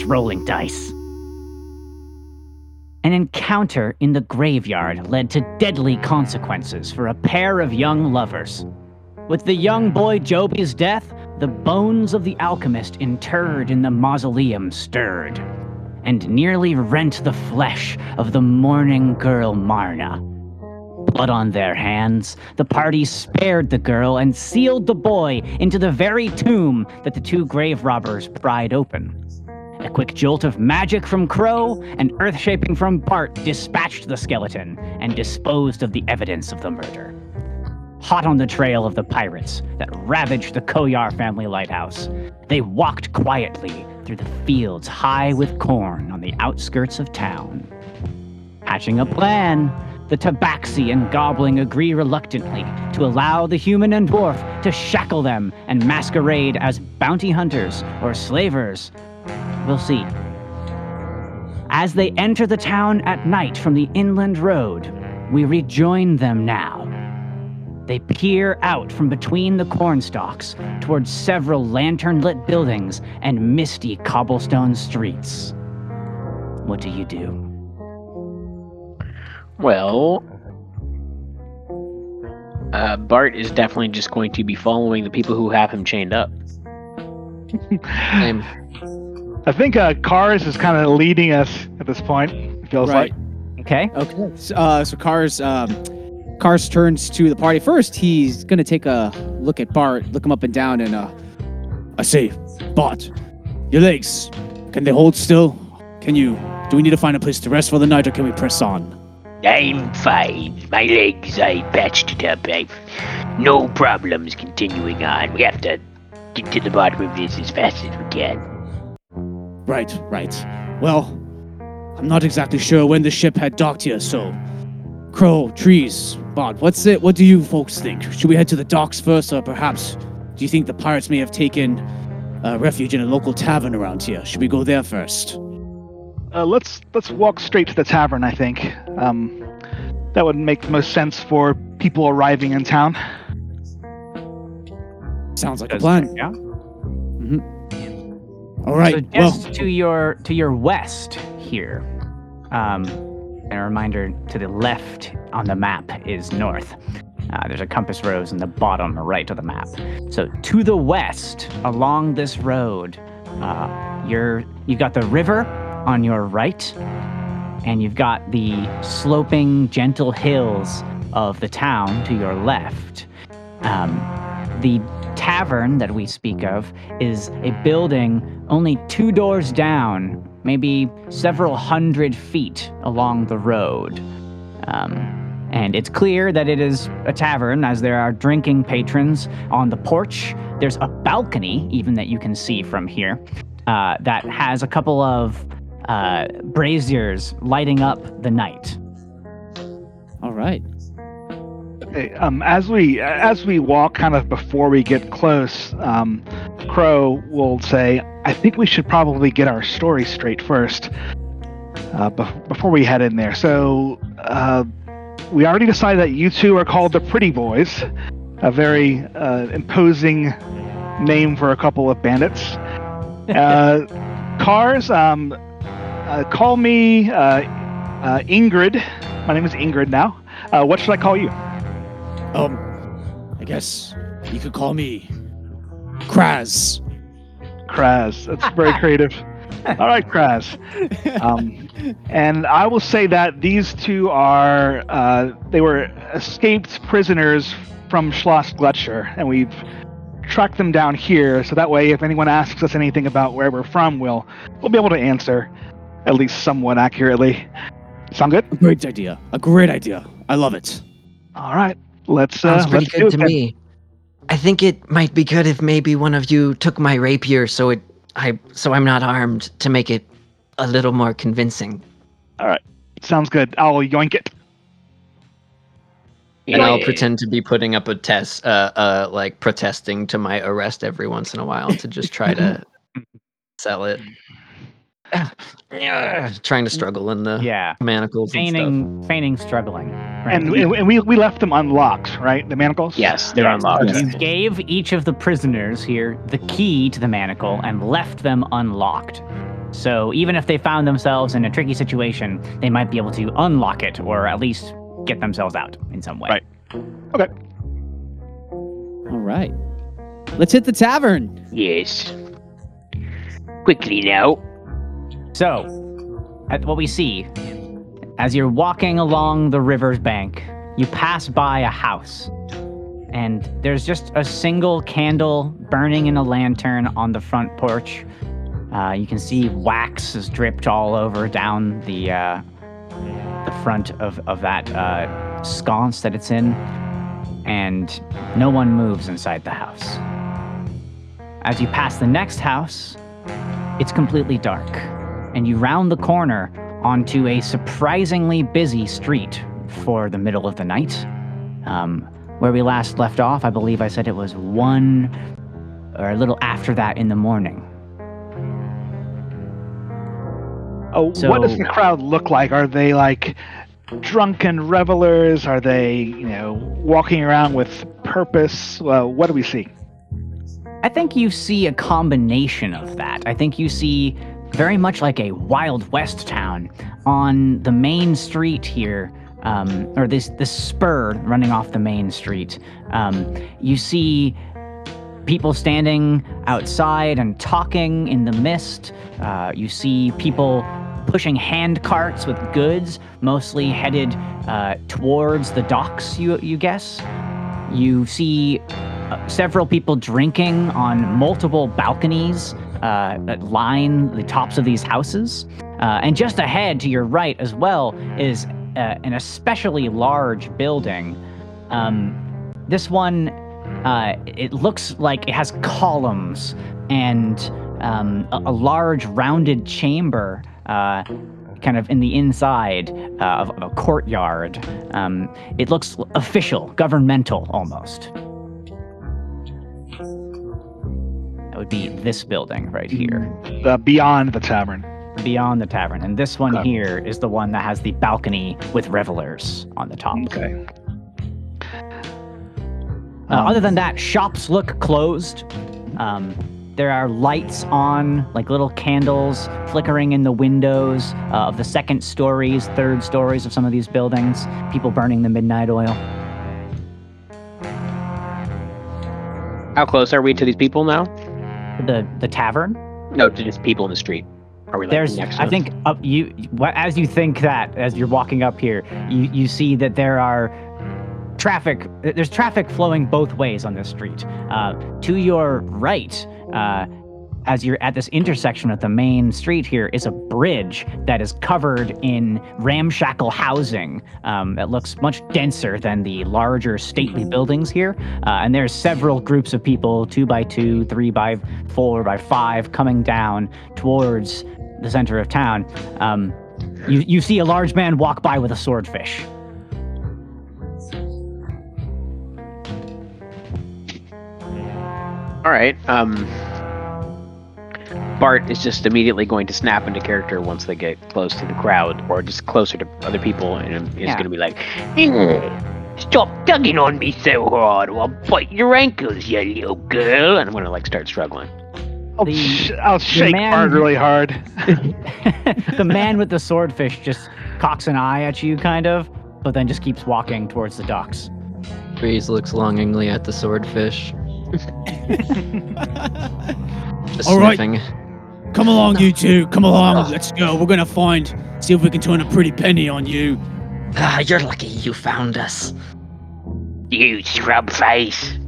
Rolling Dice. An encounter in the graveyard led to deadly consequences for a pair of young lovers. With the young boy Joby's death, the bones of the alchemist interred in the mausoleum stirred, and nearly rent the flesh of the mourning girl Marna. Blood on their hands, the party spared the girl and sealed the boy into the very tomb that the two grave robbers pried open. Quick jolt of magic from Crow and earth shaping from Bart dispatched the skeleton and disposed of the evidence of the murder. Hot on the trail of the pirates that ravaged the Koyar family lighthouse, they walked quietly through the fields high with corn on the outskirts of town. Hatching a plan, the Tabaxi and Goblin agree reluctantly to allow the human and dwarf to shackle them and masquerade as bounty hunters or slavers. We'll see. As they enter the town at night from the inland road, we rejoin them now. They peer out from between the cornstalks towards several lantern lit buildings and misty cobblestone streets. What do you do? Well, uh, Bart is definitely just going to be following the people who have him chained up. Same. I think uh, Cars is kind of leading us at this point. It feels Right. Okay? Okay. So, uh, so Cars, um, Cars turns to the party. First, he's gonna take a look at Bart, look him up and down, and uh, I say, Bart, your legs, can they hold still? Can you? Do we need to find a place to rest for the night, or can we press on? I'm fine. My legs, I patched it up. I've no problems continuing on. We have to get to the bottom of this as fast as we can. Right, right. Well, I'm not exactly sure when the ship had docked here, so. Crow, trees, Bond, what's it? What do you folks think? Should we head to the docks first, or perhaps do you think the pirates may have taken uh, refuge in a local tavern around here? Should we go there first? Uh, let's let's walk straight to the tavern. I think um, that would make the most sense for people arriving in town. Sounds like a plan. Yeah. All right. So well, just to your to your west here, um, and a reminder to the left on the map is north. Uh, there's a compass rose in the bottom right of the map. So to the west, along this road, uh, you're you've got the river on your right, and you've got the sloping, gentle hills of the town to your left. Um, the tavern that we speak of is a building only two doors down, maybe several hundred feet along the road. Um, and it's clear that it is a tavern as there are drinking patrons on the porch. There's a balcony, even that you can see from here, uh, that has a couple of uh, braziers lighting up the night. all right. Hey, Um, as we as we walk, kind of before we get close, um, Crow will say, "I think we should probably get our story straight first, uh, bef- before we head in there." So, uh, we already decided that you two are called the Pretty Boys, a very uh, imposing name for a couple of bandits. Uh, cars, um, uh, call me uh, uh, Ingrid. My name is Ingrid now. Uh, what should I call you? Um, I guess you could call me Kraz. Kraz. That's very creative. All right, Kraz. Um, and I will say that these two are uh, they were escaped prisoners from Schloss Gletscher, and we've tracked them down here. So that way, if anyone asks us anything about where we're from, we'll we'll be able to answer at least somewhat accurately. Sound good? A great idea. A great idea. I love it. All right. Let's uh, Sounds pretty let's good it to then. me. I think it might be good if maybe one of you took my rapier so it I so I'm not armed to make it a little more convincing. All right. Sounds good. I'll yoink it. And I'll pretend to be putting up a test uh uh like protesting to my arrest every once in a while to just try to sell it. trying to struggle in the Yeah, manacles and stuff. feigning, feigning struggling. Right. And, and we, we left them unlocked, right? The manacles? Yes, they're Yes, unlocked. Okay. You gave each of the prisoners here the key to the manacle and left them unlocked. So even if they found themselves in a tricky situation, they might be able to unlock it or at least get themselves out in some way. Right. Okay. All right. Let's hit the tavern. Yes. Quickly now. So, at what we see, as you're walking along the river's bank, you pass by a house. And there's just a single candle burning in a lantern on the front porch. Uh, you can see wax is dripped all over down the uh, the front of, of that uh, sconce that it's in, and no one moves inside the house. As you pass the next house, it's completely dark, and you round the corner onto a surprisingly busy street for the middle of the night. Um, where we last left off, I believe I said it was one or a little after that in the morning. Oh, so, what does the crowd look like? Are they like drunken revelers? Are they, you know, walking around with purpose? Well, what do we see? I think you see a combination of that. I think you see very much like a Wild West town on the main street here, um, or this this spur running off the main street. Um, you see people standing outside and talking in the mist. Uh, you see people pushing hand carts with goods, mostly headed uh, towards the docks. You you guess. You see uh, several people drinking on multiple balconies uh, line the tops of these houses. Uh, and just ahead to your right as well is uh, an especially large building. Um, this one, uh, it looks like it has columns and um, a, a large rounded chamber. Uh, kind of in the inside uh, of, of a courtyard. Um, it looks official, governmental almost. Would be this building right here, The beyond the tavern. beyond the tavern. And this one Okay. here is the one that has the balcony with revelers on the top. Okay. Uh, Um, other than that, shops look closed. Um, there are lights on, like little candles flickering in the windows uh, of the second stories, third stories of some of these buildings. People burning the midnight oil. How close are we to these people now? The the tavern. No, to just people in the street. Are we like There's, next I think, up you as you think that as you're walking up here, you you see that there are traffic. There's traffic flowing both ways on this street. Uh, to your right, uh, as you're at this intersection with the main street here, is a bridge that is covered in ramshackle housing. Um, it looks much denser than the larger stately buildings here. Uh, and there's several groups of people, two by two, three by four by five, coming down towards the center of town. Um, you, you see a large man walk by with a swordfish. All right. Um, Bart is just immediately going to snap into character once they get close to the crowd or just closer to other people, and is Yeah. going to be like, Stop tugging on me so hard or I'll bite your ankles, you little girl. and I'm going to like start struggling. I'll, The- sh- I'll shake man Bart really hard. the man with the swordfish just cocks an eye at you, kind of, but then just keeps walking towards the docks. Breeze looks longingly at the swordfish. Just All right. Sniffing. Come along, you two. Come along. Let's go. We're gonna find, see if we can turn a pretty penny on you. Ah, you're lucky you found us. You scrub face.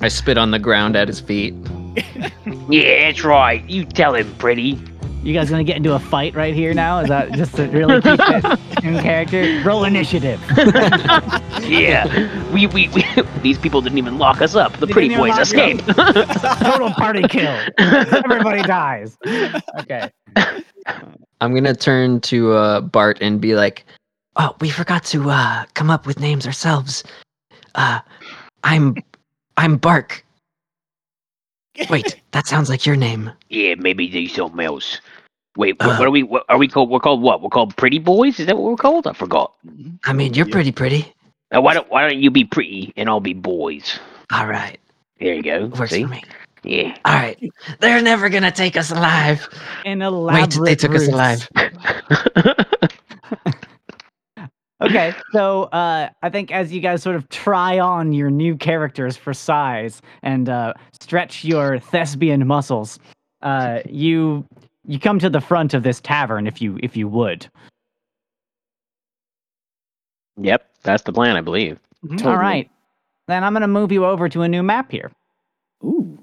I spit on the ground at his feet. Yeah, that's right. You tell him, pretty. You guys gonna get into a fight right here now? Is that just to really keep it in character? Roll initiative. Yeah. we, we, we, these people didn't even lock us up. The They pretty didn't even boys lock escaped. Total party kill. Everybody dies. Okay. I'm gonna turn to uh, Bart and be like, "Oh, we forgot to uh, come up with names ourselves. Uh, I'm, I'm Bark. Wait, that sounds like your name. Yeah, maybe there's something else. Wait, Uh. what, what are we? What, are we called? We're called what? We're called pretty boys. Is that what we're called? I forgot. I mean, you're pretty pretty. Now, why don't Why don't you be pretty and I'll be boys? All right, There you go. works See? for me. Yeah. All right, they're never gonna take us alive. An Wait, elaborate they took us alive. Okay, so uh, I think as you guys sort of try on your new characters for size and uh, stretch your thespian muscles, uh, you you come to the front of this tavern if you if you would. Yep, that's the plan, I believe. All right, then I'm gonna move you over to a new map here. Ooh.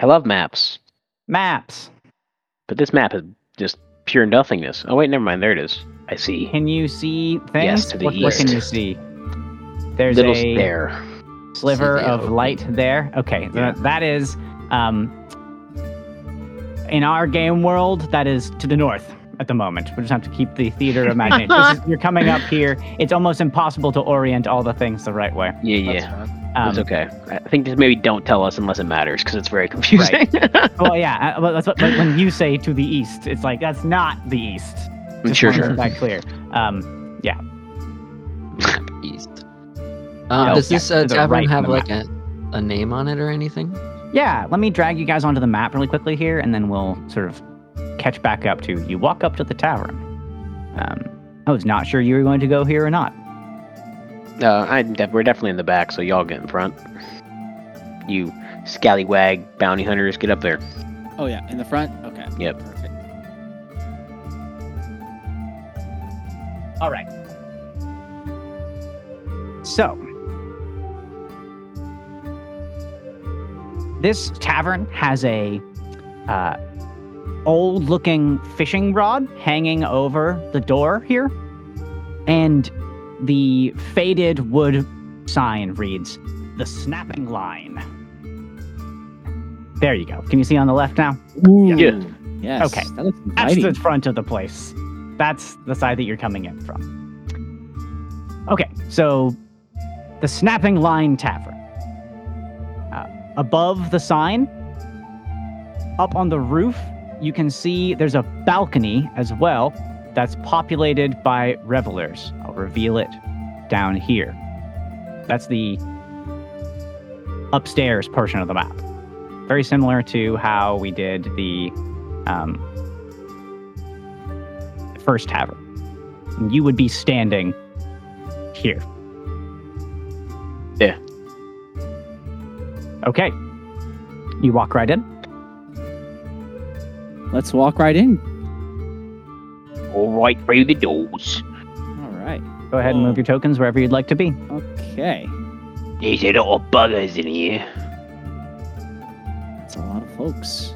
I love maps, Maps. but this map is just pure nothingness. Oh wait, never mind. There it is. I see. Can you see things? Yes, to the what, what can you see? There's Little a there. sliver the of open. light there. Okay, Yeah. th- that is um in our game world that is to the north at the moment. We just have to keep the theater of imagination. Is- you're coming up here. It's almost impossible to orient all the things the right way. Yeah, That's yeah. fine. Um, It's okay. I think just maybe don't tell us unless it matters because it's very confusing. well, yeah, uh, but that's what, but when you say to the east, it's like that's not the east. Just sure, sure. make That clear. Um, yeah. East. Um, No, does yeah, this uh, tavern right have on the like a, a name on it or anything? Yeah, let me drag you guys onto the map really quickly here, and then we'll sort of catch back up to you. Walk up to the tavern. Um, I was not sure you were going to go here or not. Uh, I def- we're definitely in the back, so y'all get in front. You scallywag bounty hunters, get up there. Oh yeah, in the front. Okay. Yep. All right. So, this tavern has a uh, old-looking fishing rod hanging over the door here, and the faded wood sign reads "The Snapping Line." There you go. Can you see on the left now? Ooh. Yeah. Yes. Okay. That looks That's inviting. the front of the place. That's the side that you're coming in from. Okay, so the Snapping Line Tavern. Uh, above the sign, up on the roof, you can see there's a balcony as well that's populated by revelers. I'll reveal it down here. That's the upstairs portion of the map. Very similar to how we did the um, first tavern. And you would be standing here. Yeah. Okay. You walk right in. Let's walk right in. All right through the doors. All right. Go ahead and move your tokens wherever you'd like to be. Okay. There's a lot of buggers in here. That's a lot of folks.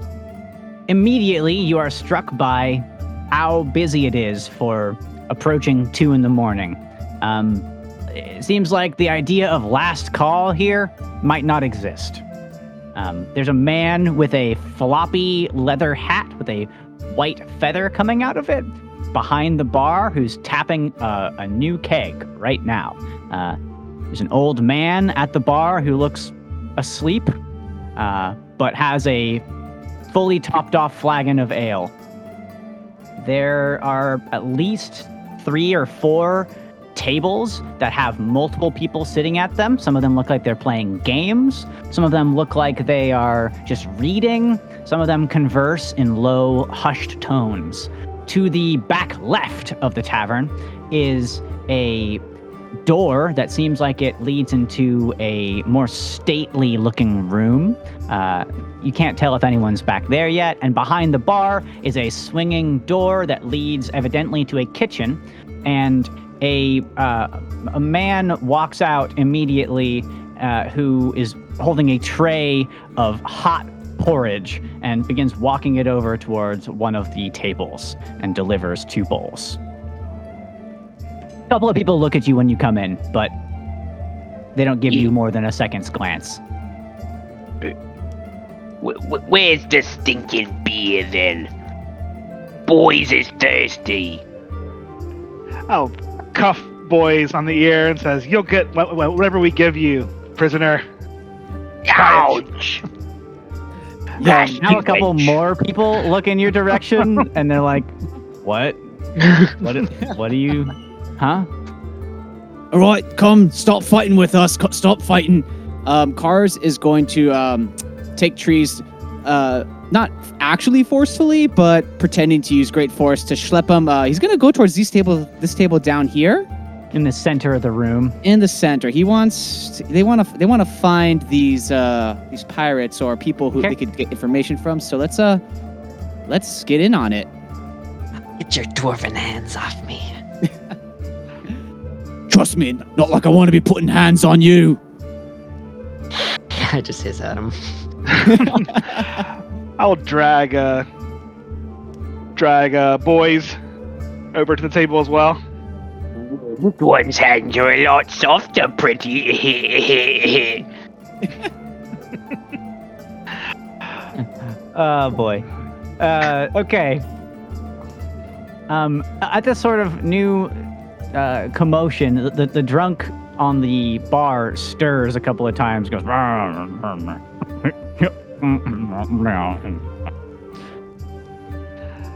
Immediately, you are struck by how busy it is for approaching two in the morning. Um, it seems like the idea of last call here might not exist. Um, there's a man with a floppy leather hat with a white feather coming out of it behind the bar who's tapping uh, a new keg right now. Uh, there's an old man at the bar who looks asleep, uh, but has a fully topped off flagon of ale. There are at least three or four tables that have multiple people sitting at them. Some of them look like they're playing games. Some of them look like they are just reading. Some of them converse in low, hushed tones. To the back left of the tavern is a door that seems like it leads into a more stately looking room. Uh, you can't tell if anyone's back there yet. And behind the bar is a swinging door that leads evidently to a kitchen. And a, uh, a man walks out immediately uh, who is holding a tray of hot porridge and begins walking it over towards one of the tables and delivers two bowls. A couple of people look at you when you come in, but they don't give you more than a second's glance. Wh- wh- where's the stinking beer then? Boys is thirsty. I'll cuff boys on the ear and says, "You'll get wh- wh- whatever we give you, prisoner." Ouch! Yeah, now a couple much. more people look in your direction, and they're like, "What? What? i- What are you? Huh?" All right, come, stop fighting with us. co- Stop fighting. Um, Cars is going to um, take trees, uh, not actually forcefully, but pretending to use great force to schlep him. Uh, he's going to go towards this table, this table down here In the center of the room. in the center. He wants. To, they want to. They want to find these uh, these pirates or people who Okay. they could get information from. So let's uh, let's get in on it. Get your dwarven hands off me. Trust me, not like I want to be putting hands on you. I just hiss at him. I'll drag uh drag uh boys over to the table as well. This one's hands are a lot softer, pretty. Oh boy. Uh, okay. Um, at this sort of new uh, commotion, the, the, the drunk on the bar stirs a couple of times, goes.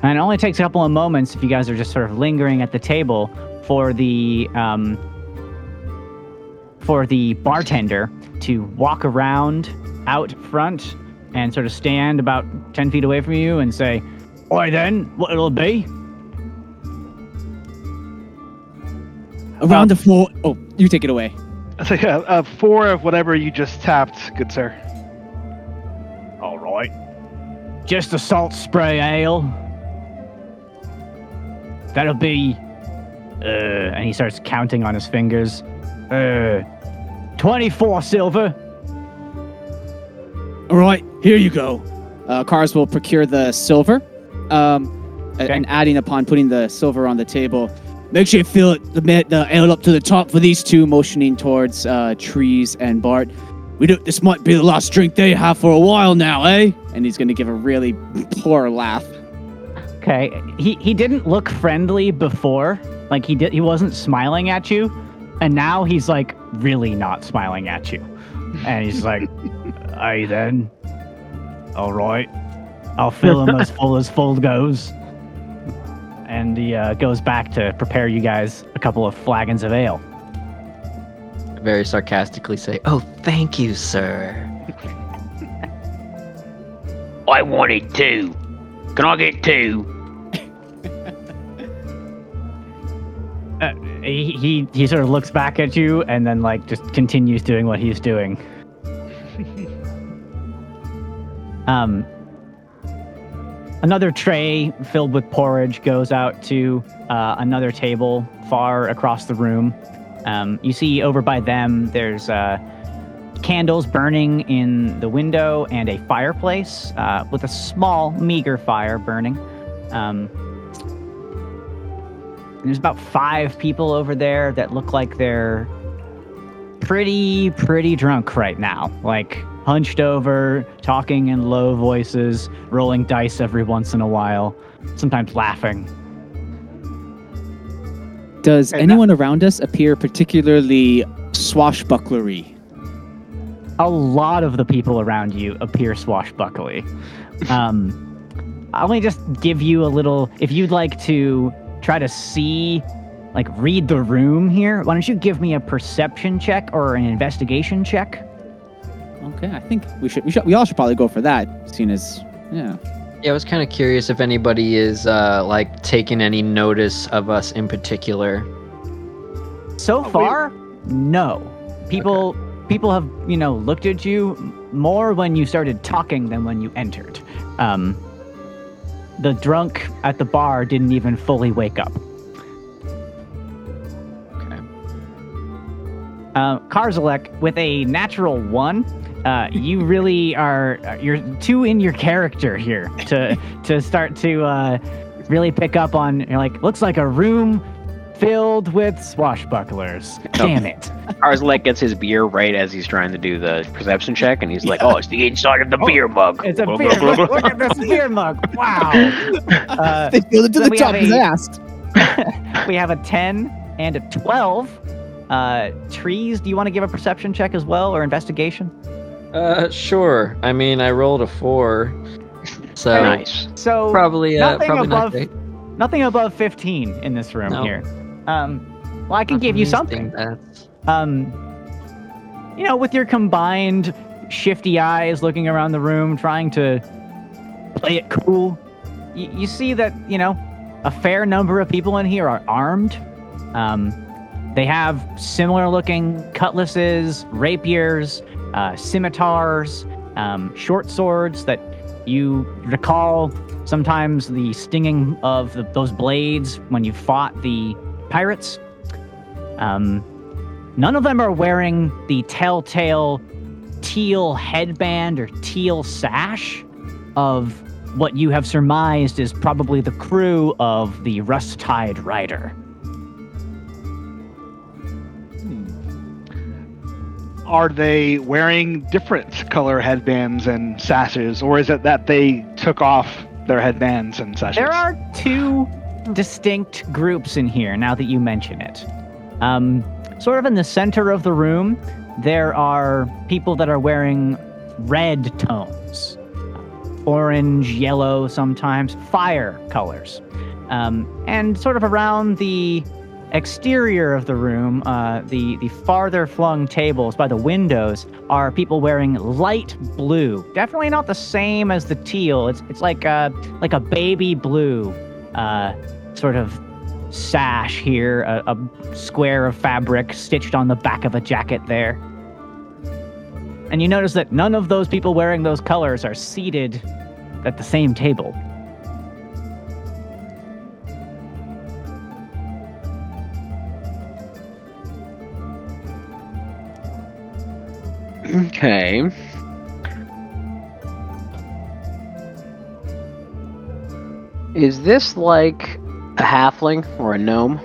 And it only takes a couple of moments if you guys are just sort of lingering at the table for the um, for the bartender to walk around out front and sort of stand about 10 feet away from you and say, Oi then, what it'll be? Around the floor. Oh, you take it away. So yeah, uh, four of whatever you just tapped, good sir. All right. Just a salt spray ale. That'll be. Uh, and he starts counting on his fingers. Uh, 24 silver. All right, here you go. Uh, Cars will procure the silver, um, Okay. and adding upon putting the silver on the table. Make sure you fill it, the, the ale up to the top for these two, motioning towards uh, Trees and Bart. We do. This might be the last drink they have for a while now, eh? And he's gonna give a really poor laugh. Okay. He he didn't look friendly before. Like he did he wasn't smiling at you. And now he's like really not smiling at you. And he's like, Hey then. Alright. I'll fill him as full as full goes. And he uh, goes back to prepare you guys a couple of flagons of ale. Very sarcastically say, "Oh, thank you, sir." I wanted two. Can I get two? Uh, he, he he sort of looks back at you and then like just continues doing what he's doing. um, another tray filled with porridge goes out to uh, another table far across the room. Um, you see over by them, there's uh, candles burning in the window and a fireplace uh, with a small, meager fire burning. Um, there's about five people over there that look like they're pretty, pretty drunk right now. Like hunched over, talking in low voices, rolling dice every once in a while, sometimes laughing. Does Okay, anyone around us appear particularly swashbucklery? A lot of the people around you appear swashbuckly. Um, I'll only just give you a little. If you'd like to try to see, like, read the room here, why don't you give me a perception check or an investigation check? Okay, I think we should. We should. We all should probably go for that, seeing as yeah. Yeah, I was kind of curious if anybody is uh, like taking any notice of us in particular. So we- far, no. People people have, you know, looked at you more when you started talking than when you entered. Um the drunk at the bar didn't even fully wake up. Okay. Uh, Karzalek, with a natural one, uh, you really are you're too in your character here to to start to uh, really pick up on. You're like, looks like a room filled with swashbucklers. Damn it! Karzalek gets his beer right as he's trying to do the perception check, and he's like, "Oh, it's The inside of the beer mug. It's a beer blah, blah, mug. Look at this beer mug. Wow. Uh, They filled it to so the we top have as I a- asked. we have a 10 and a 12. Uh, trees, do you want to give a perception check as well or investigation? Uh, sure. I mean, I rolled a four, so nice. So probably uh, nothing probably above great. nothing above 15 in this room No. here. Um, well, I can give you something. That's Um, you know, with your combined shifty eyes looking around the room, trying to play it cool, you, you see that, you know, a fair number of people in here are armed. Um, they have similar looking cutlasses, rapiers, uh, scimitars, um, short swords that you recall sometimes the stinging of the, those blades when you fought the pirates. Um, None of them are wearing the telltale teal headband or teal sash of what you have surmised is probably the crew of the Rust Tide Rider. Are they wearing different color headbands and sashes, or is it that they took off their headbands and sashes? There are two distinct groups in here now that you mention it. Um, sort of in the center of the room, there are people that are wearing red tones orange, yellow, sometimes fire colors. Um, and sort of around the exterior of the room, uh, the, the farther flung tables by the windows, are people wearing light blue. Definitely not the same as the teal. It's, it's like, a, like a baby blue uh, sort of sash here, a, a square of fabric stitched on the back of a jacket there. And you notice that none of those people wearing those colors are seated at the same table. Okay. Is this like a halfling or a gnome?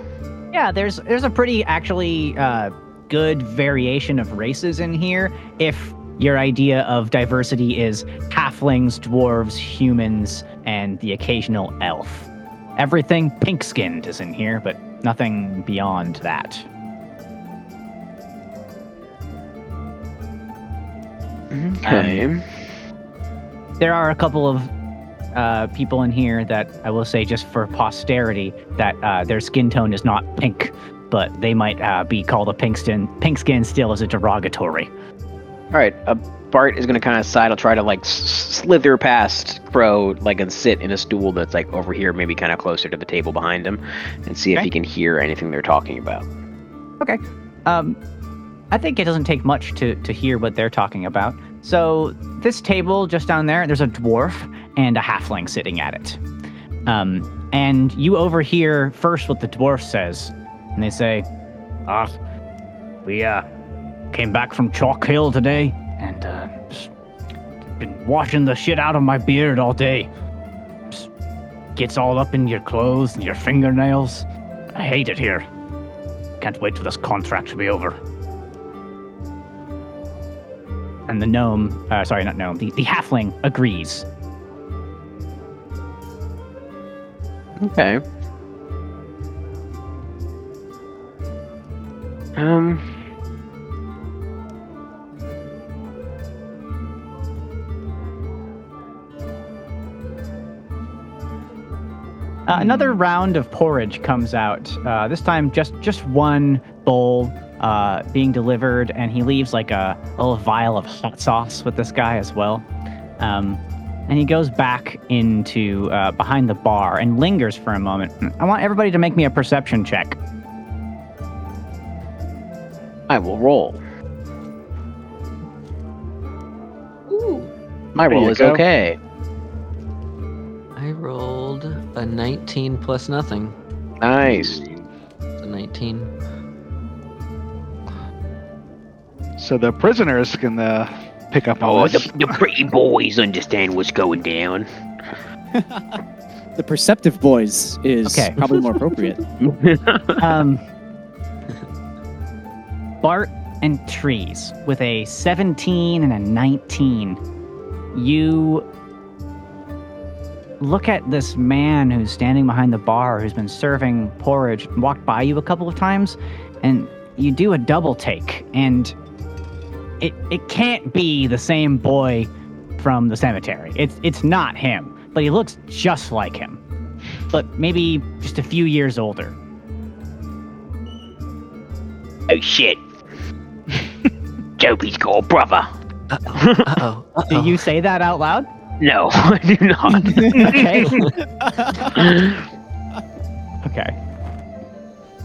Yeah, there's there's a pretty actually uh, good variation of races in here. If your idea of diversity is halflings, dwarves, humans, and the occasional elf, everything pink-skinned is in here, but nothing beyond that. Okay. There are a couple of uh, people in here that I will say, just for posterity, that uh, their skin tone is not pink, but they might uh, be called a pink skin, pink skin still is a derogatory. All right. Uh, Bart is gonna kind of sidle, try to like s- slither past Crow, like and sit in a stool that's like over here, maybe kind of closer to the table behind him, and see if he can hear anything they're talking about. Okay. Um, I think it doesn't take much to, to hear what they're talking about. So, this table just down there, there's a dwarf and a halfling sitting at it. Um, and you overhear first what the dwarf says, and they say, Ah, we uh, came back from Chalk Hill today, and uh, been washing the shit out of my beard all day. Just gets all up in your clothes and your fingernails. I hate it here. Can't wait for this contract to be over. And the gnome, uh, sorry, not gnome, the, the halfling agrees. Okay. Um. Uh, another round of porridge comes out. Uh, this time, just just one bowl uh, being delivered, and he leaves like a, a little vial of hot sauce with this guy as well. Um, and he goes back into uh, behind the bar and lingers for a moment. I want everybody to make me a perception check. I will roll. Ooh. My There roll is go. okay. I rolled a 19 plus nothing. Nice. It's a 19. So the prisoners can uh, pick up all Oh, this. the, the pretty boys understand what's going down. The perceptive boys is Okay. probably more appropriate. um, Bart and Trees with a 17 and a 19. You look at this man who's standing behind the bar who's been serving porridge, walked by you a couple of times, and you do a double take. And it it can't be the same boy from the cemetery. It's it's not him, but he looks just like him. But maybe just a few years older. Oh shit. Joby's got a brother. Uh-oh. Uh-oh. Do you say that out loud? No, I do not. Okay. okay.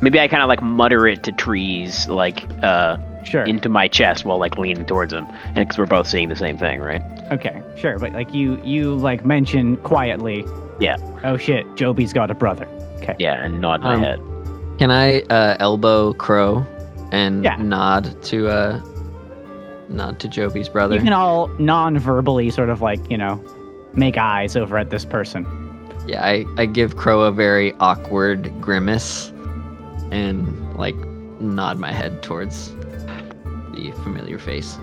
Maybe I kind of like mutter it to trees, like uh, Sure. into my chest while like leaning towards him, and because we're both seeing the same thing, right? Okay, sure, but like you you like mention quietly. Yeah. Oh shit, Joby's got a brother. Okay. Yeah, and nod my Um, head. Can I uh, elbow Crow and Yeah. nod to uh, nod to Joby's brother? You can all non-verbally sort of like you know make eyes over at this person. Yeah, I, I give Crow a very awkward grimace and like nod my head towards the familiar face.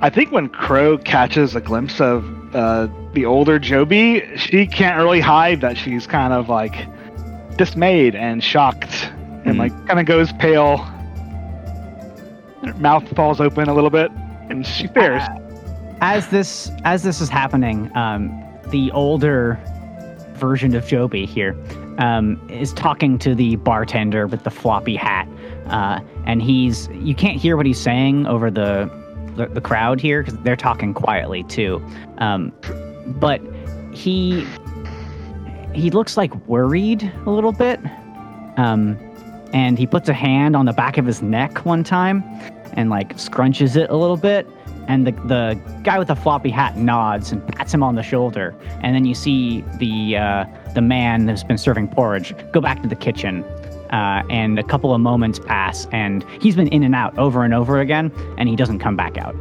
I think when Crow catches a glimpse of uh, the older Joby, she can't really hide that she's kind of like dismayed and shocked, and Hmm. like kind of goes pale. Her mouth falls open a little bit, and she stares. As this as this is happening, um, the older version of Joby here um, is talking to the bartender with the floppy hat, uh, and he's you can't hear what he's saying over the the, the crowd here because they're talking quietly too, um, but he he looks like worried a little bit, um, and he puts a hand on the back of his neck one time and like scrunches it a little bit. And the the guy with the floppy hat nods and pats him on the shoulder, and then you see the uh, the man that's been serving porridge go back to the kitchen. Uh, and a couple of moments pass, and he's been in and out over and over again, and he doesn't come back out.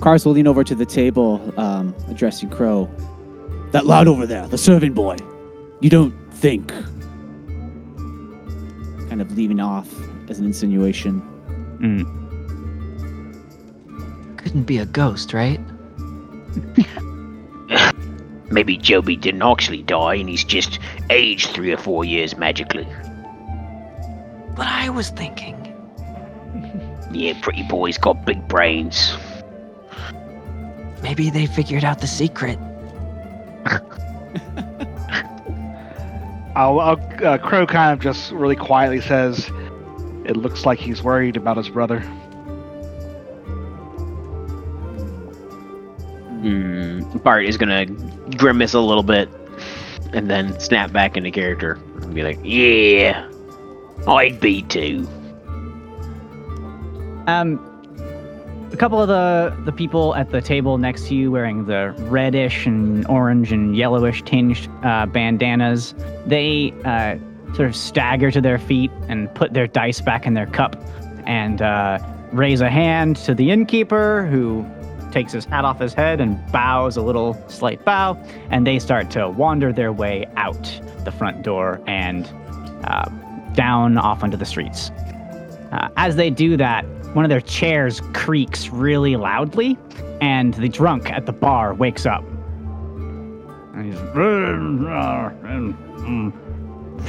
Cars will lean over to the table, um, addressing Crow. That loud over there, the serving boy. You don't think. Kind of leaving off as an insinuation. Mm. Couldn't be a ghost, right? Maybe Joby didn't actually die and he's just aged three or four years magically. But I was thinking. Yeah, pretty boy's got big brains. Maybe they figured out the secret. I'll, I'll uh, Crow kind of just really quietly says, "It looks like he's worried about his brother." Hmm. Bart is gonna grimace a little bit, and then snap back into character and be like, Yeah, I'd be too. Um, a couple of the the people at the table next to you wearing the reddish and orange and yellowish tinged uh, bandanas, they uh, sort of stagger to their feet and put their dice back in their cup and uh, raise a hand to the innkeeper who takes his hat off his head and bows a little slight bow and they start to wander their way out the front door and uh, down off onto the streets uh, as they do that, one of their chairs creaks really loudly, and the drunk at the bar wakes up. And he's,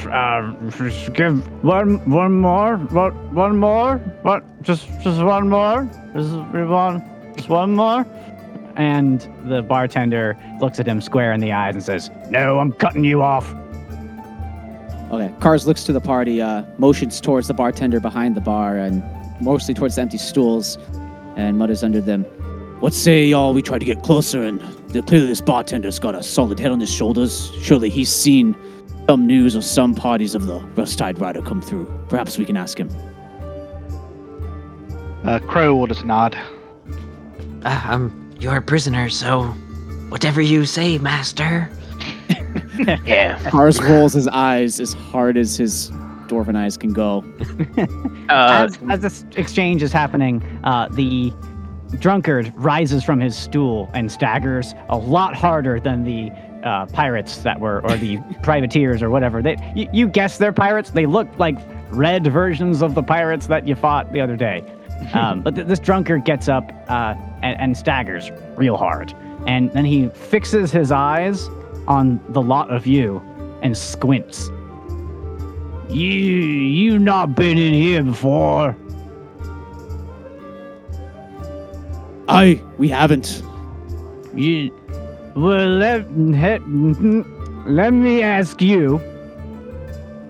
uh, give one, one more, what, one more, what, just, just one more, just one, just one more. And the bartender looks at him square in the eyes and says, "No, I'm cutting you off." Okay. Cars looks to the party, uh, motions towards the bartender behind the bar, and mostly towards the empty stools, and mutters under them, What say y'all we try to get closer and clearly this bartender's got a solid head on his shoulders. Surely he's seen some news or some parties of the Rustide Rider come through. Perhaps we can ask him. Uh, Crow will just nod. Uh, I'm your prisoner, so whatever you say, master. Yeah, Cars rolls his eyes as hard as his dwarven eyes can go. uh, as, as this exchange is happening, uh, the drunkard rises from his stool and staggers a lot harder than the uh, pirates that were, or the privateers or whatever. They, you, you guess they're pirates. They look like red versions of the pirates that you fought the other day. Um, but th- this drunkard gets up uh, and, and staggers real hard, and then he fixes his eyes on the lot of you and squints. You, you not been in here before? I we haven't. You, well, let, let, let me ask you.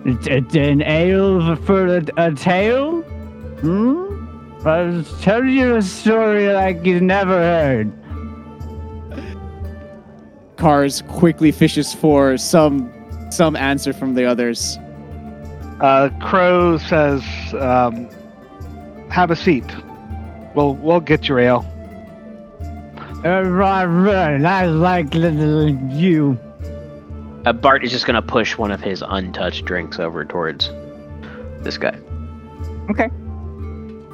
An ale for a, a tale? Hmm? I was telling you a story like you've never heard. Cars quickly fishes for some some answer from the others. Uh, Crow says, um, "Have a seat. We'll we'll get your ale." Uh, right, right, I like little you. Uh, Bart is just gonna push one of his untouched drinks over towards this guy. Okay.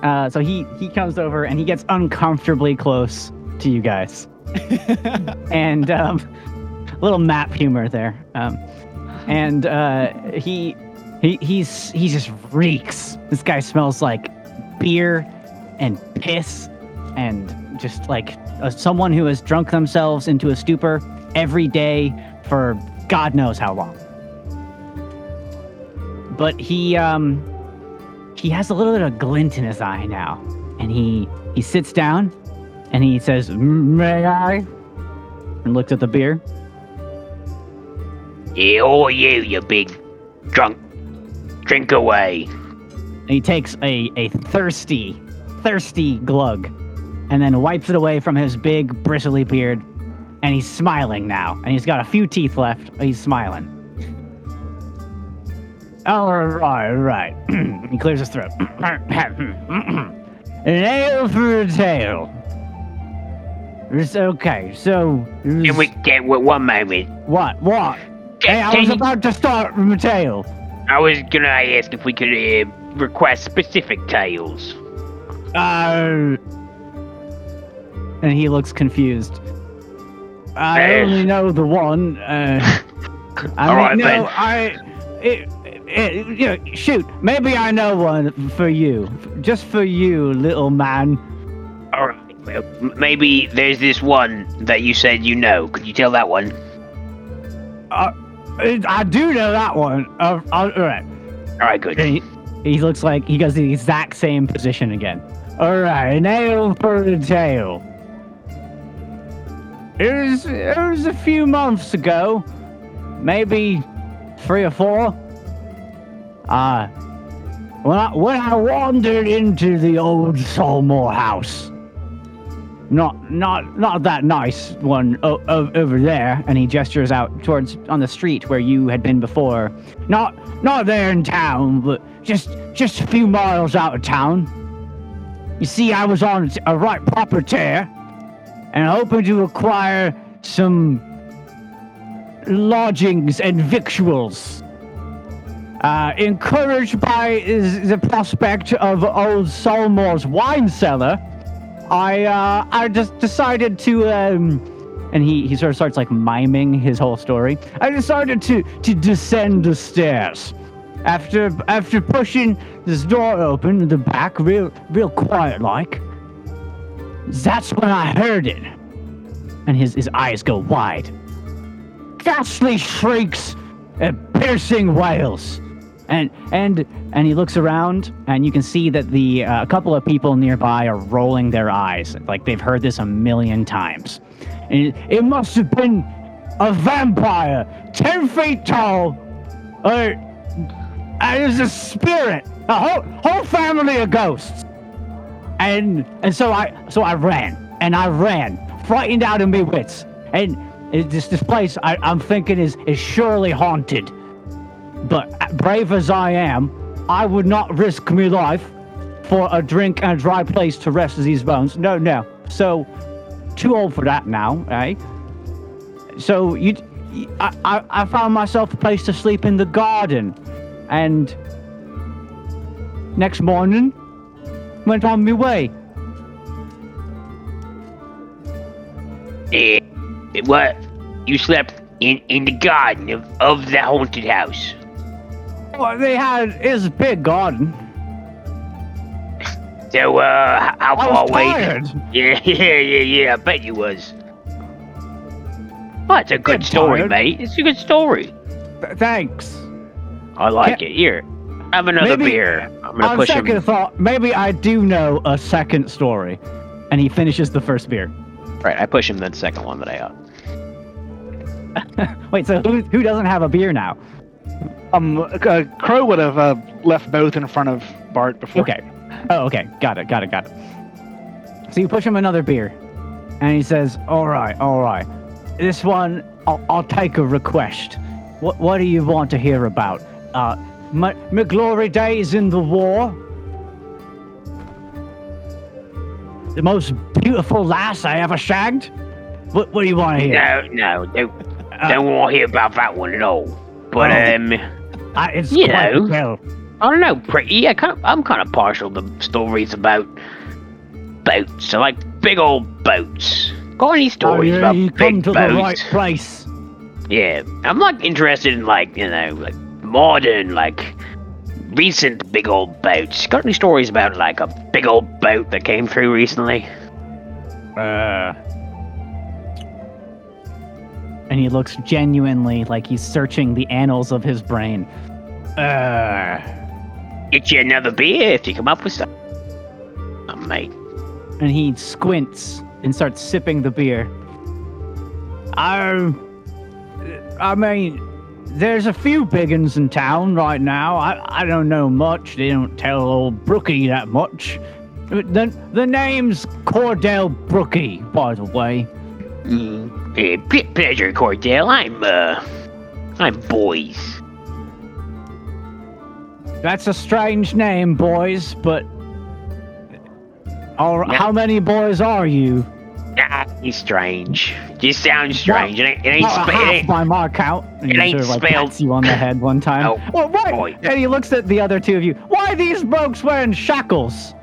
Uh, so he he comes over and he gets uncomfortably close to you guys, and um, a little map humor there. Um, and uh, he he he's he just reeks. This guy smells like beer and piss and just like uh, someone who has drunk themselves into a stupor every day for God knows how long. But he um he has a little bit of glint in his eye now, and he he sits down, and he says, "May I?" and looks at the beer. Yeah, or you, you big drunk. Drink away. And he takes a a thirsty, thirsty glug, and then wipes it away from his big bristly beard, and he's smiling now, and he's got a few teeth left. He's smiling. All right, right. he clears his throat. An ale for a tail. It's okay. So, Can we get one moment? what? What? Hey, I was about to start from a tail. I was gonna ask if we could uh, request specific tales. Uh, and he looks confused. I Eh. only know the one. Uh, I All right, no, then. I. It, it, you know, shoot, maybe I know one for you, just for you, little man. All right. Well, maybe there's this one that you said you know. Could you tell that one? Uh, I do know that one. Uh, all right. All right, good. He, he looks like he goes the exact same position again. All right, nail for the tail. It was it was a few months ago, maybe three or four. Uh when I when I wandered into the old Solmore house. Not not not that nice one o- o- over there, and he gestures out towards on the street where you had been before. Not not there in town, but just just a few miles out of town. You see, I was on a right proper tear, and hoping to acquire some lodgings and victuals. Uh, encouraged by the prospect of old Solmore's wine cellar, I uh, I just decided to um, and he, he sort of starts like miming his whole story. I decided to to descend the stairs. After after pushing this door open in the back, real real quiet like. That's when I heard it. And his, his eyes go wide. Ghastly shrieks and piercing wails. And and and he looks around, and you can see that the uh, a couple of people nearby are rolling their eyes, like they've heard this a million times. And it, it must have been a vampire, ten feet tall, or and it was a spirit, a whole whole family of ghosts. And and so I so I ran and I ran, frightened out of my wits. And this this place I, I'm thinking is is surely haunted. But brave as I am, I would not risk my life for a drink and a dry place to rest these bones. No, no. So too old for that now, eh? So you, I, I, found myself a place to sleep in the garden, and next morning went on my way. Uh, what? You slept in, in the garden of, of the haunted house. Well, they had is a big garden. So, uh, how I far was away? tired. Yeah, yeah, yeah, yeah. I bet you was. Oh, it's a good story, tired. mate. It's a good story. Th- thanks. I like it. Here, have another Maybe- beer. I'm gonna On push second him. thought, maybe I do know a second story. And he finishes the first beer. Right, I push him the second one that I got. Wait, so who, who doesn't have a beer now? Um, uh, Crow would have uh, left both in front of Bart before. Okay. Oh, okay. Got it. Got it. Got it. So you push him another beer, and he says, "All right, all right. This one, I'll, I'll take a request. What What do you want to hear about? Uh, my, my glory days in the war. The most beautiful lass I ever shagged. What What do you want to hear? No, no, don't, Uh, don't want to hear about that one at all. But, Oh. um, I, it's you know. well. I don't know, pretty. I kind of, I'm kind of partial to stories about boats. I like big old boats. Got any Oh, stories yeah, about you come big to boats? the right place. Yeah, I'm like interested in like you know like modern like recent big old boats. Got any stories about like a big old boat that came through recently? Uh. And he looks genuinely like he's searching the annals of his brain. Uh. Get you another beer if you come up with stuff. Oh, mate. And he squints and starts sipping the beer. I. I mean, there's a few big uns in town right now. I, I don't know much. They don't tell old Brookie that much. The, the name's Cordell Brookie, by the way. Mm, eh, ple- pleasure, Cordell. I'm uh, I'm boys. That's a strange name, boys, but. All, Yeah. How many boys are you? Ah, he's strange. Just sounds strange. It ain't, it ain't, About spe- half by my count. And it ain't sort of like spelled- pats you on the head one time. Oh, well, why? boy. And he looks at the other two of you. Why are these blokes wearing shackles?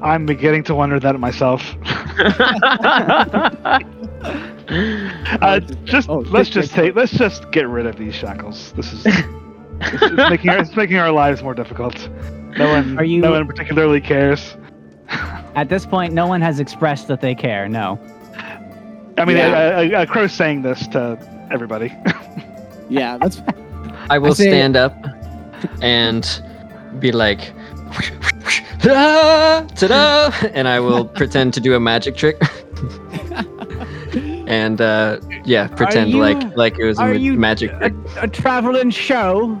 I'm beginning to wonder that myself. Uh, just Oh, let's just- just take let's just get rid of these shackles. This is it's, it's making our, it's making our lives more difficult. No one Are you- no one particularly cares. At this point, no one has expressed that they care. No. I mean, Yeah. a, a, a crow saying this to everybody. Yeah, that's I will say- stand up and be like, ta-da, ta-da, and I will pretend to do a magic trick. and uh, yeah, pretend you- like like it was a ma- you magic a, trick. a traveling show?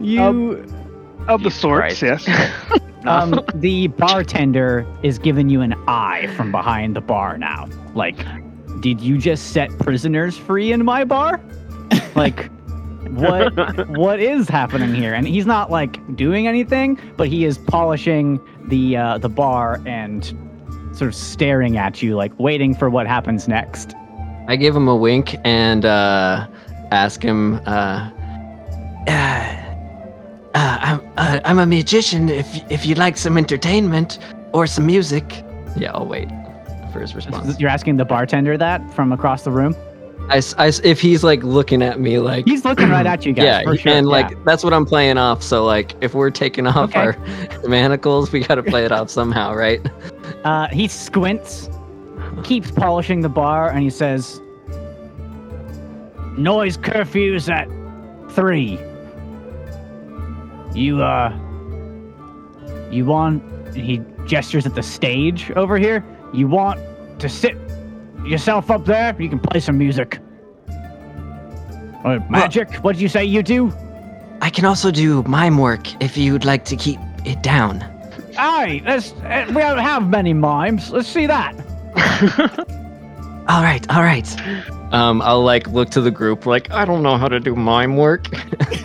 You. of the sorts, Christ. yes. um, the bartender is giving you an eye from behind the bar now. Like, did you just set prisoners free in my bar? Like, what what is happening here? And he's not like doing anything, but he is polishing the uh, the bar and sort of staring at you, like waiting for what happens next. I give him a wink and uh, ask him. Uh, uh, uh, I'm, uh, I'm a magician. If if you'd like some entertainment or some music, yeah, I'll wait for his response. You're asking the bartender that from across the room. I, s- I s- if he's like looking at me like He's looking right at you guys. yeah, for sure. and yeah. like that's what I'm playing off. So like, if we're taking off Okay. our manacles, we gotta play it off somehow, right? Uh, he squints, keeps polishing the bar, and he says, "Noise curfew's at three. You uh, you want?" He gestures at the stage over here. You want to sit yourself up there? You can play some music. Uh, magic? what did you say you do? I can also do mime work if you'd like to keep it down. Aye, let's. Uh, we don't have many mimes. Let's see that. All right, all right. Um, I'll like look to the group like I don't know how to do mime work,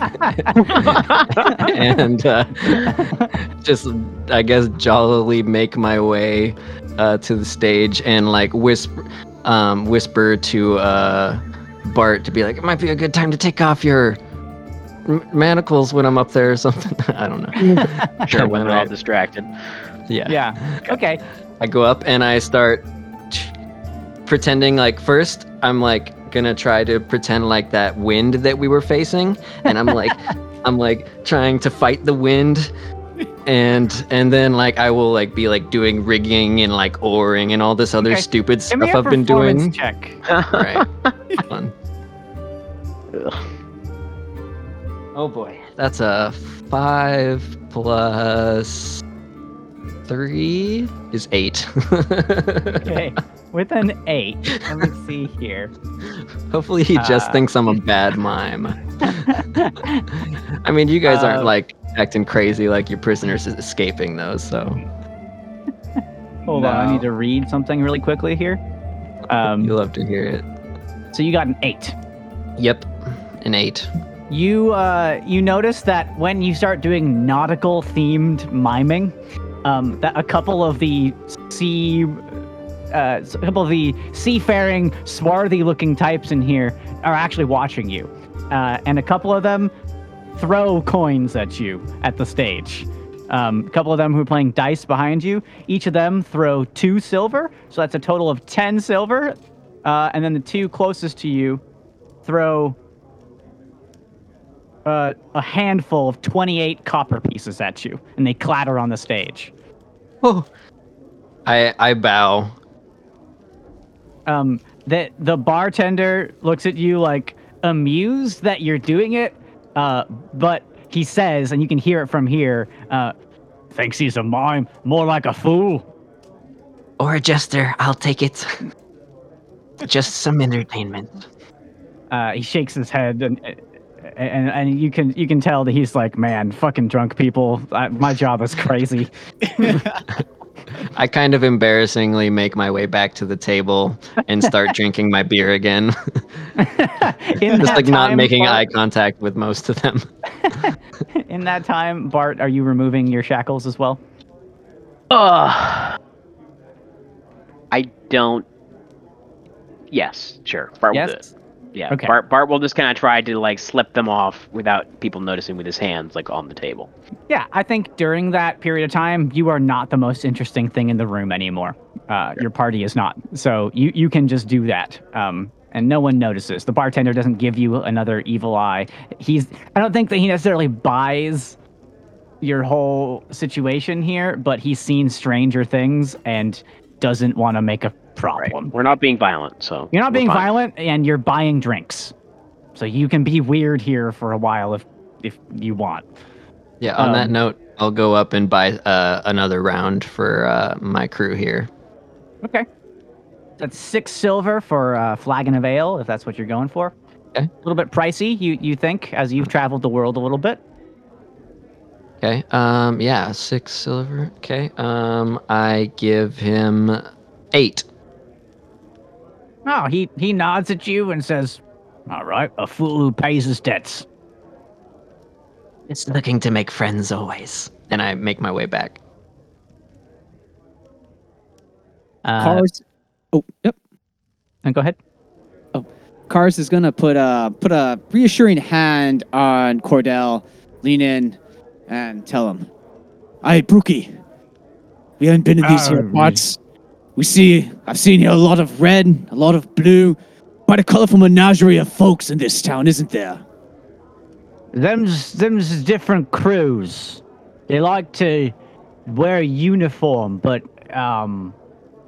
and uh, just I guess jollily make my way uh, to the stage and like whisper, um, whisper to uh, Bart to be like, it might be a good time to take off your m- manacles when I'm up there or something. I don't know. Sure, when And they're all distracted. yeah. Yeah. Okay. I go up and I start pretending like first I'm like gonna try to pretend like that wind that we were facing and I'm like I'm like trying to fight the wind and and then like I will like be like doing rigging and like oaring and all this other Okay. stupid Give stuff I've been doing. check. Right. Fun. Oh boy. That's a five plus three is eight. Okay. With an eight. Let me see here. Hopefully he just Uh, thinks I'm a bad mime. I mean, you guys aren't Uh, like acting crazy like your prisoners is escaping though, so Hold on, I need to read something really quickly here. Um, you love to hear it. so you got an eight. Yep, an eight. You uh, you notice that when you start doing nautical themed miming, um, that a couple of the sea, uh, a couple of the seafaring, swarthy looking types in here are actually watching you, uh, and a couple of them throw coins at you at the stage. Um, a couple of them who are playing dice behind you, each of them throw two silver, so that's a total of ten silver, uh, and then the two closest to you throw uh, a handful of 28 copper pieces at you, and they clatter on the stage. Oh, I I bow. Um, the, the bartender looks at you like amused that you're doing it, uh, but he says, and you can hear it from here, uh, thinks he's a mime, more like a fool. Or a jester, I'll take it. Just some entertainment. Uh, he shakes his head, and, and and you can you can tell that he's like, man, fucking drunk people. I, my job is crazy. I kind of embarrassingly make my way back to the table and start drinking my beer again. Just that like not making Bart- eye contact with most of them. In that time, Bart, are you removing your shackles as well? Uh, I don't. Yes, sure. Bart will do it. Yes. Yeah. Okay. Bart, Bart will just kind of try to like slip them off without people noticing with his hands like on the table. Yeah, I think during that period of time, you are not the most interesting thing in the room anymore. Uh, your party is not. So you, you can just do that. Um, and no one notices. The bartender doesn't give you another evil eye. He's I don't think that he necessarily buys your whole situation here, but he's seen stranger things and doesn't want to make a Right. problem. We're not being violent, so You're not being fine. violent and you're buying drinks. So you can be weird here for a while if if you want. Yeah, on that Um, note, I'll go up and buy uh, another round for uh, my crew here. Okay. That's six silver for uh, flagon of ale, if that's what you're going for. Okay. A little bit pricey, you you think, as you've traveled the world a little bit. Okay. Um. Yeah. Six silver. Okay. Um. I give him eight. Oh, he he nods at you and says, "All right, a fool who pays his debts." It's looking to make friends always. And I make my way back. Uh, Cars. Oh, yep. and go ahead. Oh, Cars is gonna put a put a reassuring hand on Cordell, lean in, and tell him, "I, Brookie, we haven't been in these here Oh, parts. We see, I've seen here a lot of red, a lot of blue, quite a colorful menagerie of folks in this town, isn't there?" Them's them's different crews. They like to wear a uniform, but um,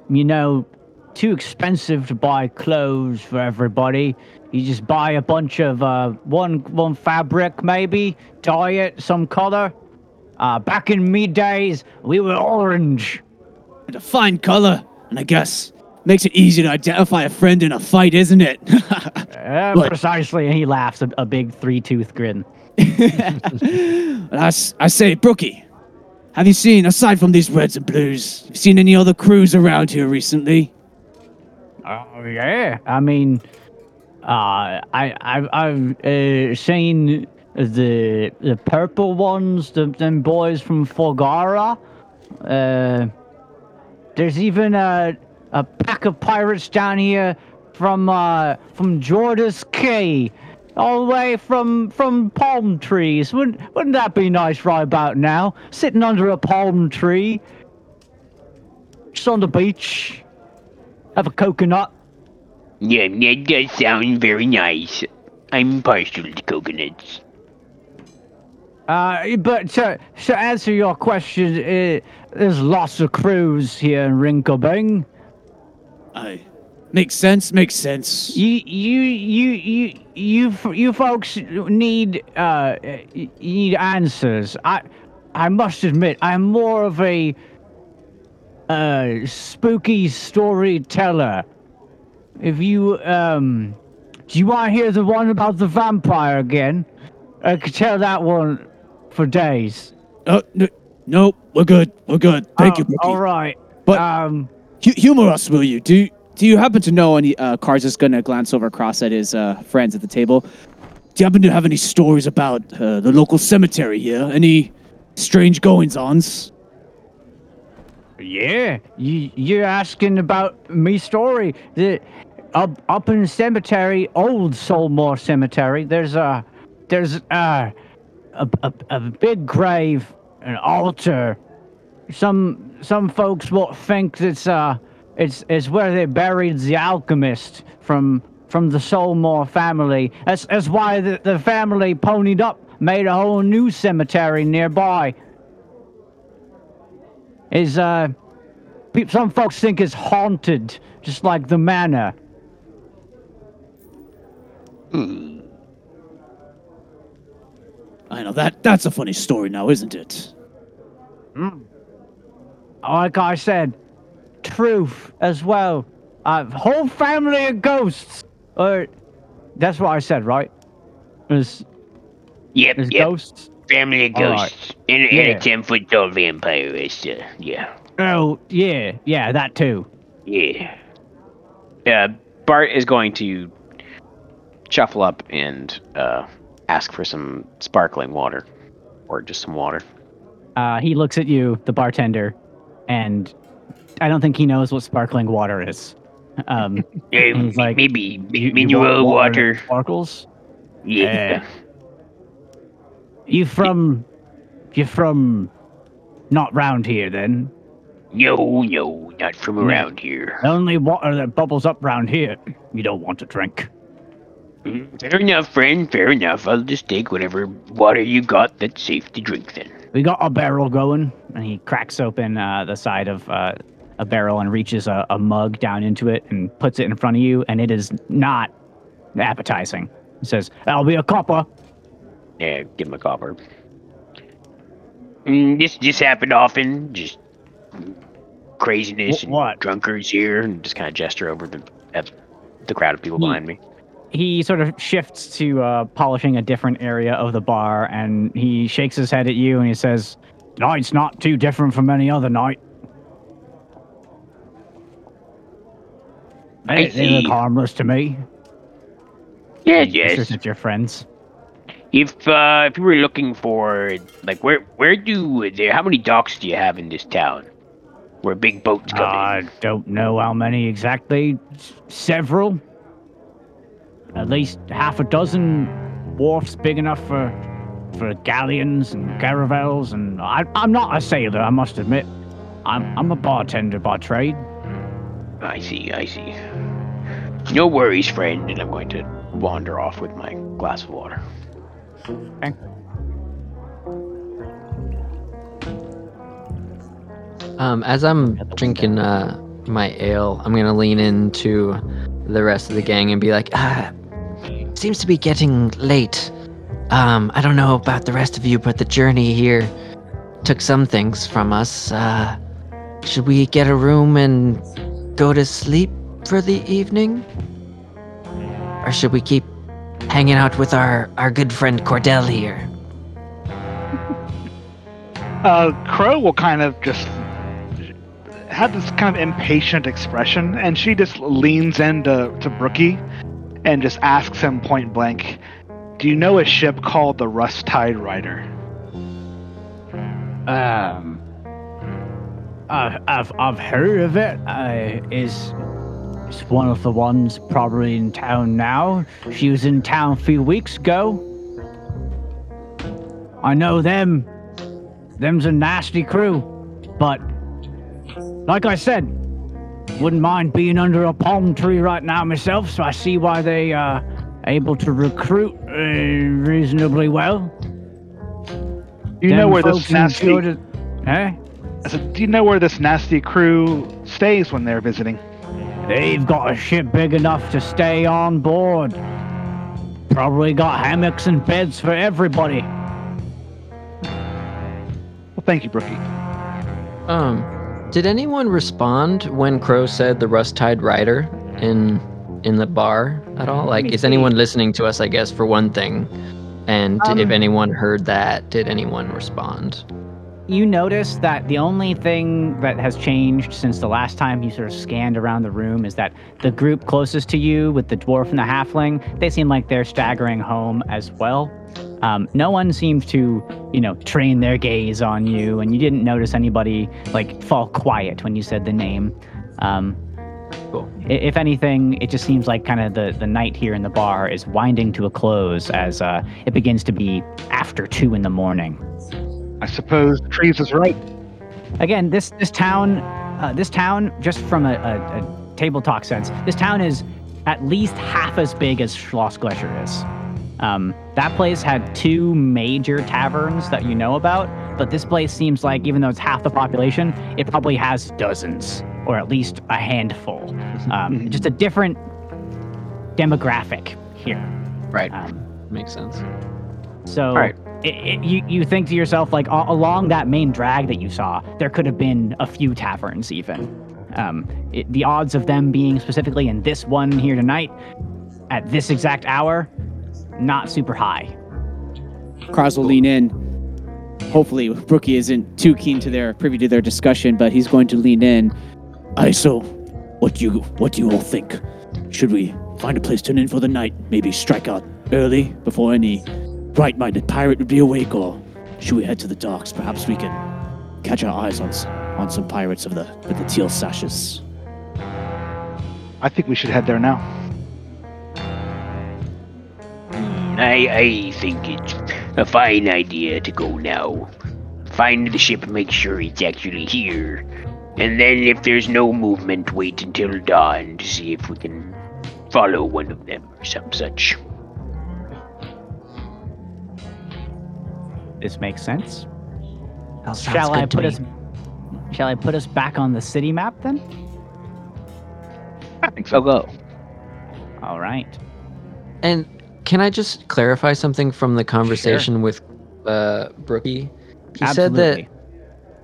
you know, too expensive to buy clothes for everybody. You just buy a bunch of uh, one one fabric, maybe dye it some color. Uh, back in me days, we were orange. And a fine color, and I guess makes it easy to identify a friend in a fight, isn't it? Uh, What? precisely, and he laughs a, a big three tooth grin. I, I, say, Brookie, have you seen, aside from these reds and blues, you seen any other crews around here recently? Oh yeah, I mean, uh, I I've I've uh, seen the the purple ones, the them boys from Fogara. Uh, there's even a a pack of pirates down here from uh from Jordas Cay, all the way from from palm trees. Wouldn't wouldn't that be nice right about now? Sitting under a palm tree, just on the beach, have a coconut. Yeah, that does sound very nice. I'm partial to coconuts. Uh, but to, to answer your question, uh, there's lots of crews here in Rinkobing. Aye. Makes sense, makes sense. You, you, you, you, you, you folks need, uh, need answers. I, I must admit, I'm more of a uh, spooky storyteller. If you, um, do you want to hear the one about the vampire again? I could tell that one for days. Uh, no, no, we're good. We're good. Thank Oh, you, Brookie. All right. But- um, Hu- humor us, will you? Do Do you happen to know any? Uh, Cars is gonna glance over across at his uh, friends at the table. Do you happen to have any stories about uh, the local cemetery here? Any strange goings-ons? yeah, you you're asking about me story. The up up in the cemetery, old Solmore Cemetery. There's a there's uh, a a a big grave, an altar. Some some folks will think it's uh it's it's where they buried the alchemist from from the Solmore family. That's that's why the, the family ponied up, made a whole new cemetery nearby. Is uh some folks think it's haunted, just like the manor. I know that that's a funny story now, isn't it? Like I said, truth as well. A whole family of ghosts. Or that's what I said, right? There's, Yep, there's yep. ghosts. Family of All right. ghosts. And, and Yeah. a 10 foot tall vampire. It's, uh, yeah. Oh yeah, yeah, that too. Yeah. Uh, Bart is going to shuffle up and uh, ask for some sparkling water, or just some water. Uh, he looks at you, the bartender, and I don't think he knows what sparkling water is. Um, Yeah, He's like, maybe you- you mineral want water. that Sparkles. Yeah. You from? You from? Not round here then. No, no, not from around here. The only water that bubbles up round here, you don't want to drink. Mm, Fair enough, friend. Fair enough. I'll just take whatever water you got that's safe to drink then. We got a barrel going, and he cracks open uh, the side of uh, a barrel and reaches a, a mug down into it and puts it in front of you, and it is not appetizing. He says, I'll be a copper." Yeah, give him a copper. Mm, this this happened often. Just craziness Wh- and what? drunkards here. And just kind of gesture over the at the crowd of people behind me. He sort of shifts to uh, polishing a different area of the bar, and he shakes his head at you, and he says, "Night's not too different from any other night." I They, they look harmless to me. Yes, It's yes. just that you're friends. If uh, if you were looking for like where where do there, how many docks do you have in this town? Where big boats come I in? don't know how many exactly. S- Several. At least half a dozen wharfs big enough for for galleons and caravels. And I, I'm not a sailor, I must admit. I'm I'm a bartender by trade. I see, I see. No worries, friend. And I'm going to wander off with my glass of water. Um, as I'm drinking uh, my ale, I'm gonna lean into the rest of the gang and be like, uh, "Seems to be getting late. Um, I don't know about the rest of you, but the journey here took some things from us. Uh, should we get a room and go to sleep for the evening, or should we keep hanging out with our our good friend Cordell here?" Uh, Crow will kind of just have this kind of impatient expression, and she just leans into to Brookie and just asks him point blank, "Do you know a ship called the Rust Tide Rider?" Um, I've I've, heard of it. Uh, is is one of the ones probably in town now. She was in town a few weeks ago. I know them. Them's a nasty crew, but like I said, wouldn't mind being under a palm tree right now myself. So I see why they uh able to recruit uh, reasonably well. Do you know where this folks nasty? enjoyed it- Eh? I said, Do you know where this nasty crew stays when they're visiting? They've got a ship big enough to stay on board. Probably got hammocks and beds for everybody. Well, thank you, Brookie. Um, Did anyone respond when Crow said the Rust Tide Rider in in the bar at all? Like, is anyone listening to us? I guess for one thing, and Um, if anyone heard that, did anyone respond? You notice that the only thing that has changed since the last time you sort of scanned around the room is that the group closest to you, with the dwarf and the halfling, they seem like they're staggering home as well. Um, no one seemed to, you know, train their gaze on you, and you didn't notice anybody like fall quiet when you said the name. Um, Cool. If anything, it just seems like kind of the, the night here in the bar is winding to a close as uh, it begins to be after two in the morning. I suppose Trees is right. Again, this this town, uh, this town, just from a, a, a table talk sense, this town is at least half as big as Schloss Gletscher is. Um, that place had two major taverns that you know about, but this place seems like, even though it's half the population, it probably has dozens, or at least a handful. Um, just a different demographic here. Right. Um, Makes sense. so Alright. it, it, you, you think to yourself, like, a- along that main drag that you saw, there could have been a few taverns even. Um, it, the odds of them being specifically in this one here tonight, at this exact hour, not super high. Kraz will lean in. Hopefully, Brookie isn't too keen to their privy to their discussion, but he's going to lean in. I so, what do you what do you all think? Should we find a place to in for the night? Maybe strike out early before any bright-minded pirate would be awake, or should we head to the docks? Perhaps we can catch our eyes on on some pirates of the with the teal sashes. I think we should head there now. I, I think it's a fine idea to go now. Find the ship make sure it's actually here. And then, if there's no movement, wait until dawn to see if we can follow one of them or some such. This makes sense. That sounds Shall I good to put me. us? Shall I put us back on the city map then? I think so. Go. All right. And can I just clarify something from the conversation with uh, Brookie? He said that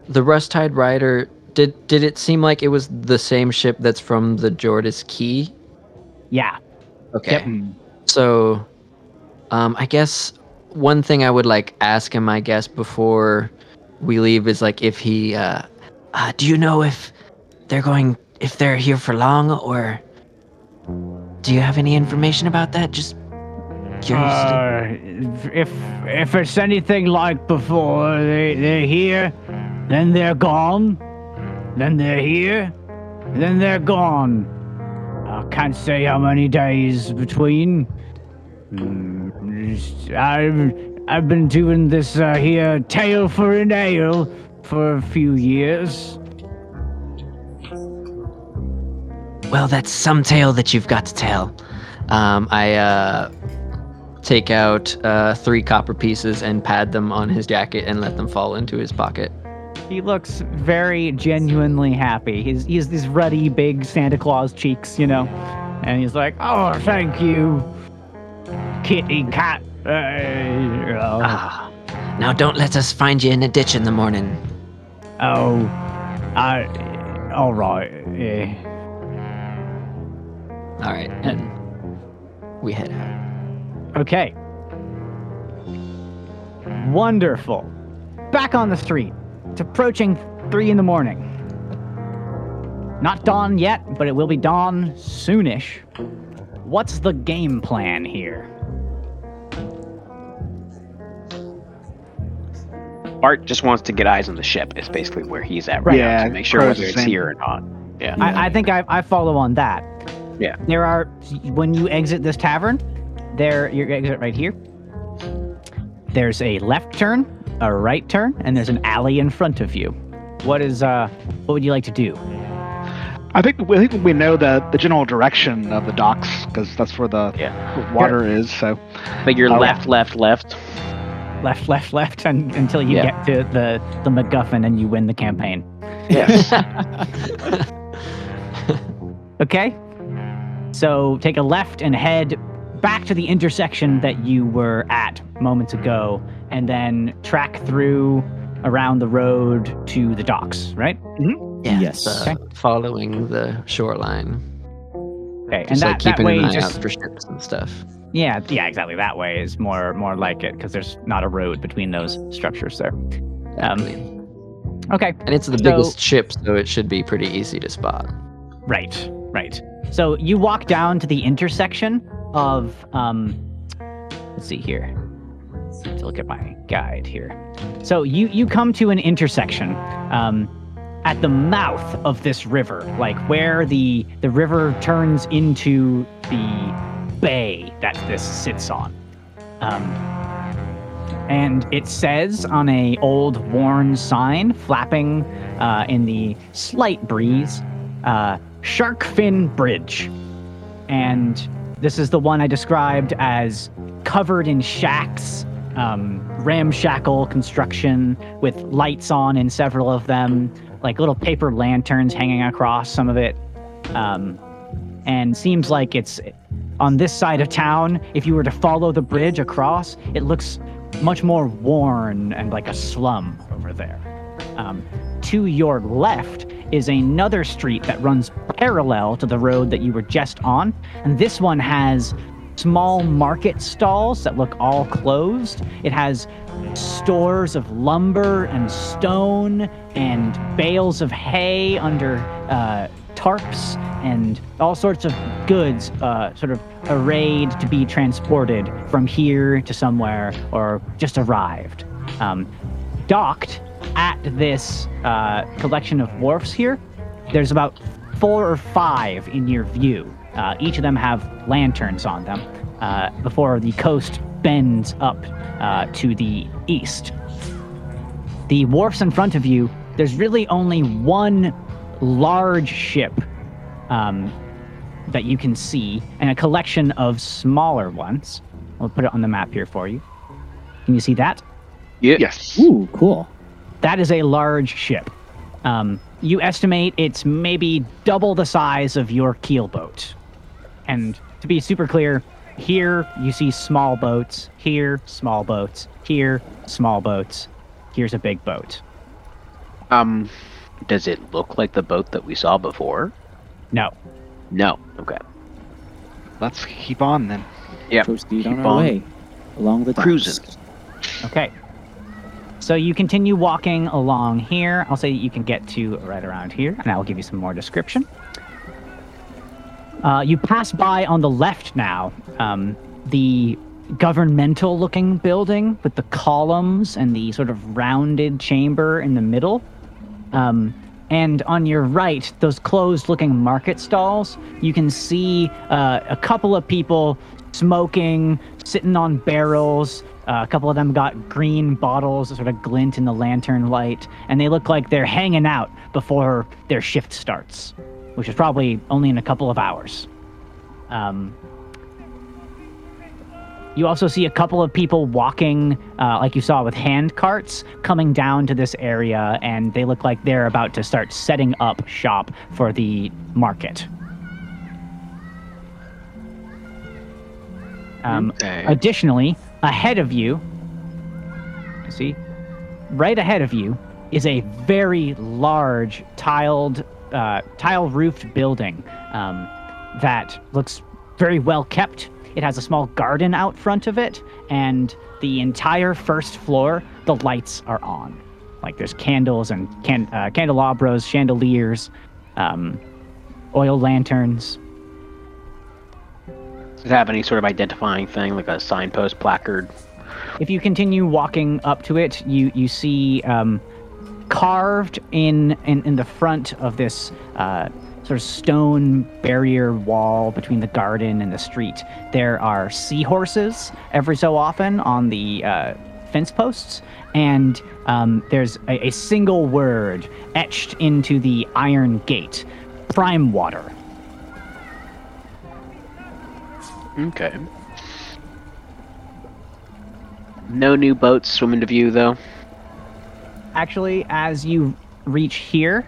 the Rust Tide Rider did. Did it seem like it was the same ship that's from the Jordis Key? Yeah. Okay. Hmm. So, um, I guess one thing I would like ask him, I guess, before we leave is like if he, uh, uh, do you know if they're going, if they're here for long, or do you have any information about that? Just Uh, if if it's anything like before, they they're here, then they're gone, then they're here, then they're gone. I can't say how many days between. Mm, I've I've been doing this uh, here tale for an ale for a few years. Well, that's some tale that you've got to tell. Um, I uh, take out uh, three copper pieces and pad them on his jacket and let them fall into his pocket. He looks very genuinely happy. He's he has these ruddy, big Santa Claus cheeks, you know, and he's like, "Oh, thank you, kitty cat." Uh, oh, Ah, now don't let us find you in a ditch in the morning. oh, I, all right. eh. All right, and we head out. Okay. Wonderful. Back on the street. It's approaching three in the morning. Not dawn yet, but it will be dawn soonish. What's the game plan here? Bart just wants to get eyes on the ship. Is basically where he's at right Yeah, now to make sure whether it's here or not. Yeah. I, I think I, I follow on that. Yeah. There are when you exit this tavern, there your exit right here. There's a left turn, a right turn, and there's an alley in front of you. What is uh what would you like to do? I think I think we know the the general direction of the docks because that's where the Yeah. water is. So But you're Oh. left, left, left. Left, left, left, and, until you Yeah. get to the the MacGuffin and you win the campaign. Yes. Okay. So take a left and head back to the intersection that you were at moments ago, and then track through around the road to the docks. Right? Yeah, Yes. it's, uh, following the shoreline. Okay, and Just that, like that keeping way an eye just out for ships and stuff. yeah yeah exactly that way is more more like it because there's not a road between those structures there. Um, Okay, and it's the so- biggest ship, so it should be pretty easy to spot. Right, right. So you walk down to the intersection of um let's see here. Let's look at my guide here. So you you come to an intersection um at the mouth of this river, like where the the river turns into the bay that this sits on. Um and it says on a old worn sign flapping uh, in the slight breeze uh, Shark Fin Bridge. And this is the one I described as covered in shacks, um, ramshackle construction with lights on in several of them, like little paper lanterns hanging across some of it. Um, and seems like it's on this side of town. If you were to follow the bridge across, it looks much more worn and like a slum over there. Um, to your left is another street that runs parallel to the road that you were just on. And this one has small market stalls that look all closed. It has stores of lumber and stone and bales of hay under uh, tarps and all sorts of goods uh, sort of arrayed to be transported from here to somewhere or just arrived. Um, docked at this uh, collection of wharfs here, there's about four or five in your view. Uh, each of them have lanterns on them uh, before the coast bends up uh, to the east. The wharfs in front of you, there's really only one large ship um, that you can see and a collection of smaller ones. I'll put it on the map here for you. Can you see that? Yes. Ooh, cool. That is a large ship. Um, you estimate it's maybe double the size of your keel boat. And to be super clear, here you see small boats, here small boats, here small boats, here's a big boat. Um, does it look like the boat that we saw before? No, No. Okay. Let's keep on then. Yep. Proceed on Keep our on way along the docks. cruising. Okay. So you continue walking along here. I'll say you can get to right around here, and I will give you some more description. Uh, you pass by on the left now um, the governmental looking building with the columns and the sort of rounded chamber in the middle. Um, and on your right, those closed looking market stalls, you can see uh, a couple of people smoking, sitting on barrels. Uh, a couple of them got green bottles that sort of glint in the lantern light, and they look like they're hanging out before their shift starts, which is probably only in a couple of hours. Um, you also see a couple of people walking, uh, like you saw with hand carts, coming down to this area, and they look like they're about to start setting up shop for the market. Um, Okay. Additionally, ahead of you, see, right ahead of you is a very large tiled, uh, tile roofed building um, that looks very well kept. It has a small garden out front of it, and the entire first floor, the lights are on. Like there's candles and can- uh, candelabras, chandeliers, um, oil lanterns. Does it have any sort of identifying thing, like a signpost, placard? If you continue walking up to it, you you see um, carved in, in in the front of this uh, sort of stone barrier wall between the garden and the street. There are seahorses every so often on the uh, fence posts, and um, there's a, a single word etched into the iron gate: Primewater. Okay. No new boats swim into view, though. actually, as you reach here,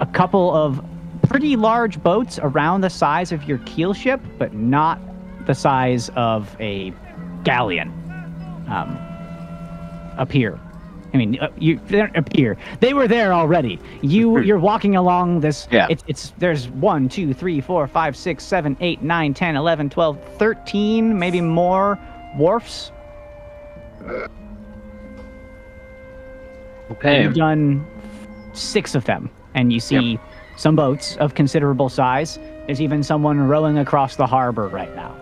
a couple of pretty large boats around the size of your keel ship, but not the size of a galleon, um, appear. I mean, uh, you they don't appear. They were there already. You you're walking along this. Yeah. It's it's there's one, two, three, four, five, six, seven, eight, nine, ten, eleven, twelve, thirteen, maybe more wharfs. Okay. You've done six of them, and you see some boats of considerable size. There's even someone rowing across the harbor right now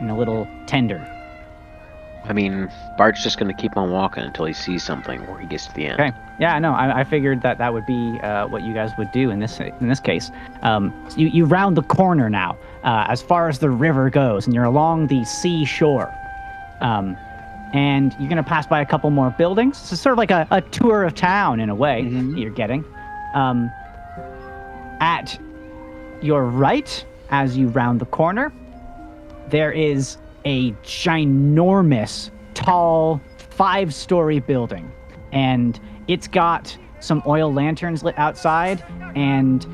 in a little tender. I mean, Bart's just gonna keep on walking until he sees something or he gets to the end. Okay. Yeah, no, I, I figured that that would be uh, what you guys would do in this in this case. Um, so you you round the corner now, uh, as far as the river goes, and you're along the seashore. Um, and you're gonna pass by a couple more buildings. So it's sort of like a, a tour of town in a way Mhm. you're getting. Um, at your right, as you round the corner, there is a ginormous, tall, five-story building, and it's got some oil lanterns lit outside, and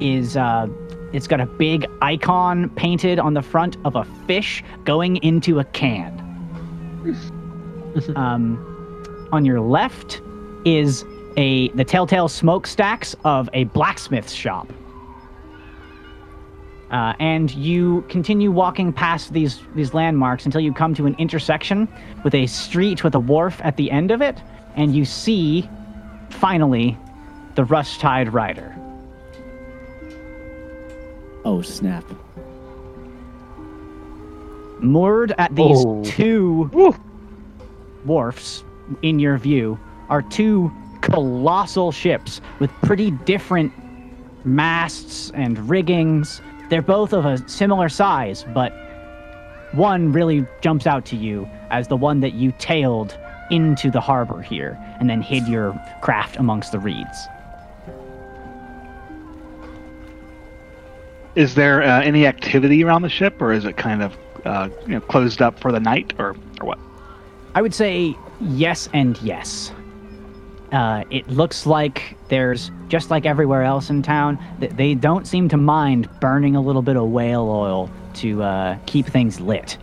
is uh, it's got a big icon painted on the front of a fish going into a can. um, on your left is a the telltale smokestacks of a blacksmith's shop. Uh, and you continue walking past these these landmarks until you come to an intersection with a street with a wharf at the end of it, and you see, finally, the Rust Tide Rider. Oh snap! Moored at these Oh. two wharfs in your view are two colossal ships with pretty different masts and riggings. They're both of a similar size, but one really jumps out to you as the one that you tailed into the harbor here and then hid your craft amongst the reeds. Is there uh, any activity around the ship, or is it kind of uh, you know closed up for the night, or or what? I would say yes and yes. Uh, it looks like there's just like everywhere else in town. th- They don't seem to mind burning a little bit of whale oil to uh, keep things lit,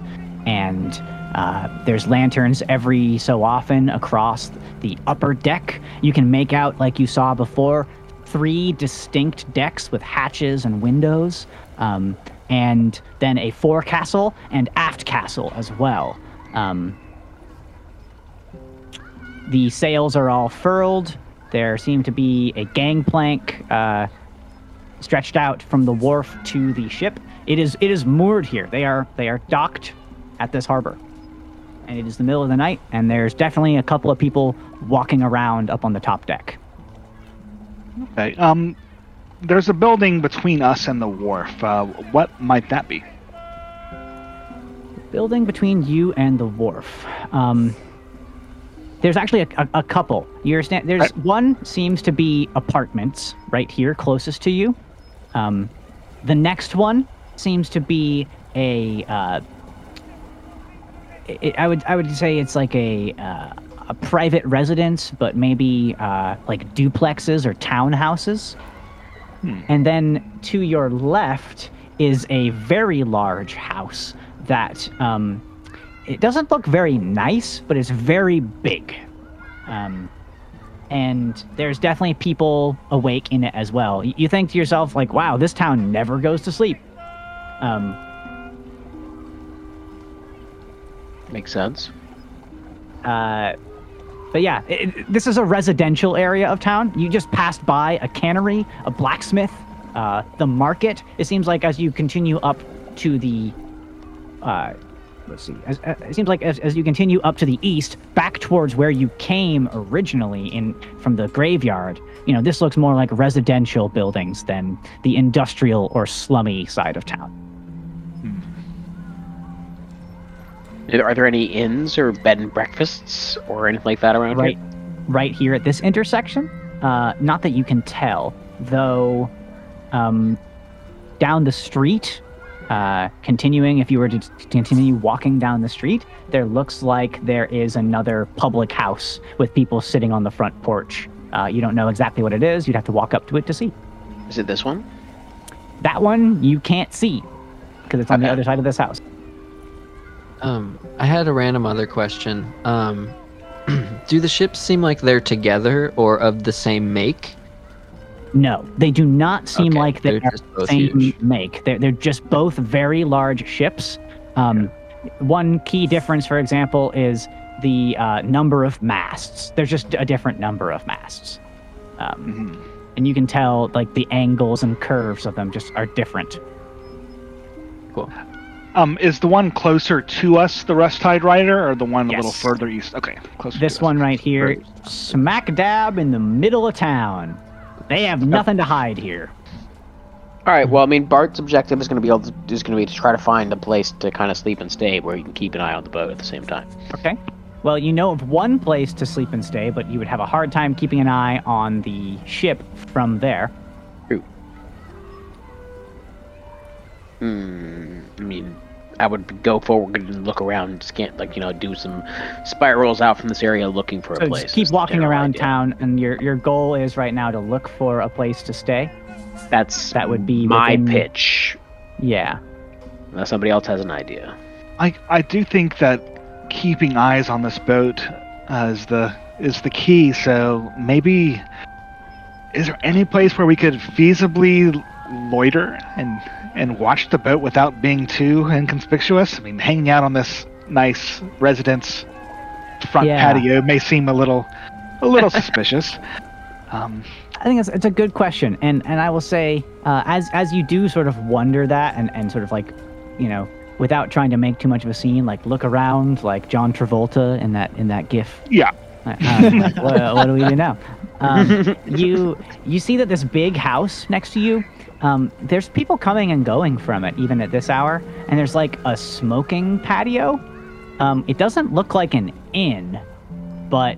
and uh, there's lanterns every so often across the upper deck. You can make out, like you saw before, three distinct decks with hatches and windows, um, and then a forecastle and aft castle as well. Um, the sails are all furled. There seem to be a gangplank uh, stretched out from the wharf to the ship. It is it is moored here. They are they are docked at this harbor, and it is the middle of the night. And there's definitely a couple of people walking around up on the top deck. Okay. Um, there's a building between us and the wharf. Uh, what might that be? building between you and the wharf. Um, there's actually a, a, a couple. You're sta- there's Right. one seems to be apartments right here closest to you. Um, the next one seems to be a. Uh, i I would I would say it's like a uh, a private residence, but maybe uh, like duplexes or townhouses. Hmm. And then to your left is a very large house that um, it doesn't look very nice, but it's very big. Um, and there's definitely people awake in it as well. You think to yourself, like, wow, this town never goes to sleep. Um, Makes sense. uh, but yeah, it, this is a residential area of town. You just passed by a cannery, a blacksmith, uh, the market. It seems like as you continue up to the, uh, let's see, as, uh, it seems like as, as you continue up to the east, back towards where you came originally in from the graveyard. You know, this looks more like residential buildings than the industrial or slummy side of town. Are are there any inns or bed and breakfasts or anything like that around right here? right here at this intersection uh, not that you can tell though um, down the street uh, continuing if you were to continue walking down the street there looks like there is another public house with people sitting on the front porch uh, you don't know exactly what it is you'd have to walk up to it to see Is it this one? that one you can't see because it's on the other side of this house Um, I had a random other question. Um, do the ships seem like they're together or of the same make? No, they do not seem Okay, like they're, they're just both same huge. make. They're, they're just both very large ships. Um, One key difference, for example, is the uh, number of masts. There's just a different number of masts. Um, Mhm. and you can tell, like, the angles and curves of them just are different. Cool. Um, is the one closer to us the Rust Tide Rider, or the one a little further east? Okay, closer. This to us. one right here, smack dab in the middle of town. They have nothing to hide here. All right. Well, I mean, Bart's objective is going to be able to, is going to be to try to find a place to kind of sleep and stay where you can keep an eye on the boat at the same time. Okay. Well, you know of one place to sleep and stay, but you would have a hard time keeping an eye on the ship from there. True. Hmm. I mean, I would go forward and look around, and scan, like you know, do some spirals out from this area looking for a place. just keep is the walking around idea. town, and your your goal is right now to look for a place to stay. That's That would be my within- pitch. Yeah. Unless somebody else has an idea. I I do think that keeping eyes on this boat uh, is the is the key. So maybe is there any place where we could feasibly loiter and and watch the boat without being too inconspicuous? I mean, hanging out on this nice residence front Yeah. patio may seem a little a little suspicious. Um, I think it's, it's a good question, and and I will say, uh, as as you do sort of wonder that, and and sort of like, you know, without trying to make too much of a scene, like look around, like John Travolta in that in that GIF. yeah. Uh, uh, like, what, what do we do now? Um, you you see that this big house next to you. Um, there's people coming and going from it, even at this hour, and there's like a smoking patio. Um, it doesn't look like an inn, but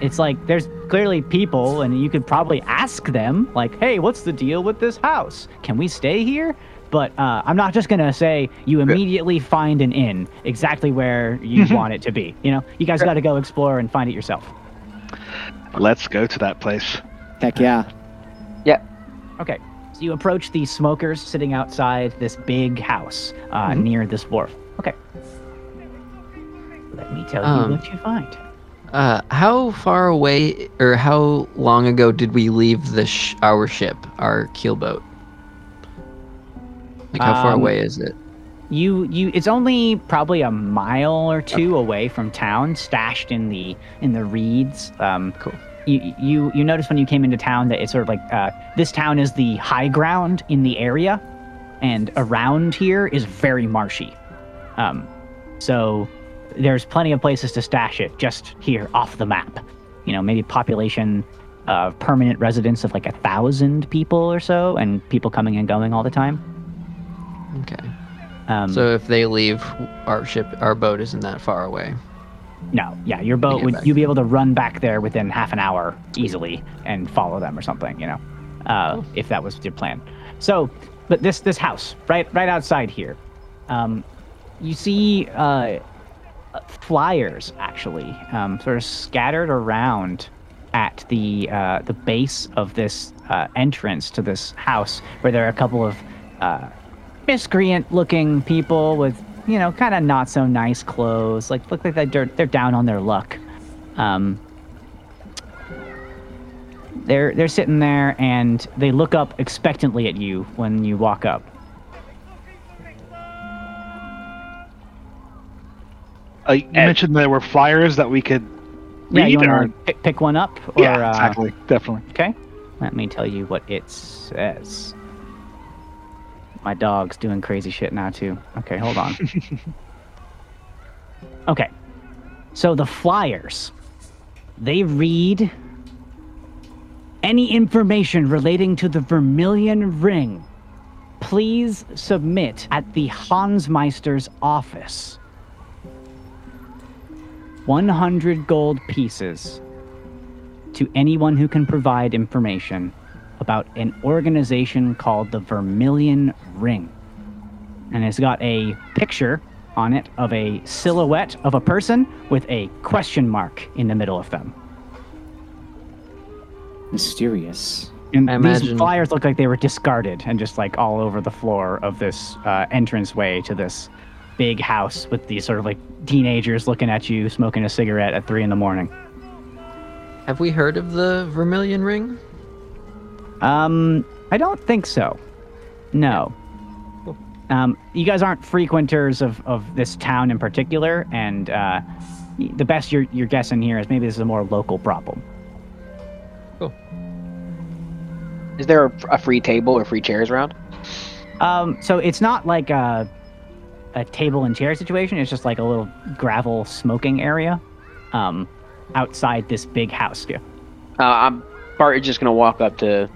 it's like there's clearly people, and you could probably ask them, like, "Hey, what's the deal with this house? Can we stay here?" But uh, I'm not just gonna say you immediately find an inn exactly where you want it to be. You know, you guys got to go explore and find it yourself. Let's go to that place. Heck yeah. Yeah. Okay, so you approach the smokers sitting outside this big house uh, Mm-hmm. near this wharf. Okay. Let me tell Um, you what you find. Uh, how far away or how long ago did we leave the sh- our ship, our keelboat? Like how far Um, away is it? You you it's only probably a mile or two away from town, stashed in the in the reeds. Um, Cool. You, you you notice when you came into town that it's sort of like uh, this town is the high ground in the area, and around here is very marshy. Um, so there's plenty of places to stash it just here off the map. You know, maybe population of permanent residents of like a thousand people or so, and people coming and going all the time. Okay. Um, So if they leave, our ship, our boat isn't that far away. No, yeah, your boat would back. you'd be able to run back there within half an hour easily and follow them or something, you know, uh, if that was your plan. So, but this this house right right outside here, um, you see uh, flyers actually um, sort of scattered around at the uh, the base of this uh, entrance to this house, where there are a couple of uh, miscreant looking people with you know kind of not so nice clothes. Like look like they're, they're down on their luck. Um, they're they're sitting there and they look up expectantly at you when you walk up. Uh, you mentioned there were flyers that we could yeah you read, want or pick, pick one up or yeah, uh, exactly, definitely. okay. Let me tell you what it says my dog's doing crazy shit now too. Okay hold on. Okay. So the flyers they read any information relating to the vermilion ring. Please submit at the hansmeister's office. 100 gold pieces to anyone who can provide information about an organization called the Vermilion Ring. And it's got a picture on it of a silhouette of a person with a question mark in the middle of them. Mysterious. And I these imagine- flyers look like they were discarded and just like all over the floor of this uh, entranceway to this big house with these sort of like teenagers looking at you smoking a cigarette at three in the morning. Have we heard of the Vermilion Ring? Um, I don't think so. No. Cool. Um, you guys aren't frequenters of, of this town in particular, and uh, the best you're, you're guessing here is maybe this is a more local problem. Cool. Is there a, a free table or free chairs around? Um, so it's not like a, a table and chair situation. It's just like a little gravel smoking area, um, outside this big house here. Uh, I'm Bart is just gonna walk up to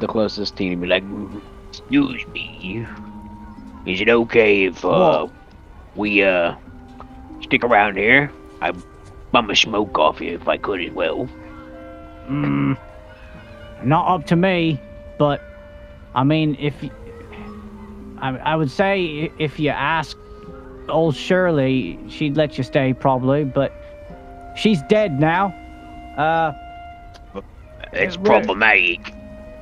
the closest team and be like, Excuse me. Is it okay if uh we uh stick around here? I bum a smoke off you if I could as well. Mm, not up to me, but I mean, if I, I would say if you ask old Shirley, she'd let you stay probably, but she's dead now. Uh, It's problematic.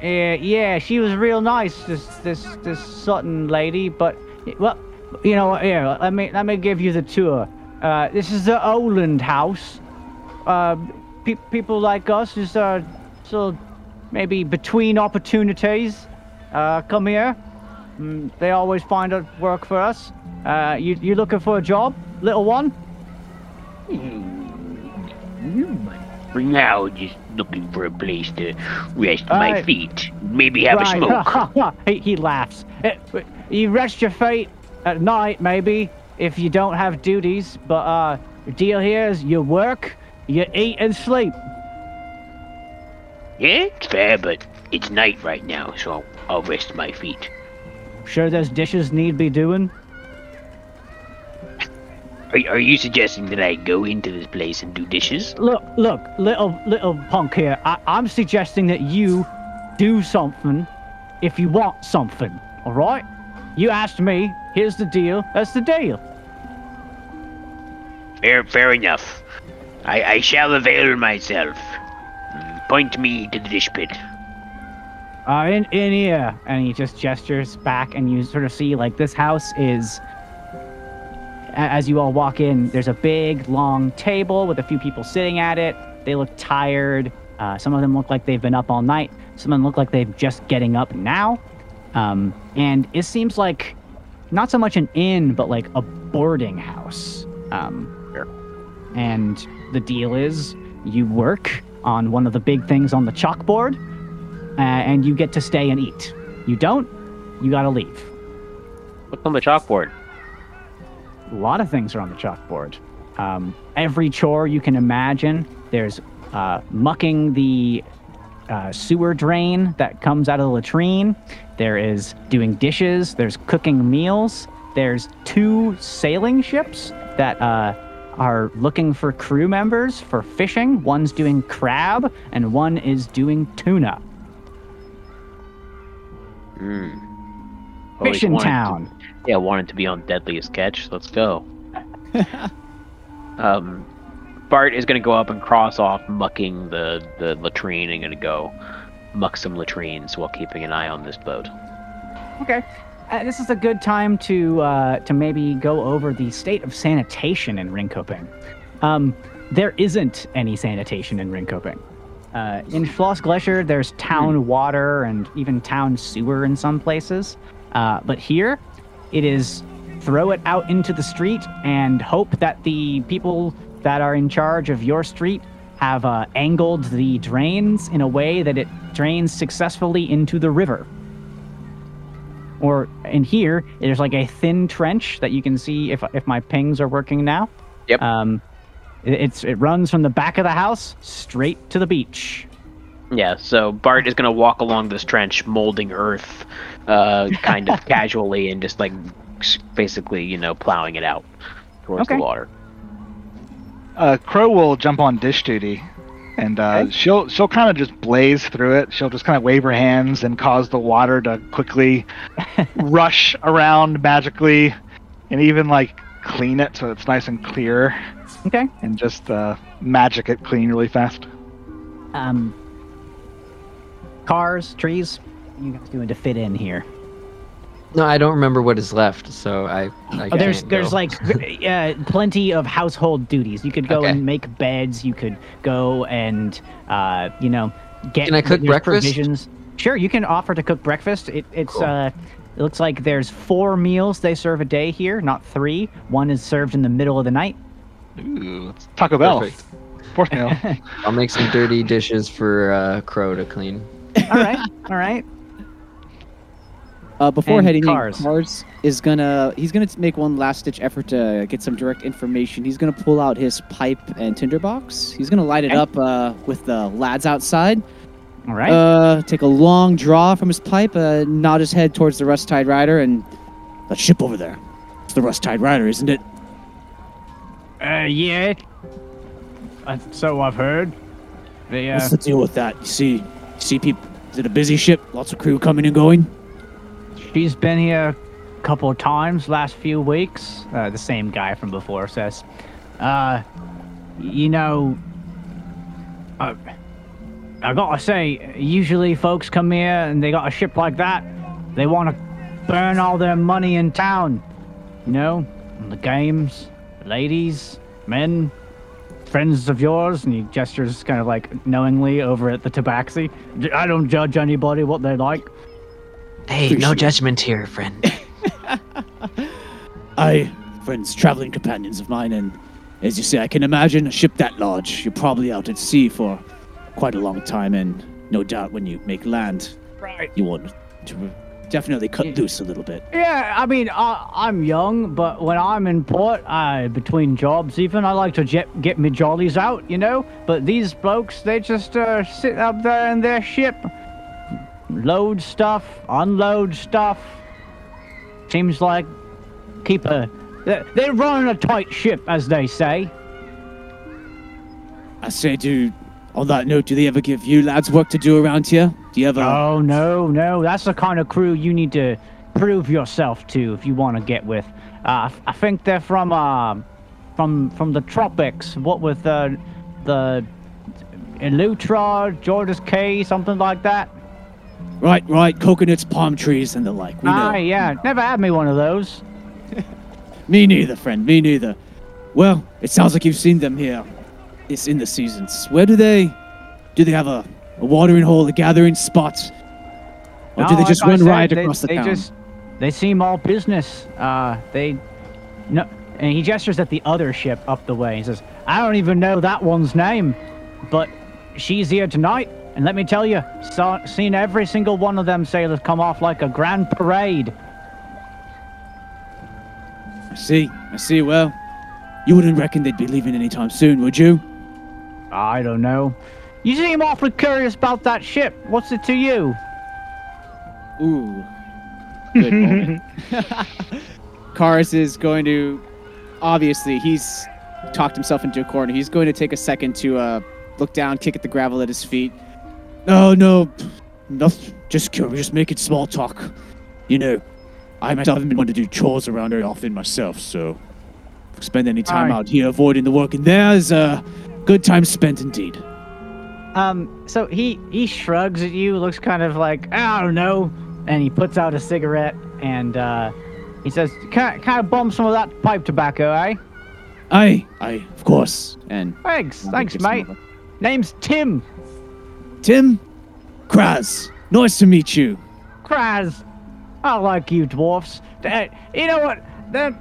Yeah, yeah, she was real nice, this this this Sutton lady, but well, you know, yeah, let me let me give you the tour. Uh, this is the Oland House. Uh, pe- people like us is uh, sort of maybe between opportunities. Uh, come here. Mm, they always find work for us. Uh, you you looking for a job, little one? For now, just looking for a place to rest my feet. Maybe have a smoke. he, he laughs. Eh, You rest your feet at night, maybe, if you don't have duties. But uh, the deal here is you work, you eat, and sleep. Yeah, it's fair, but it's night right now, so I'll, I'll rest my feet. Sure, there's dishes need be doing. Are, are you suggesting that I go into this place and do dishes? Look, look, little little punk here. I, I'm suggesting that you do something if you want something. All right? You asked me. Here's the deal. That's the deal. Fair, fair enough. I, I shall avail myself. Point me to the dish pit. Uh, in in here, and he just gestures back, and you sort of see like this house is. As you all walk in, there's a big, long table with a few people sitting at it. They look tired. Uh, some of them look like they've been up all night. Some of them look like they're just getting up now. Um, and it seems like not so much an inn, but like a boarding house. Um, and the deal is you work on one of the big things on the chalkboard, uh, and you get to stay and eat. You don't, you gotta leave. "What's on the chalkboard?" A lot of things are on the chalkboard. Um, every chore you can imagine. There's uh, mucking the uh, sewer drain that comes out of the latrine. There is doing dishes. There's cooking meals. There's two sailing ships that uh, are looking for crew members for fishing. One's doing crab, and one is doing tuna. Mm. Always Fishing wanted to- town. yeah, wanted to be on Deadliest Catch. Let's go. um, Bart is gonna go up and cross off mucking the the latrine and gonna go muck some latrines while keeping an eye on this boat. Okay. Uh, this is a good time to uh, to maybe go over the state of sanitation in Ringkoping. Um, there isn't any sanitation in Ringkoping. Uh, in Floss Gletscher, there's town water and even town sewer in some places. Uh, but here, it is throw it out into the street and hope that the people that are in charge of your street have uh, angled the drains in a way that it drains successfully into the river. Or in here there's like a thin trench that you can see if if my pings are working now. Yep. um it, it's it runs from the back of the house straight to the beach Yeah, so Bart is gonna walk along this trench, molding earth, uh, kind of casually, and just like basically, you know, plowing it out towards Okay. the water. Uh, Crow will jump on dish duty, and uh, Okay. she'll she'll kind of just blaze through it. She'll just kind of wave her hands and cause the water to quickly rush around magically, and even like clean it so it's nice and clear, okay and just uh, magic it clean really fast. um cars trees what are you guys doing to fit in here No, I don't remember what is left, so I. I Oh, there's there's go. like uh, plenty of household duties. You could go Okay. and make beds. You could go and uh, you know get. Can I cook breakfast? Provisions. Sure, you can offer to cook breakfast. It, it's Cool. uh, it looks like there's four meals they serve a day here, not three. One is served in the middle of the night. Ooh, Taco Bell. Perfect. Fourth meal. I'll make some dirty dishes for uh, Crow to clean. All right, all right. Uh, before And heading cars. in, Cars is gonna he's gonna make one last ditch effort to get some direct information. He's gonna pull out his pipe and tinderbox. He's gonna light it Okay. up uh, with the lads outside. All right. Uh, take a long draw from his pipe, uh, nod his head towards the Rust Tide Rider, and that ship over there. It's the Rust Tide Rider, isn't it? Uh, yeah. Uh, so I've heard. They, uh, What's the deal with that? You see, you see people. Is it a busy ship? Lots of crew coming and going. she's been here a couple of times last few weeks. Uh, the same guy from before says. Uh, you know, uh, I gotta say, usually folks come here and they got a ship like that, they want to burn all their money in town. You know, on the games, ladies, men, friends of yours, and he gestures kind of like knowingly over at the tabaxi. I don't judge anybody what they like. Hey, no judgment here, friend. I, friends, traveling companions of mine, and as you say, I can imagine a ship that large. You're probably out at sea for quite a long time, and no doubt when you make land, Right. you want to definitely cut loose a little bit. Yeah, I mean, I, I'm young, but when I'm in port, I between jobs even, I like to jet, get me jollies out, you know. But these blokes, they just uh, sit up there in their ship, load stuff, unload stuff. Seems like keep a. They're, they're running a tight ship, as they say. I say, do on that note, do they ever give you lads work to do around here? Do you ever? Oh no, no, that's the kind of crew you need to prove yourself to if you want to get with. Uh, I think they're from uh, from from the tropics. What with uh, the Elutra, Georges K, something like that. Right, right, coconuts, palm trees, and the like. We know. Ah, yeah, never had me one of those. Me neither, friend. Me neither. Well, it sounds like you've seen them here. It's in the seasons. Where do they? Do they have a, a watering hole, a gathering spot, or do they just like run said, riot they- across the they town? Just, they seem all business. Uh, they, no, and he gestures at the other ship up the way. He says, "I don't even know that one's name, but she's here tonight." And let me tell you, saw, seen every single one of them sailors come off like a grand parade. I see. I see. Well, you wouldn't reckon they'd be leaving anytime soon, would you? I don't know. You seem awfully curious about that ship. What's it to you? Ooh. Good moment. Karis is going to. Obviously, he's talked himself into a corner. He's going to take a second to uh, look down, kick at the gravel at his feet. No, no, nothing. Just curious, just making small talk. You know, I myself haven't been one to do chores around very often myself, so spend any time Aye. out here avoiding the work in there is a good time spent indeed. Um, so he he shrugs at you, looks kind of like I don't know, and he puts out a cigarette and uh, he says, "Can can I bum some of that pipe tobacco, eh?" Aye, aye, of course. And Thanks, thanks, mate. Name's Tim Tim, Kraz, nice to meet you. Kraz. I like you dwarfs. Uh, you know what? Them,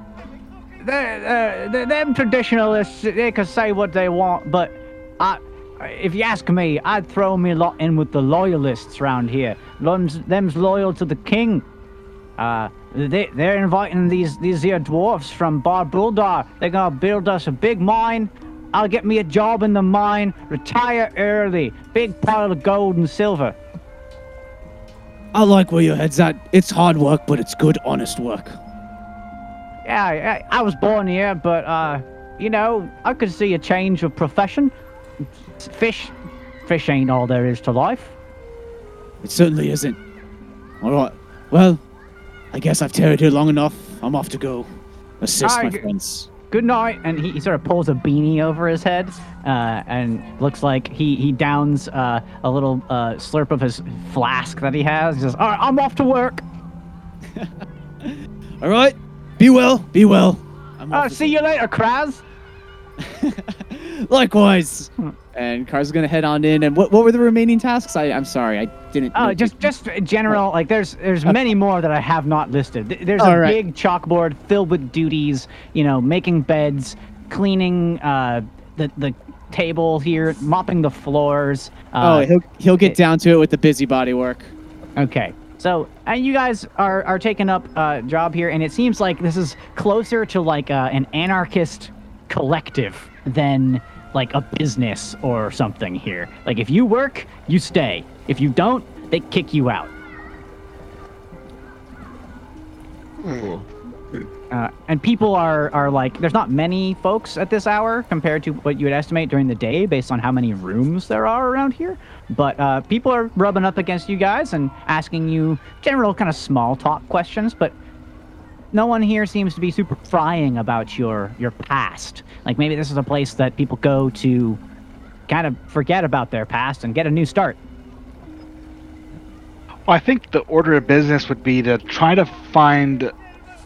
the, uh, the, them traditionalists, they can say what they want, but I, if you ask me, I'd throw me a lot in with the loyalists round here. Them's, them's loyal to the king. Uh, they, they're inviting these these here dwarfs from Bar Buldar. They're gonna build us a big mine. I'll get me a job in the mine, retire early, big pile of gold and silver. I like where your head's at. It's hard work, but it's good, honest work. Yeah, I, I was born here, but uh, you know, I could see a change of profession. Fish, fish ain't all there is to life. It certainly isn't. All right. Well, I guess I've tarried here long enough. I'm off to go assist Aye, my g- friends. Good night. And he, he sort of pulls a beanie over his head, uh, and looks like he he downs uh, a little uh, slurp of his flask that he has. He says, "All right, I'm off to work." All right. Be well. Be well. I'm Oh, off see you later, Kraz. Likewise. And Car's is gonna head on in. And what, what were the remaining tasks? I, I'm sorry, I didn't. Oh, note just just general. Like there's there's many more that I have not listed. Th- There's a All right. big chalkboard filled with duties. You know, making beds, cleaning uh, the the table here, mopping the floors. Oh, Uh, he'll he'll get it- down to it with the busybody work. Okay. So, uh, you guys are, are taking up a uh, job here, and it seems like this is closer to like uh, an anarchist collective than like a business or something here. Like, if you work, you stay. If you don't, they kick you out. Cool. Uh, and people are, are like, there's not many folks at this hour compared to what you would estimate during the day based on how many rooms there are around here. But uh, people are rubbing up against you guys and asking you general kind of small talk questions, but no one here seems to be super prying about your, your past. Like maybe this is a place that people go to kind of forget about their past and get a new start. Well, I think the order of business would be to try to find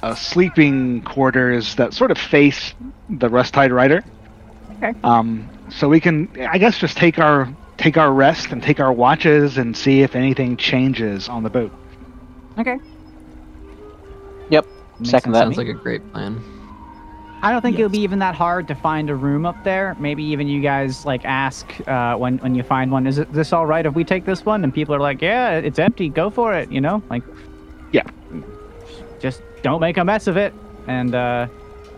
uh, sleeping quarters that sort of face the Rust-Tide Rider. Okay. Um, so we can, I guess, just take our take our rest and take our watches and see if anything changes on the boat. Okay. Yep. Makes Second that. Sounds like a great plan. I don't think it'll be even that hard to find a room up there. Maybe even you guys like ask uh, when when you find one, is it this all right if we take this one? And people are like, yeah, it's empty, go for it. You know, like, Yeah. just don't make a mess of it. And uh,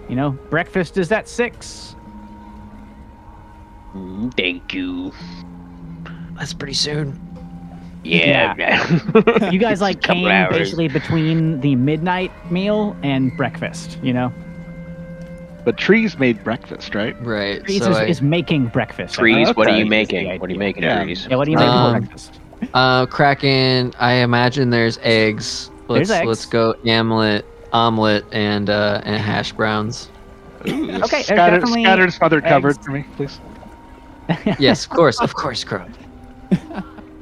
you know, breakfast is at six. Mm, Thank you. That's pretty soon. Yeah. You guys like came hours. basically between the midnight meal and breakfast. You know, But trees made breakfast, right? Right. Trees so is, I, is making breakfast. Trees, what are Okay. you Is the making? What are you making, Yeah. trees? Yeah, what are you making Um, for breakfast? uh, Kraken. I imagine there's eggs. Let's There's eggs. let's go omelet, omelet, and uh, and hash browns. Okay, there's Scattered, definitely scattered, smothered, eggs. covered for me, please. yes, of course, of course, Crow.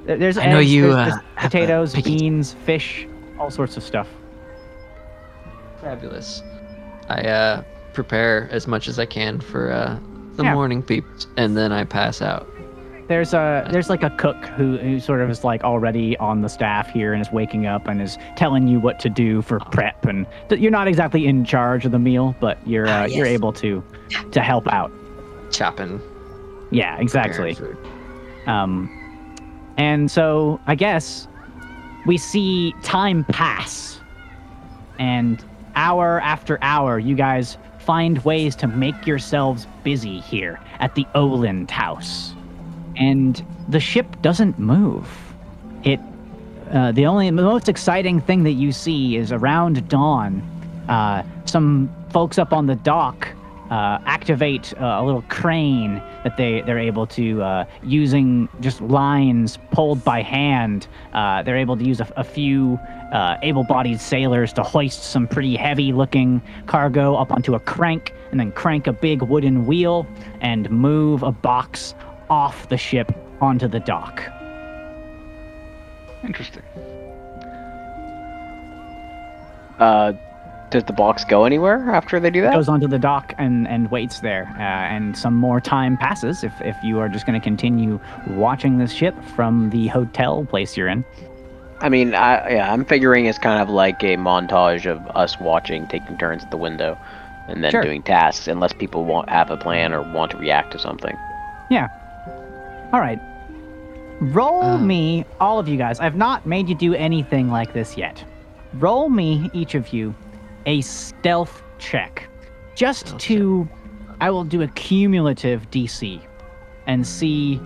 There- There's I know eggs, you, there's, uh, there's have a potatoes, picky- beans, fish, all sorts of stuff. Fabulous. I uh, prepare as much as I can for uh, the Yeah. morning peeps, and then I pass out. There's a there's like a cook who, who sort of is like already on the staff here and is waking up and is telling you what to do for prep and th- you're not exactly in charge of the meal, but you're uh, Ah, you're yes. able to to help out. Chopping. Yeah, exactly. food. Um, and so I guess we see time pass, and hour after hour, you guys find ways to make yourselves busy here at the Oland house, and the ship doesn't move. It. Uh, the only the most exciting thing that you see is around dawn, uh, some folks up on the dock uh, activate uh, a little crane that they they're able to uh, using just lines pulled by hand. Uh, they're able to use a, a few uh, able-bodied sailors to hoist some pretty heavy-looking cargo up onto a crank, and then crank a big wooden wheel and move a box off the ship onto the dock. Interesting. Uh, does the box go anywhere after they do that? It goes onto the dock and, and waits there. Uh, and some more time passes if, if you are just going to continue watching this ship from the hotel place you're in. I mean, I yeah, I'm figuring it's kind of like a montage of us watching, taking turns at the window, and then Sure. doing tasks, unless people want have a plan or want to react to something. Yeah. All right. Roll Uh. me, all of you guys. I've not made you do anything like this yet. Roll me, each of you, a stealth check. Just Stealth to. I will do a cumulative DC and see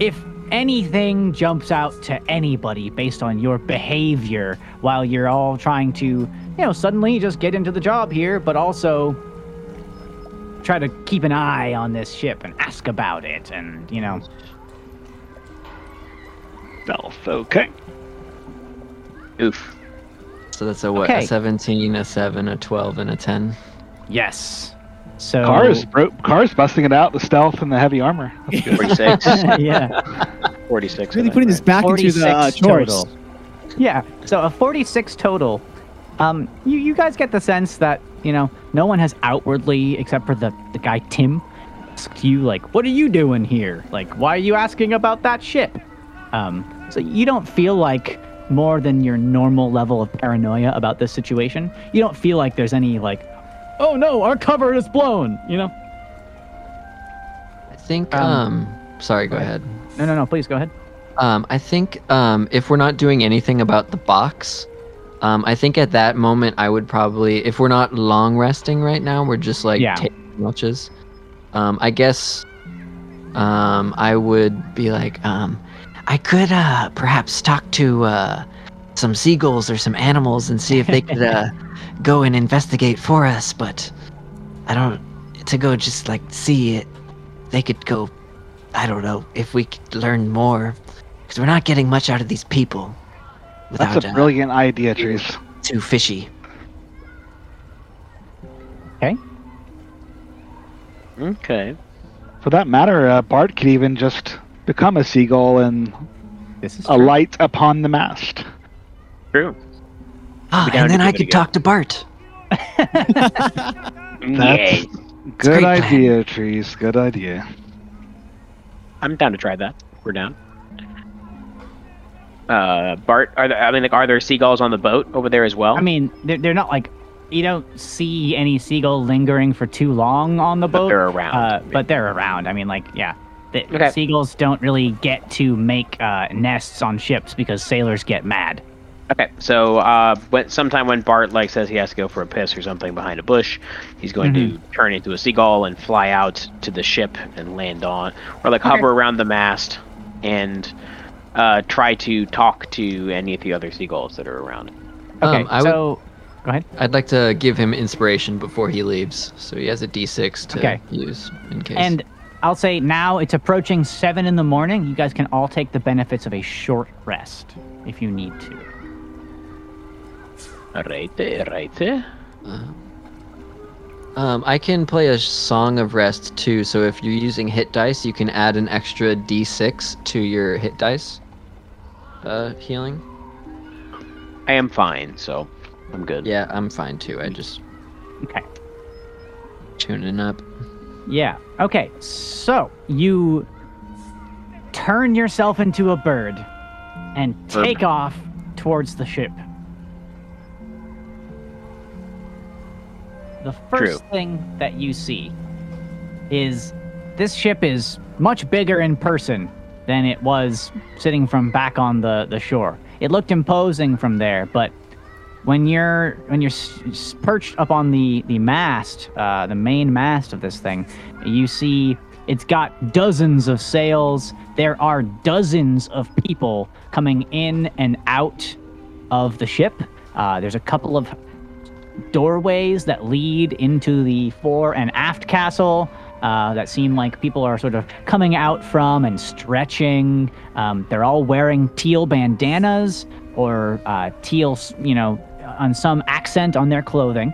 if anything jumps out to anybody based on your behavior while you're all trying to, you know, suddenly just get into the job here, but also try to keep an eye on this ship and ask about it and, you know. Stealth, okay. Oof. So that's a what? Okay. A 17, a 7, a 12, and a 10. Yes. So Cars, bro, cars busting it out, the stealth and the heavy armor. That's good. 46. yeah. 46. Really think, putting this back into the uh, chores. total. Yeah. So a 46 total. Um, you, you guys get the sense that, you know, no one has outwardly, except for the, the guy Tim, asked you, like, what are you doing here? Like, why are you asking about that ship? Um, so you don't feel like more than your normal level of paranoia about this situation. You don't feel like there's any, like, oh no, our cover is blown, you know? I think. Um, Um. sorry. Go go ahead. No, no, no, please go ahead. Um. I think. Um. If we're not doing anything about the box, um. I think at that moment I would probably, if we're not long resting right now, we're just like Yeah. taking watches. Um. I guess. Um. I would be like. Um. I could uh perhaps talk to uh some seagulls or some animals and see if they could uh go and investigate for us, but I don't to go just like see it. They could go. I don't know if we could learn more because we're not getting much out of these people. Without That's a uh, brilliant idea, Trees. too fishy. Okay. Okay. For that matter, uh, Bart could even just become a seagull and This is a light upon the mast. True. Ah, and then I could talk to Bart. Yes. Good great plan. idea, Trees. Good idea. I'm down to try that. We're down. Uh, Bart, are there? I mean, like, are there seagulls on the boat over there as well? I mean, they're, they're not like you don't see any seagull lingering for too long on the but boat. they're around. uh, but they're around. I mean, like, yeah, the, Okay. seagulls don't really get to make uh, nests on ships because sailors get mad. Okay, so uh, when sometime when Bart like says he has to go for a piss or something behind a bush, he's going to turn into a seagull and fly out to the ship and land on, or like hover around the mast and uh, try to talk to any of the other seagulls that are around. Okay, Um, I would- so go ahead. I'd like to give him inspiration before he leaves, so he has a D6 to Okay. use in case. And I'll say now it's approaching seven in the morning. You guys can all take the benefits of a short rest if you need to. Right there, right there. Um, I can play a song of rest too. So if you're using hit dice, you can add an extra D6 to your hit dice. Uh, healing. I am fine, so I'm good. Yeah, I'm fine too. I just Okay. tuning up. Yeah. Okay. So you turn yourself into a bird and take off towards the ship. The first thing that you see is this ship is much bigger in person than it was sitting from back on the, the shore. It looked imposing from there, but when you're when you're s- perched up on the the mast, uh, the main mast of this thing, you see it's got dozens of sails. There are dozens of people coming in and out of the ship. Uh, there's a couple of doorways that lead into the fore and aft castle uh, that seem like people are sort of coming out from and stretching. Um, they're all wearing teal bandanas or uh, teal, you know, on some accent on their clothing.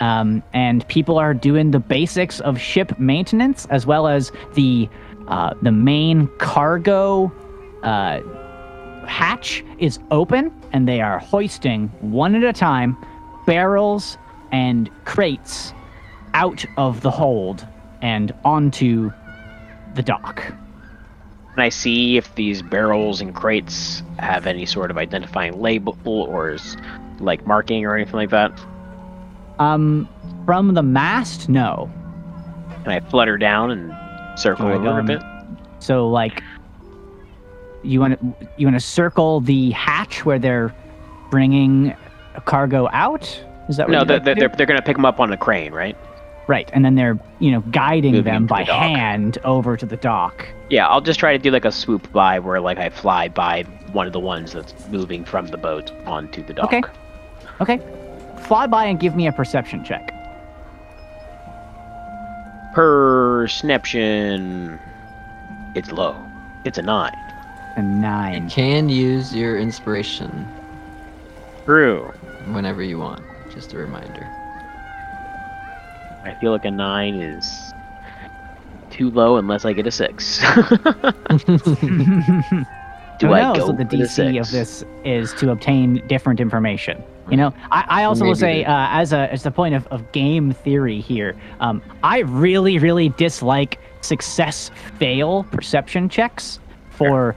Um, and people are doing the basics of ship maintenance as well as the uh, the main cargo uh, hatch is open and they are hoisting one at a time barrels and crates out of the hold and onto the dock. Can I see if these barrels and crates have any sort of identifying label or is, like marking or anything like that? Um, from the mast, no. Can I flutter down and circle Alright, over um, a bit? So like, you want to you want to circle the hatch where they're bringing cargo out? Is that what No, they're, like they're, they're, going to pick them up on a crane, right? right, and then they're you know guiding Moving them to the by hand over to the dock. Yeah, I'll just try to do like a swoop by where like I fly by one of the ones that's moving from the boat onto the dock. Okay. Okay, fly by and give me a perception check. Perception. It's low. It's a nine. A nine. You Can use your inspiration True. whenever you want. Just a reminder. I feel like a nine is too low unless I get a six. Do Who I knows go what the DC of this is to obtain different information? You know, I, I also will say, uh, as a as the point of, of game theory here, um, I really really dislike success fail perception checks for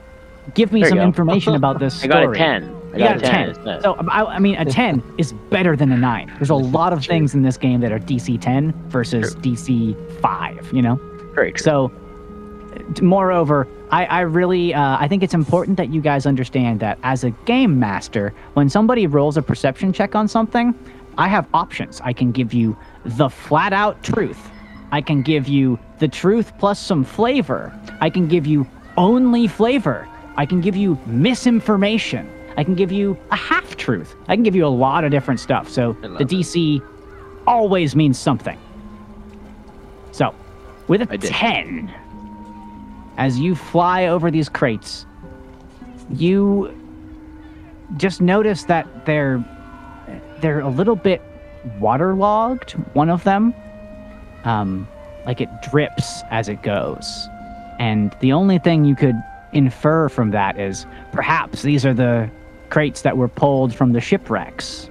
give me There some information about this story. I got a ten. I You got a 10. instead. So um, I, I mean, a 10 is better than a 9. There's a lot of things in this game that are DC 10 versus DC 5, you know? Very true. So, moreover, I, I really uh, I think it's important that you guys understand that as a game master, when somebody rolls a perception check on something, I have options. I can give you the flat out truth. I can give you the truth plus some flavor. I can give you only flavor. I can give you misinformation. I can give you a half truth. I can give you a lot of different stuff. So the it. DC always means something. So, with a I did. 10, as you fly over these crates, you just notice that they're they're a little bit waterlogged. One of them, um, like it drips as it goes, and the only thing you could infer from that is perhaps these are the crates that were pulled from the shipwrecks.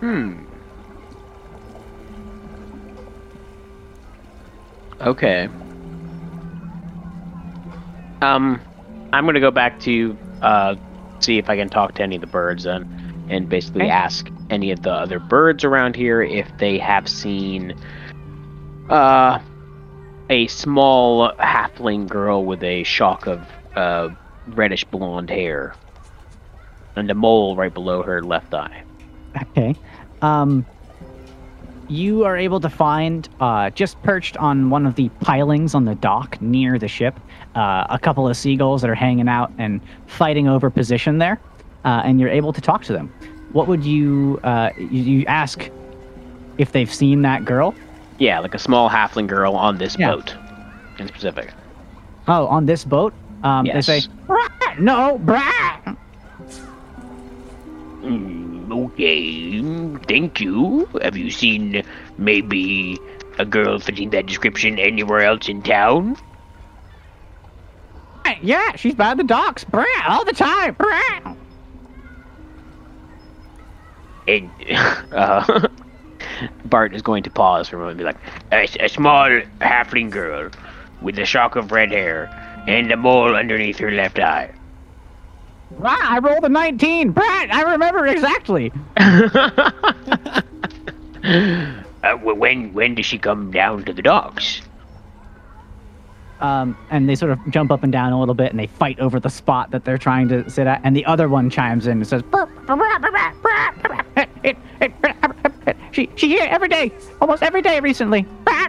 Hmm. Okay. Um, I'm gonna go back to uh, see if I can talk to any of the birds then, and basically Okay. ask any of the other birds around here if they have seen uh a small halfling girl with a shock of uh reddish blonde hair and a mole right below her left eye. Okay. Um, you are able to find, uh, just perched on one of the pilings on the dock near the ship, uh, a couple of seagulls that are hanging out and fighting over position there, uh, and you're able to talk to them. What would you, uh, you, you ask if they've seen that girl? Yeah, like a small halfling girl on this Yeah. boat in specific. Oh, on this boat? Um, Yes. They say, "Brat, no, brat. Hmm, okay, thank you. Have you seen maybe a girl fitting that description anywhere else in town? Yeah, she's by the docks, brat, all the time. And Uh, Bart is going to pause for a moment and be like, a, a small halfling girl with a shock of red hair and a mole underneath her left eye. Brat, I rolled a 19, brat, I remember exactly. Uh, when when does she come down to the docks? um, and they sort of jump up and down a little bit, and they fight over the spot that they're trying to sit at. And the other one chimes in and says. "She, she here every day, almost every day recently." Brr."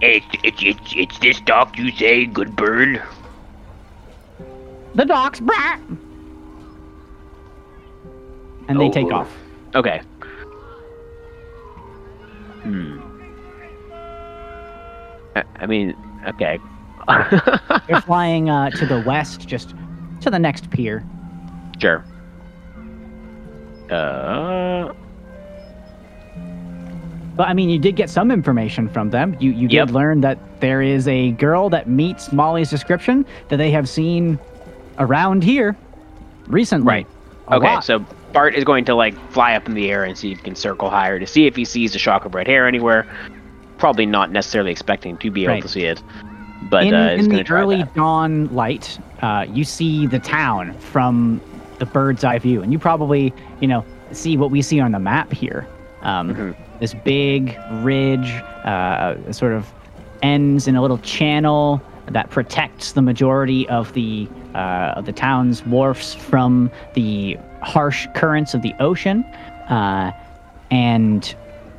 It's it's it's it's this dock you say, good bird. The docks, brr. and they take Oh. off. okay. Hmm. I, I mean, okay. They're flying uh, to the west, just to the next pier. sure. Uh, But I mean, you did get some information from them. You you Yep. did learn that there is a girl that meets Molly's description that they have seen around here recently. Right. A okay, lot. so Bart is going to like fly up in the air and see if he can circle higher to see if he sees a shock of red hair anywhere. Probably not necessarily expecting to be able Right. to see it, but in, uh, in the early that. dawn light, uh, you see the town from the bird's eye view, and you probably, you know, see what we see on the map here. Um, Mhm. This big ridge, uh, sort of ends in a little channel that protects the majority of the uh, of the town's wharfs from the harsh currents of the ocean, uh, and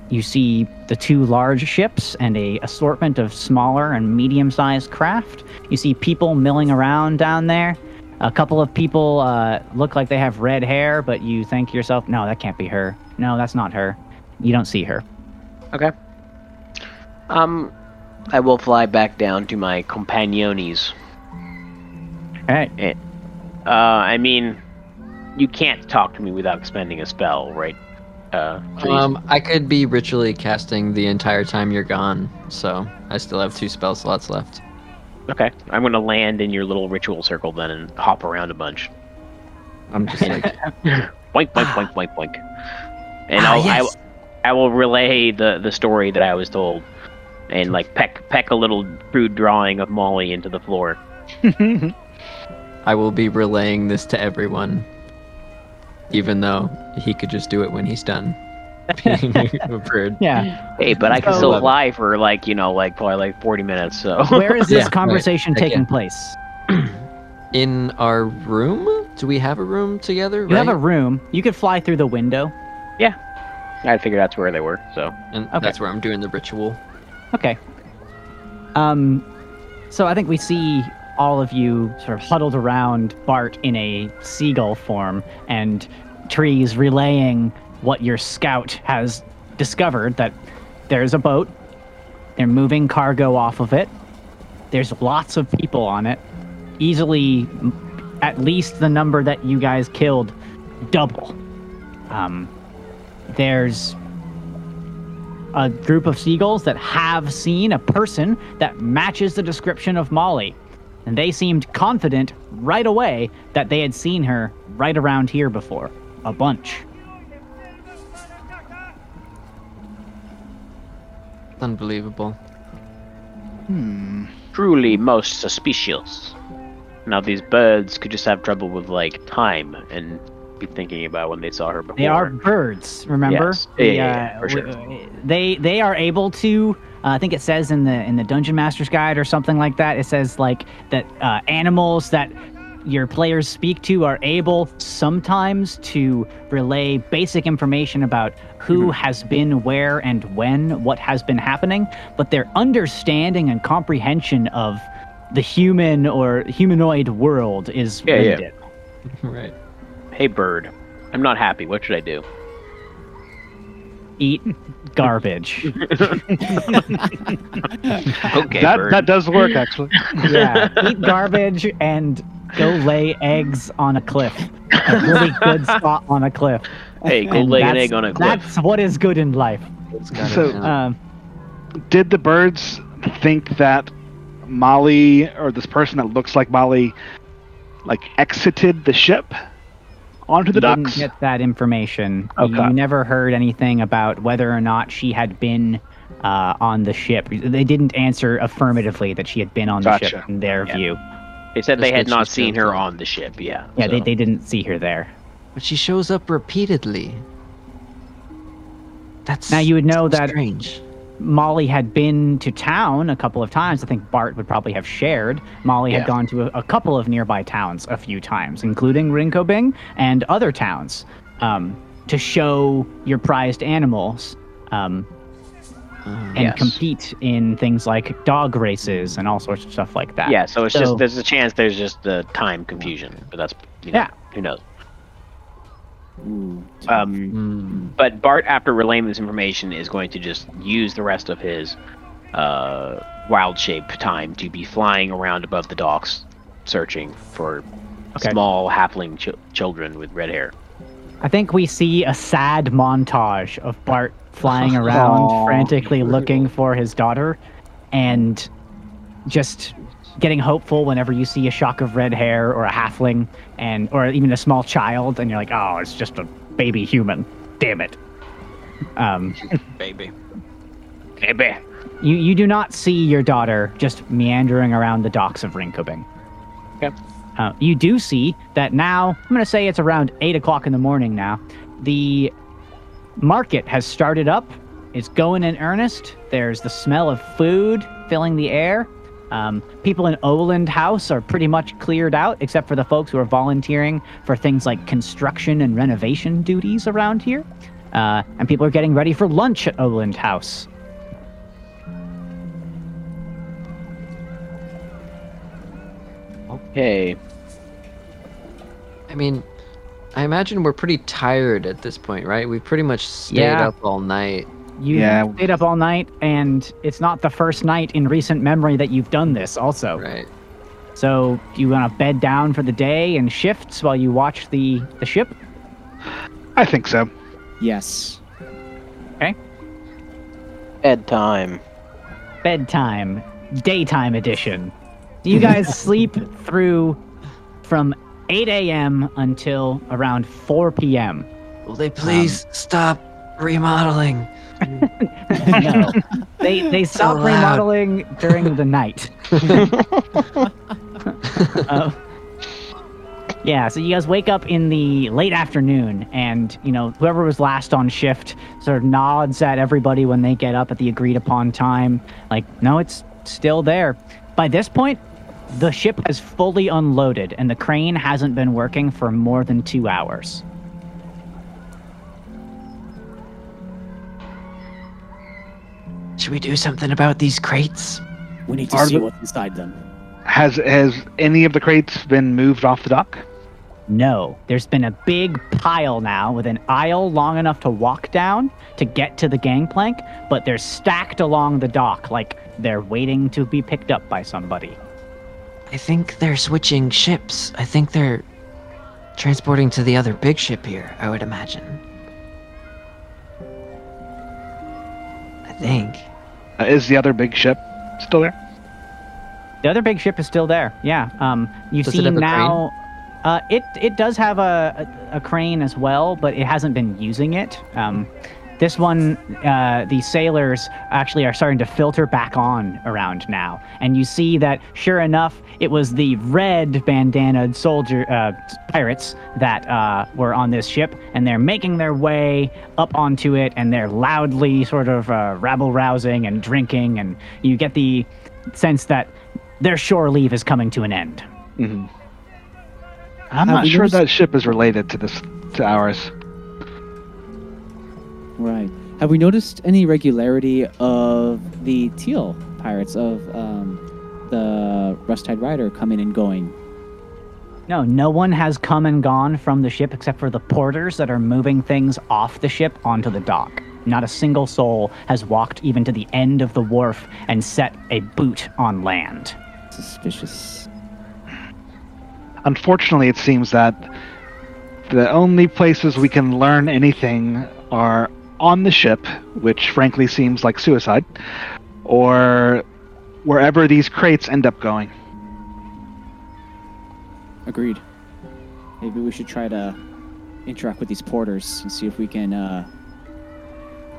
you see the two large ships and a assortment of smaller and medium-sized craft. You see people milling around down there. A couple of people uh, look like they have red hair, but you think to yourself, "No, that can't be her. No, that's not her." You don't see her. Okay. Um, I will fly back down to my compagnones. All right. Uh, I mean, you can't talk to me without expending a spell, right? Uh. Um, I could be ritually casting the entire time you're gone, so I still have two spell slots left. okay, I'm gonna land in your little ritual circle then and hop around a bunch. I'm just like, Boink, boink, boink, boink, boink. And Ah, I'll, yes. I, I will relay the, the story that I was told, and like peck peck a little crude drawing of Molly into the floor. I will be relaying this to everyone, even though he could just do it when he's done. Being a bird. Yeah. Hey, but I can So- still fly for like you know like probably like 40 minutes. So Where is this Yeah, conversation Again. taking place? In our room? Do we have a room together? You have a room. You could fly through the window. Yeah. I figured that's where they were. So and Okay. that's where I'm doing the ritual. Okay. Um, so I think we see all of you sort of huddled around Bart in a seagull form, and Trees relaying what your scout has discovered that there's a boat. They're moving cargo off of it. There's lots of people on it. Easily, at least the number that you guys killed, double. Um, there's a group of seagulls that have seen a person that matches the description of Molly. And they seemed confident right away that they had seen her right around here before. A bunch. Unbelievable. Hmm. truly most suspicious. Now these birds could just have trouble with like time and be thinking about when they saw her before. They are birds, remember? Yes. Yeah, The, yeah, yeah, uh, for sure. They they are able to. Uh, I think it says in the in the Dungeon Master's Guide or something like that. It says like that uh, animals that your players speak to are able sometimes to relay basic information about who Mm-hmm. has been where and when, what has been happening, but their understanding and comprehension of the human or humanoid world is Yeah, yeah. limited. right. Hey bird, I'm not happy. What should I do? Eat garbage. Okay, that bird. that does work actually. yeah, eat garbage and go lay eggs on a cliff. A really good spot on a cliff. hey, go And lay an egg on a cliff. That's what is good in life. So- Um, Did the birds think that Molly or this person that looks like Molly like exited the ship onto the didn't get that information. Okay. You never heard anything about whether or not she had been uh, on the ship. They didn't answer affirmatively that she had been on the ship in their Yeah. view. They said they had not seen her on the ship. Yeah. Yeah, they, so- they didn't see her there. But she shows up repeatedly. That's Now you would know so that strange. Molly had been to town a couple of times. I think Bart would probably have shared. Molly Yeah. had gone to a, a couple of nearby towns a few times, including Rinkobing and other towns, um, to show your prized animals um, Uh, and Yes. compete in things like dog races and all sorts of stuff like that. Yeah, so it's So- just there's a chance there's just the time confusion, but that's you know, Yeah. who knows. Ooh. Um, mm, but Bart, after relaying this information, is going to just use the rest of his uh, wild shape time to be flying around above the docks, searching for Okay. small halfling ch- children with red hair. I think we see a sad montage of Bart flying around, Aw. frantically looking for his daughter, and just getting hopeful whenever you see a shock of red hair or a halfling, and or even a small child, and you're like, oh, it's just a baby human. Damn it. Um, baby. Ebe. you you do not see your daughter just meandering around the docks of Rinkobing. Okay. Uh, you do see that now. I'm going to say it's around eight o'clock in the morning now. The market has started up. It's going in earnest. There's the smell of food filling the air. Um, people in Oland House are pretty much cleared out, except for the folks who are volunteering for things like construction and renovation duties around here. Uh, and people are getting ready for lunch at Oland House. Okay. I mean, I imagine we're pretty tired at this point, right? We've pretty much stayed Yeah. up all night. You Yeah. stayed up all night, and it's not the first night in recent memory that you've done this, also. Right. So, do you want to bed down for the day and shifts while you watch the, the ship? I think so. Yes. Okay. Bedtime. bedtime, daytime edition. Do you guys sleep through from 8 a.m. until around 4 p.m. Will they please um, stop remodeling? No, they they stop loud. remodeling during the night. Uh, yeah, so you guys wake up in the late afternoon, and you know whoever was last on shift sort of nods at everybody when they get up at the agreed upon time. Like, no, it's still there. By this point, the ship has fully unloaded, and the crane hasn't been working for more than two hours. Should we do something about these crates? We need to Are see the- what's inside them. Has has any of the crates been moved off the dock? No, there's been a big pile now with an aisle long enough to walk down to get to the gangplank, but they're stacked along the dock like they're waiting to be picked up by somebody. I think they're switching ships. I think they're transporting to the other big ship here, I would imagine. Think. Uh, is the other big ship still there? The other big ship is still there. Yeah. Um, you've Does it seen have a now. Uh, it it does have a, a a crane as well, but it hasn't been using it. Um, this one, uh, the sailors actually are starting to filter back on around now, and you see that sure enough, it was the red bandanaed soldier uh, pirates that uh, were on this ship, and they're making their way up onto it, and they're loudly sort of uh, rabble rousing and drinking, and you get the sense that their shore leave is coming to an end. Mm-hmm. I'm not we sure that ship is related to this to ours. Right. Have we noticed any regularity of the teal pirates of um, the Rust-Tide Rider coming and going? No, no one has come and gone from the ship except for the porters that are moving things off the ship onto the dock. Not a single soul has walked even to the end of the wharf and set a boot on land. Suspicious. Unfortunately, it seems that the only places we can learn anything are on the ship, which frankly seems like suicide, or wherever these crates end up going. Agreed. Maybe we should try to interact with these porters and see if we can uh,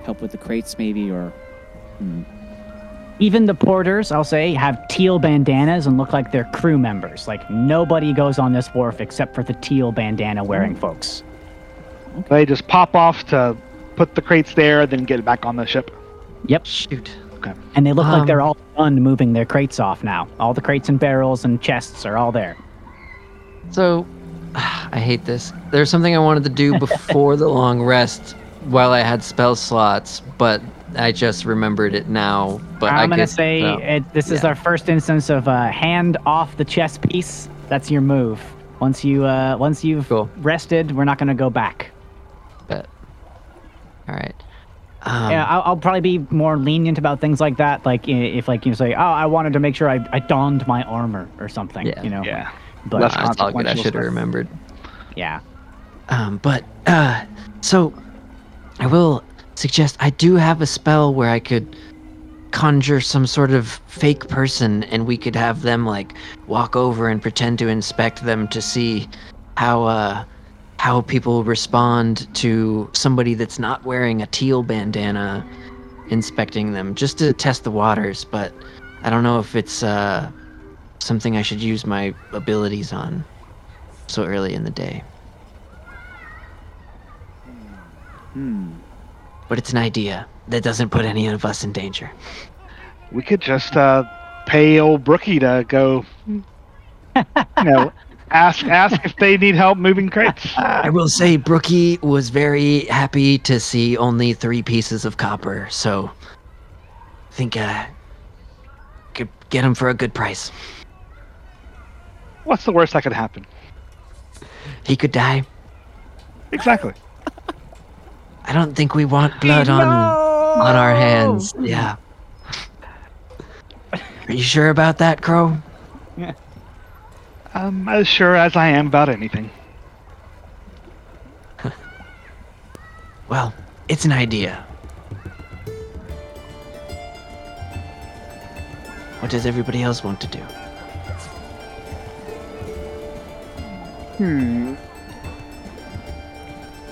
help with the crates, maybe, or. Hmm. Even the porters, I'll say, have teal bandanas and look like they're crew members. Like nobody goes on this wharf except for the teal bandana wearing folks. They just pop off to put the crates there, then get it back on the ship. Yep. Shoot. Okay. And they look like Um, they're all done moving their crates off now. All the crates and barrels and chests are all there. So, I hate this. There's something I wanted to do before the long rest while I had spell slots, but I just remembered it now. But I I'm gonna could- say no. it, this is our first instance of uh, hand off the chess piece. That's your move. Once you uh, once you've Cool. rested, we're not gonna go back. Bet. All right. Um, yeah, I'll, I'll probably be more lenient about things like that. Like if like you say, oh, I wanted to make sure I, I donned my armor or something. Yeah. You know. Yeah. But Less that's all good. I should have remembered. yeah. Um, but uh, so I will suggest I do have a spell where I could conjure some sort of fake person, and we could have them like walk over and pretend to inspect them to see how uh how people respond to somebody that's not wearing a teal bandana inspecting them, just to test the waters. But I don't know if it's uh something I should use my abilities on so early in the day. Hmm. But it's an idea that doesn't put any of us in danger. We could just uh, pay old Brookie to go, you know, ask ask if they need help moving crates. I will say Brookie was very happy to see only three pieces of copper, so I think uh could get him for a good price. What's the worst that could happen? He could die. Exactly. I don't think we want blood on on our hands. Yeah. Are you sure about that, Crow? I'm as sure as I am about anything. Well, it's an idea. What does everybody else want to do? Hmm.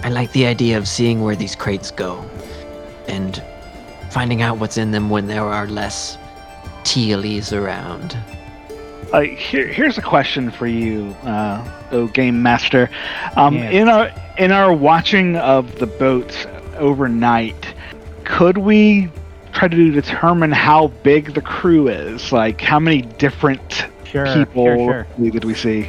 I like the idea of seeing where these crates go and finding out what's in them when there are less tealies around. Uh, here, here's a question for you, uh, oh game master. Um, Yes. In our in our watching of the boats overnight, could we try to determine how big the crew is? Like how many different Sure. people Sure. Sure. did we see?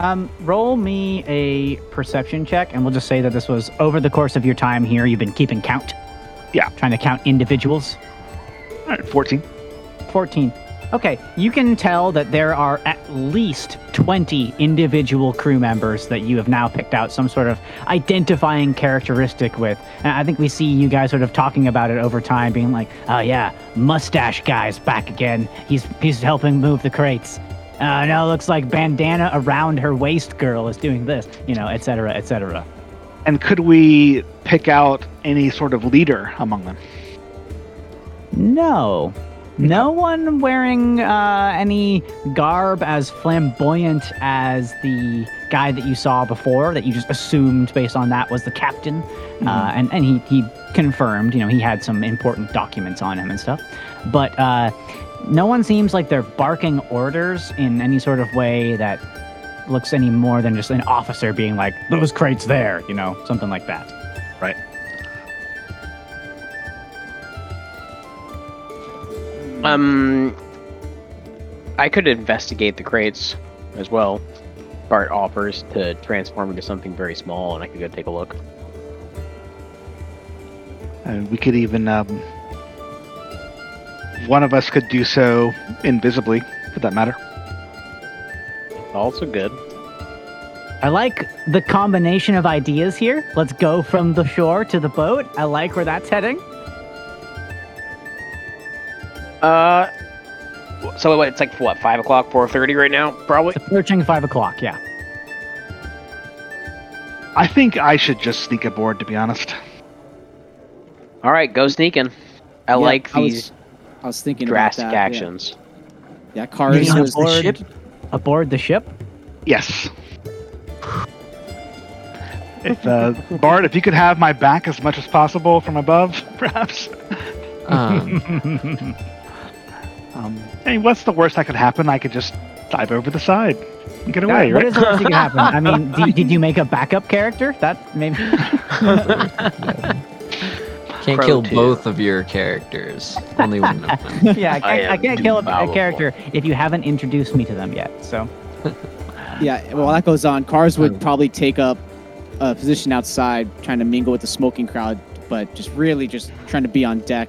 Um, roll me a perception check, and we'll just say that this was over the course of your time here. You've been keeping count. Yeah. Trying to count individuals. All right, Fourteen. 14. Okay, you can tell that there are at least 20 individual crew members that you have now picked out some sort of identifying characteristic with. And I think we see you guys sort of talking about it over time, being like, oh yeah, mustache guy's back again. He's, he's helping move the crates. Uh, no, looks like bandana around her waist girl is doing this, you know, et cetera, et cetera. And could we pick out any sort of leader among them? No. No one wearing uh, any garb as flamboyant as the guy that you saw before, that you just assumed based on that was the captain. Uh, and and he, he confirmed, you know, he had some important documents on him and stuff. But uh, no one seems like they're barking orders in any sort of way that looks any more than just an officer being like, those crates there, you know, something like that. Um, I could investigate the crates as well. Bart offers to transform into something very small, and I could go take a look. And we could even um, one of us could do so invisibly, for that matter. Also good. I like the combination of ideas here. Let's go from the shore to the boat. I like where that's heading. Uh, so what, it's like what five o'clock, four thirty right now, probably. It's approaching five o'clock. Yeah. I think I should just sneak aboard, to be honest. All right, go sneaking. I Yeah, like I was- these I was thinking drastic about that, actions. Yeah, cars Getting was aboard, ship? aboard the ship. Yes. If uh, Bart, if you could have my back as much as possible from above, perhaps. Um, Um, hey, what's the worst that could happen? I could just dive over the side and get away, What right? is the worst that could happen? I mean, did, did you make a backup character? That maybe. can't Pro kill two. both of your characters. Only one of them. yeah, I I can't, I am can't kill a, a powerful. character if you haven't introduced me to them yet. So Yeah, well, that goes on. Cars would probably take up a position outside, trying to mingle with the smoking crowd, but just really just trying to be on deck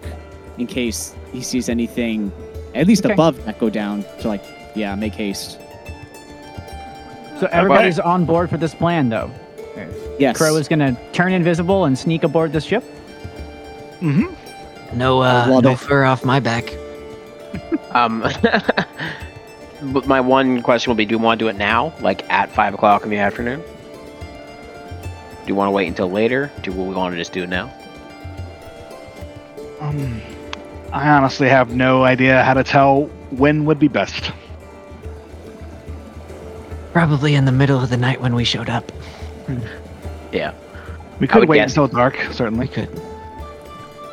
in case he sees anything, at least Okay. above that go down to like, yeah, make haste. so everybody's on board for this plan, though. Yes. Crow is gonna turn invisible and sneak aboard this ship. Mm-hmm. No, uh, love no it. fur off my back. Um, but my one question will be: Do you want to do it now, like at five o'clock in the afternoon? Do you want to wait until later? Do we want to just do it now? Um, I honestly have no idea how to tell when would be best. Probably in the middle of the night when we showed up. Hmm. Yeah, We I could would wait guess- until dark, We certainly. could.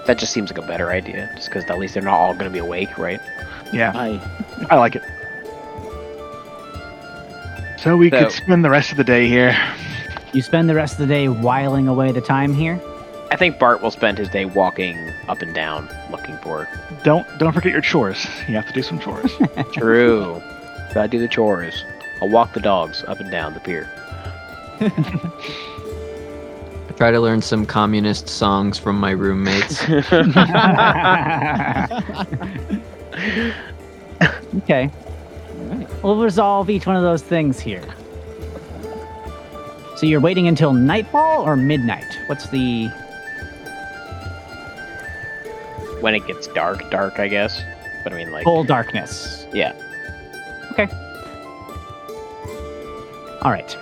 that just seems like a better idea, just because at least they're not all going to be awake, right? Yeah, I, I like it. So we could spend the rest of the day here. You spend the rest of the day whiling away the time here. I think Bart will spend his day walking up and down, looking for. Don't don't forget your chores. You have to do some chores. True. Gotta do the chores. I'll walk the dogs up and down the pier. I try to learn some communist songs from my roommates. okay. We'll resolve each one of those things here. So you're waiting until nightfall or midnight? What's the when it gets dark, dark, I guess. But I mean, like, full darkness? yeah. Okay. All right.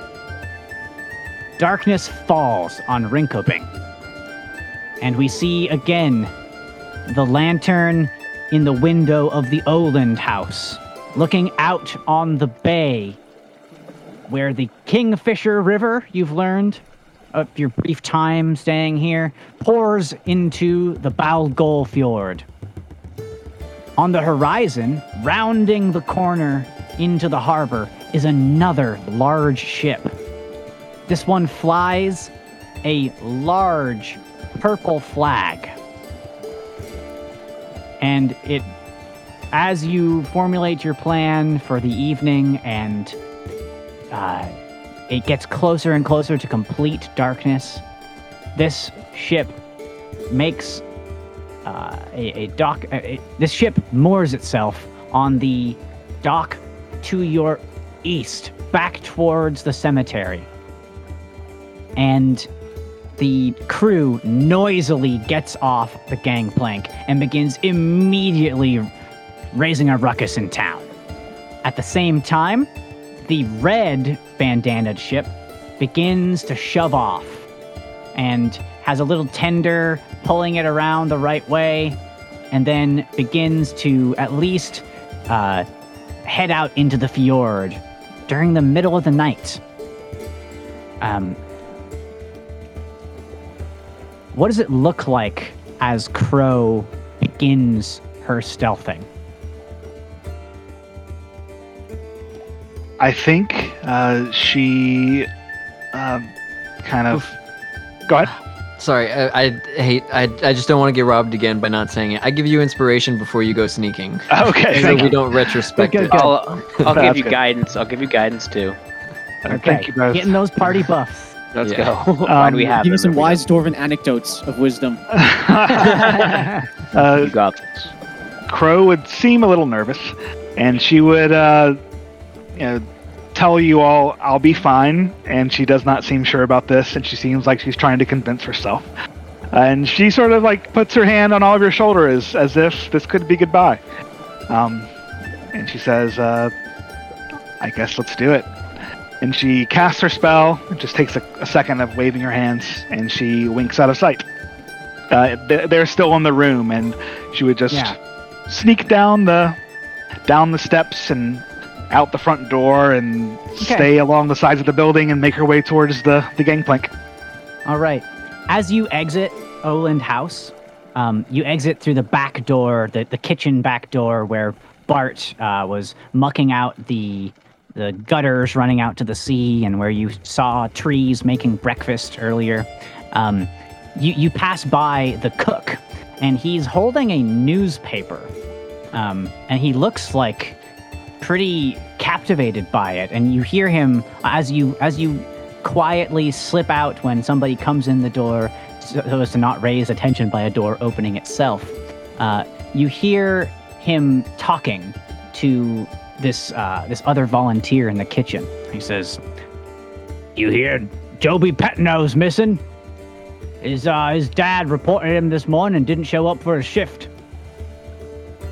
Darkness falls on Rinkobing. And we see again the lantern in the window of the Oland house, looking out on the bay where the Kingfisher River, you've learned of your brief time staying here, pours into the Balgol Fjord. On the horizon, rounding the corner into the harbor, is another large ship. This one flies a large purple flag. And it, as you formulate your plan for the evening and uh, it gets closer and closer to complete darkness, this ship makes uh, a, a dock. uh, this ship moors itself on the dock to your east, back towards the cemetery. And the crew noisily gets off the gangplank and begins immediately raising a ruckus in town. At the same time, the red bandanaed ship begins to shove off and has a little tender pulling it around the right way and then begins to at least uh, head out into the fjord during the middle of the night. Um, what does it look like as Crow begins her stealthing? I think uh, she um, kind of. Go ahead. Sorry, I, I hate. I, I just don't want to get robbed again by not saying it. I give you inspiration before you go sneaking, Okay, so we don't retrospect Good, it. good, I'll, I'll That's give you good. guidance. I'll give you guidance too. Uh, Thank you both. Getting those party buffs. Let's Yeah. go. Why do we Um, have Give me some wise dwarven anecdotes of wisdom. go. uh, You got this. Crow would seem a little nervous, and she would, uh, you know, tell you all, "I'll be fine." And she does not seem sure about this, and she seems like she's trying to convince herself. And she sort of like puts her hand on all of your shoulders as if this could be goodbye. Um, and she says, uh, "I guess let's do it." And she casts her spell. It just takes a, a second of waving her hands, and she winks out of sight. Uh, they- they're still in the room, and she would just Yeah. sneak down the down the steps and out the front door and stay along the sides of the building and make her way towards the, the gangplank. All right. As you exit Oland House, um, you exit through the back door, the, the kitchen back door where Bart uh, was mucking out the the gutters running out to the sea, and where you saw trees making breakfast earlier. Um, you you pass by the cook, and he's holding a newspaper, um, and he looks like pretty captivated by it. And you hear him as you as you quietly slip out when somebody comes in the door so as to not raise attention by a door opening itself. Uh, you hear him talking to this uh, this other volunteer in the kitchen. He says, "You hear Joby Petnow's missing? His uh, his dad reported him this morning and didn't show up for his shift.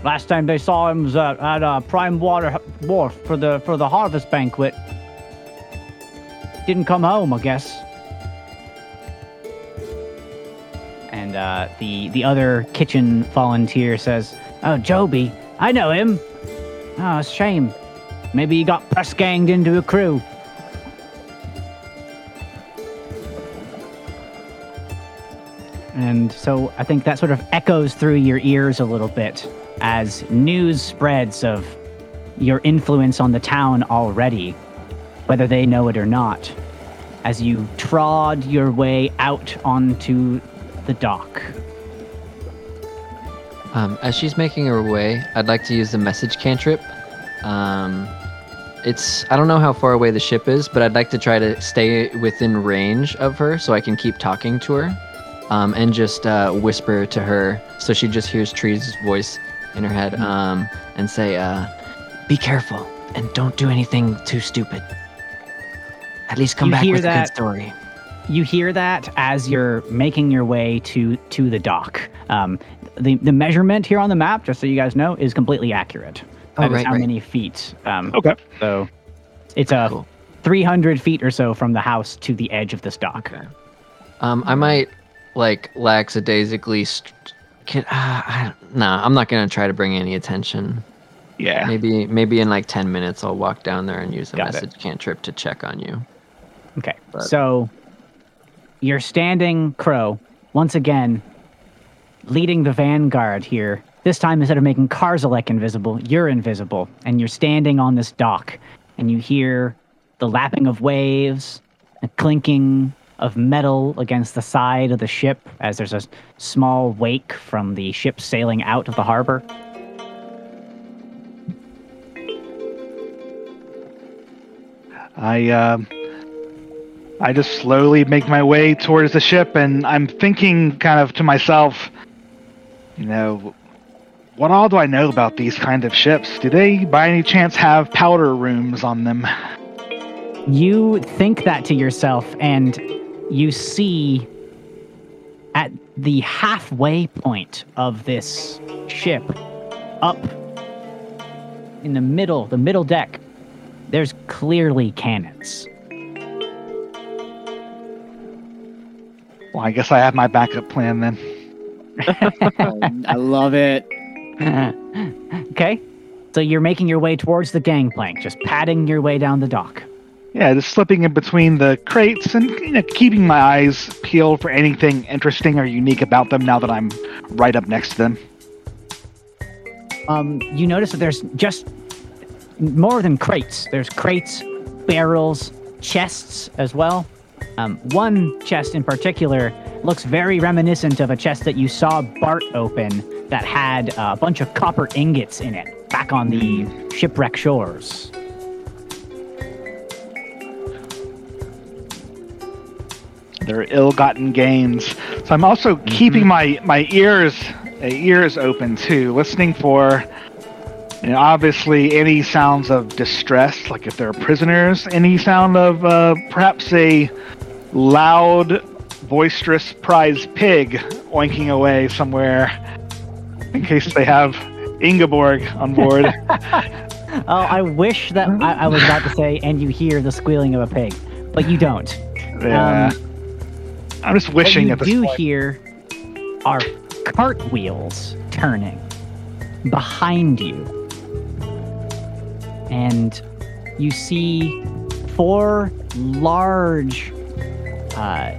Last time they saw him was uh, at uh, Primewater Wharf for the for the harvest banquet. Didn't come home, I guess." And uh, the the other kitchen volunteer says, "Oh, Joby, I know him. Oh, it's shame. Maybe he got press ganged into a crew." And so I think that sort of echoes through your ears a little bit as news spreads of your influence on the town already, whether they know it or not, as you trod your way out onto the dock. Um, as she's making her way, I'd like to use the message cantrip. Um, it's I don't know how far away the ship is, but I'd like to try to stay within range of her so I can keep talking to her, um, and just uh, whisper to her so she just hears Tree's voice in her head, um, and say, uh, "Be careful and don't do anything too stupid. At least come You back hear with a good story." You hear that as you're making your way to to the dock. Um, the the measurement here on the map, just so you guys know, is completely accurate. Oh, That is right, how right. many feet. Um, Okay. So it's a Cool. 300 feet or so from the house to the edge of this dock. Um, I might like lackadaisically st- Can, uh, I, nah, I'm not gonna try to bring any attention. Yeah. Maybe maybe in like ten minutes I'll walk down there and use a Got it. message cantrip to check on you. Okay. But- So you're standing crow once again leading the vanguard here. This time instead of making Karzalek invisible, you're invisible and you're standing on this dock and you hear the lapping of waves, the clinking of metal against the side of the ship as there's a small wake from the ship sailing out of the harbor. I um I just slowly make my way towards the ship, and I'm thinking kind of to myself, you know, what all do I know about these kind of ships? Do they, by any chance, have powder rooms on them? You think that to yourself, and you see at the halfway point of this ship, up in the middle, the middle deck, there's clearly cannons. Well, I guess I have my backup plan then. I love it. okay? So you're making your way towards the gangplank, just padding your way down the dock. Yeah, just slipping in between the crates and you know, keeping my eyes peeled for anything interesting or unique about them now that I'm right up next to them. um, you notice that there's just more than crates. There's crates, barrels, chests as well. Um, one chest in particular looks very reminiscent of a chest that you saw Bart open that had a bunch of copper ingots in it back on the shipwreck shores. They're ill-gotten gains. So I'm also keeping my my ears uh, ears open too, listening for you know, obviously any sounds of distress, like if they're prisoners, any sound of uh, perhaps a loud, boisterous prize pig oinking away somewhere, in case they have Ingeborg on board. Oh, I wish that I, I was about to say, and you hear the squealing of a pig, but you don't. yeah. Um, I'm just wishing what at you do point. hear are cartwheels turning behind you. And you see four large uh,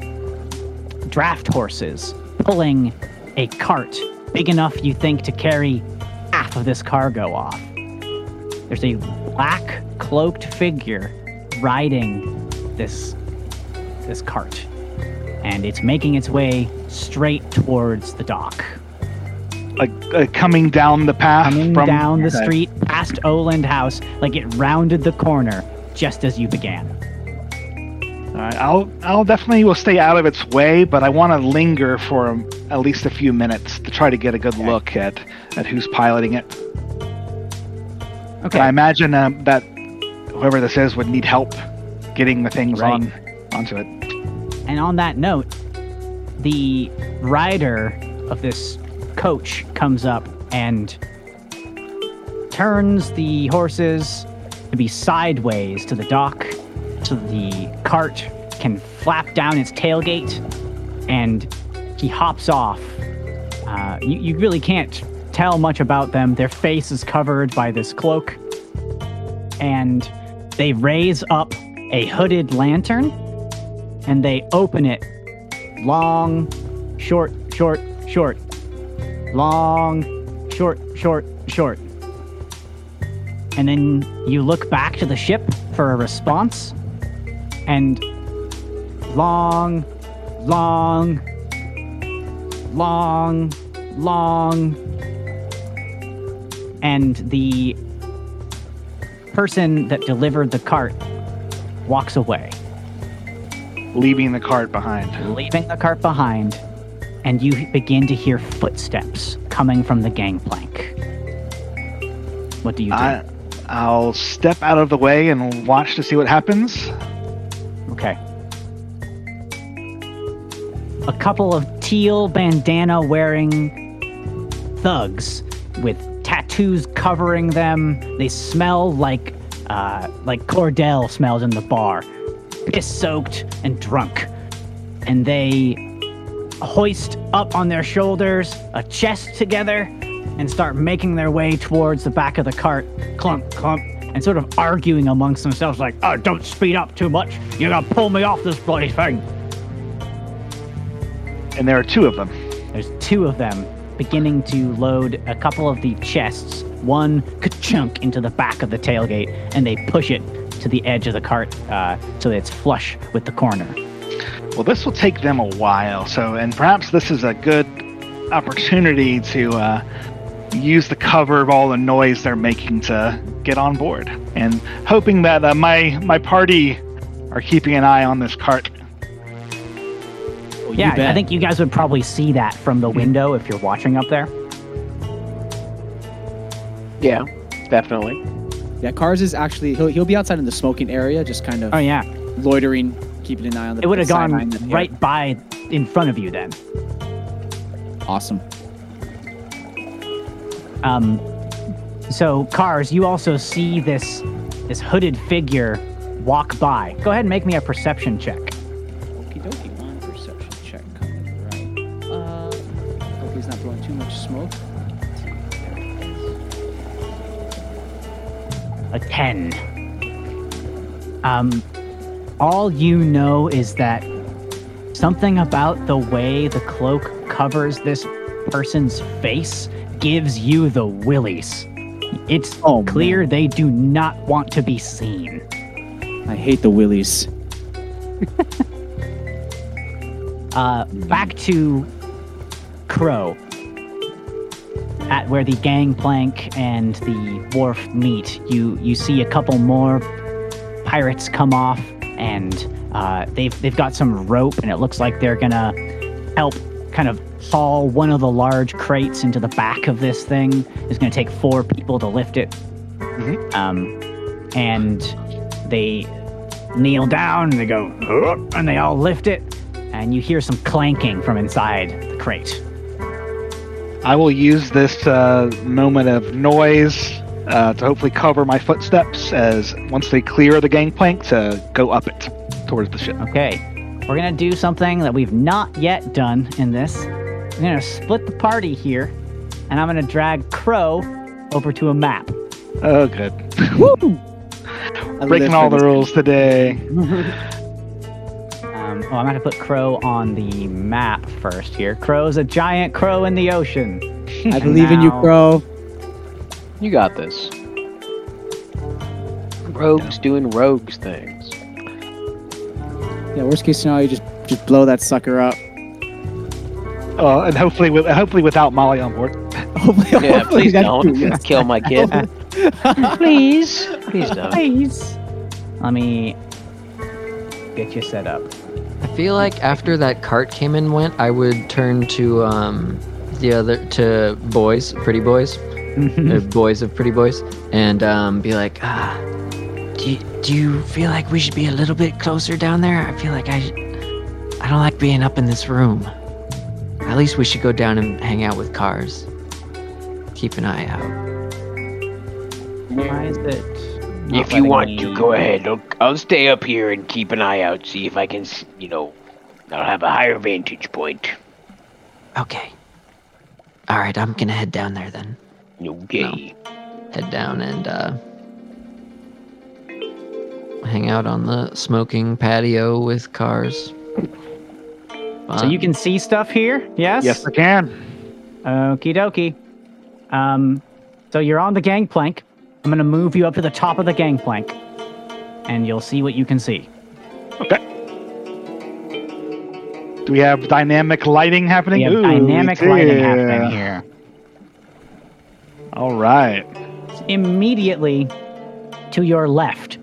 draft horses pulling a cart big enough you think to carry half of this cargo off. There's a black cloaked figure riding this this cart and it's making its way straight towards the dock. like uh, coming down the path Coming from down the Okay. street past Oland House, like it rounded the corner just as you began. All right, I'll I'll definitely will stay out of its way, but I want to linger for at least a few minutes to try to get a good look at at who's piloting it. Okay. I imagine um, that whoever this is would need help getting the things Right. on onto it. And on that note, the rider of this coach comes up and turns the horses to be sideways to the dock so the cart can flap down its tailgate and he hops off. Uh, you, you really can't tell much about them. Their face is covered by this cloak. And they raise up a hooded lantern and they open it long, short, short, short, long, short, short, short. And then you look back to the ship for a response, and long, long, long, long, and the person that delivered the cart walks away leaving the cart behind. leaving the cart behind, and you begin to hear footsteps coming from the gangplank. What do you do? I, I'll step out of the way and watch to see what happens. okay. A couple of teal bandana wearing thugs with tattoos covering them. They smell like uh, like Cordell smells in the bar, piss soaked and drunk, and they hoist up on their shoulders a chest together and start making their way towards the back of the cart, clunk, clunk, and sort of arguing amongst themselves, like, oh, don't speed up too much. You're gonna pull me off this bloody thing. And there are two of them. There's two of them beginning to load a couple of the chests, one ka-chunk into the back of the tailgate, and they push it to the edge of the cart uh, so that it's flush with the corner. Well, this will take them a while. So, and perhaps this is a good opportunity to uh, use the cover of all the noise they're making to get on board, and hoping that uh, my my party are keeping an eye on this cart. You Yeah, I think you guys would probably see that from the window if you're watching up there. Yeah, definitely. Yeah, Cars is actually he'll, he'll be outside in the smoking area, just kind of Oh yeah, loitering, keeping an eye on the. it would have gone right by in front of you then. Awesome. Um, so cars, you also see this this hooded figure walk by. Go ahead and make me a perception check. Ten. Um, all you know is that something about the way the cloak covers this person's face gives you the willies. It's Oh, clear they do not want to be seen. I hate the willies. Uh, back to Crow. At where the gangplank and the wharf meet, you you see a couple more pirates come off, and uh, they've they've got some rope, and it looks like they're gonna help kind of haul one of the large crates into the back of this thing. It's gonna take four people to lift it. Mhm. Um, and they kneel down, and they go, and they all lift it, and you hear some clanking from inside the crate. I will use this uh, moment of noise uh, to hopefully cover my footsteps as once they clear the gangplank to go up it towards the ship. Okay, we're gonna do something that we've not yet done in this. We're gonna split the party here, and I'm gonna drag Crow over to a map. Oh, good. Woo! Breaking all the rules today. Well, I'm gonna put Crow on the map first here. Crow's a giant crow in the ocean. I believe in you, Crow. You got this. Rogues doing rogues things. Yeah, worst case scenario, you just just blow that sucker up. Oh, and hopefully, with, hopefully without Molly on board. Hopefully, Yeah, hopefully please don't yes. kill my kid. please, please don't. Please. Let me get you set up. I feel like after that cart came and went, I would turn to um the other to boys, pretty boys, the boys of pretty boys, and um be like, ah, do you, do you feel like we should be a little bit closer down there? I feel like I I don't like being up in this room. At least we should go down and hang out with cars. Keep an eye out. Why is it? Not If you want me- to, go ahead. I'll, I'll stay up here and keep an eye out, see if I can, you know, I'll have a higher vantage point. Okay. All right, I'm gonna head down there then. Okay. head down and uh, hang out on the smoking patio with cars. So you can see stuff here? Yes. Yes, I can. Okie dokie. Um, so you're on the gangplank. I'm gonna move you up to the top of the gangplank, and you'll see what you can see. Okay. Do we have dynamic lighting happening? We have Ooh, dynamic we lighting happening here. All right. Immediately to your left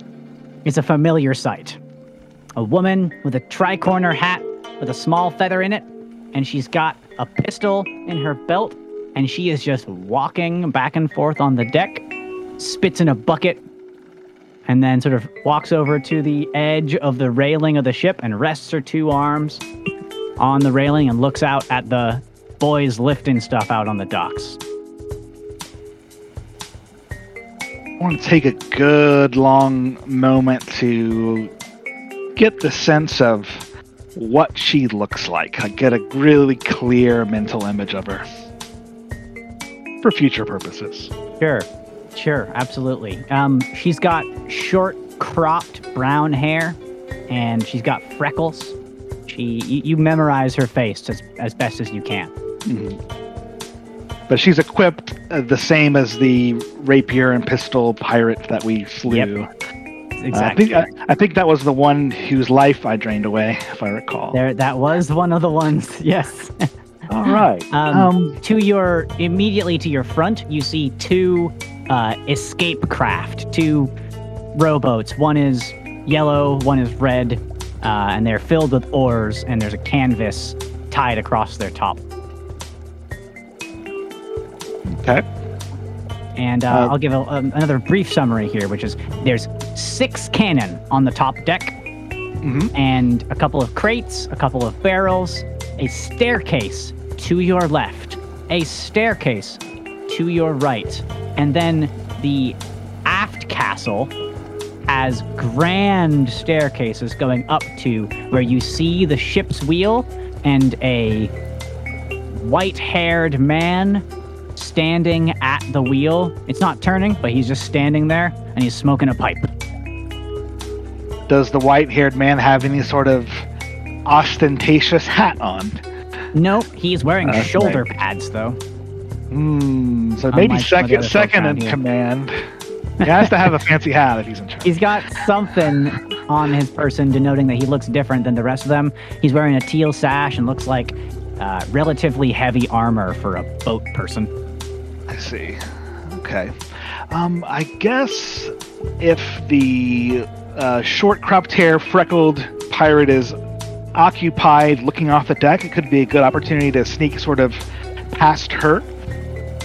is a familiar sight. A woman with a tricorner hat with a small feather in it, and she's got a pistol in her belt, and she is just walking back and forth on the deck, spits in a bucket, and then sort of walks over to the edge of the railing of the ship and rests her two arms on the railing and looks out at the boys lifting stuff out on the docks. I want to take a good long moment to get the sense of what she looks like. I get a really clear mental image of her for future purposes. Sure, sure, absolutely. Um, she's got short, cropped brown hair, and she's got freckles. She, you, you memorize her face as, as best as you can. But she's equipped uh, the same as the rapier and pistol pirate that we slew. Yep. Uh, Exactly. I, think, I, I think that was the one whose life I drained away, if I recall. there, that was one of the ones. Yes. All right. Um, Um, to your immediately to your front, you see two uh, escape craft, two rowboats. One is yellow, one is red, uh, and they're filled with oars. And there's a canvas tied across their top. okay. And uh, Uh, I'll give a, um, another brief summary here, which is there's six cannon on the top deck, hmm and a couple of crates, a couple of barrels, a staircase to your left, a staircase to your right, and then the aft castle has grand staircases going up to where you see the ship's wheel and a white haired man standing at the wheel. It's not turning, but he's just standing there and he's smoking a pipe. Does the white-haired man have any sort of ostentatious hat on? Nope, he's wearing Okay. shoulder pads though. Hmm. So maybe Unlike some of second, second in command. He has to have a fancy hat if he's in charge. He's got something on his person denoting that he looks different than the rest of them. He's wearing a teal sash and looks like uh, relatively heavy armor for a boat person. I see. Okay. Um, I guess if the uh, short cropped hair, freckled pirate is occupied looking off the deck, it could be a good opportunity to sneak sort of past her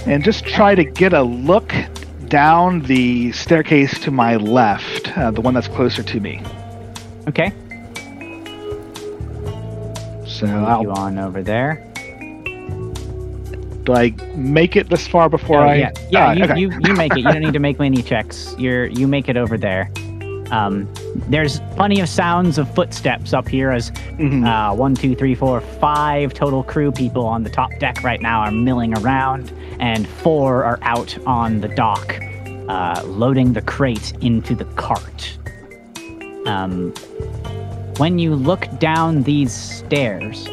and just try to get a look down the staircase to my left, uh, the one that's closer to me. Okay, So move I'll, you on over there. do I make it this far before Oh, I? yeah, yeah. Ah, you, okay. you you make it. You don't need to make many checks. You're you make it over there. Um, there's plenty of sounds of footsteps up here as Mhm. uh, one, two, three, four, five total crew people on the top deck right now are milling around, and four are out on the dock, uh, loading the crate into the cart. Um, when you look down these stairs,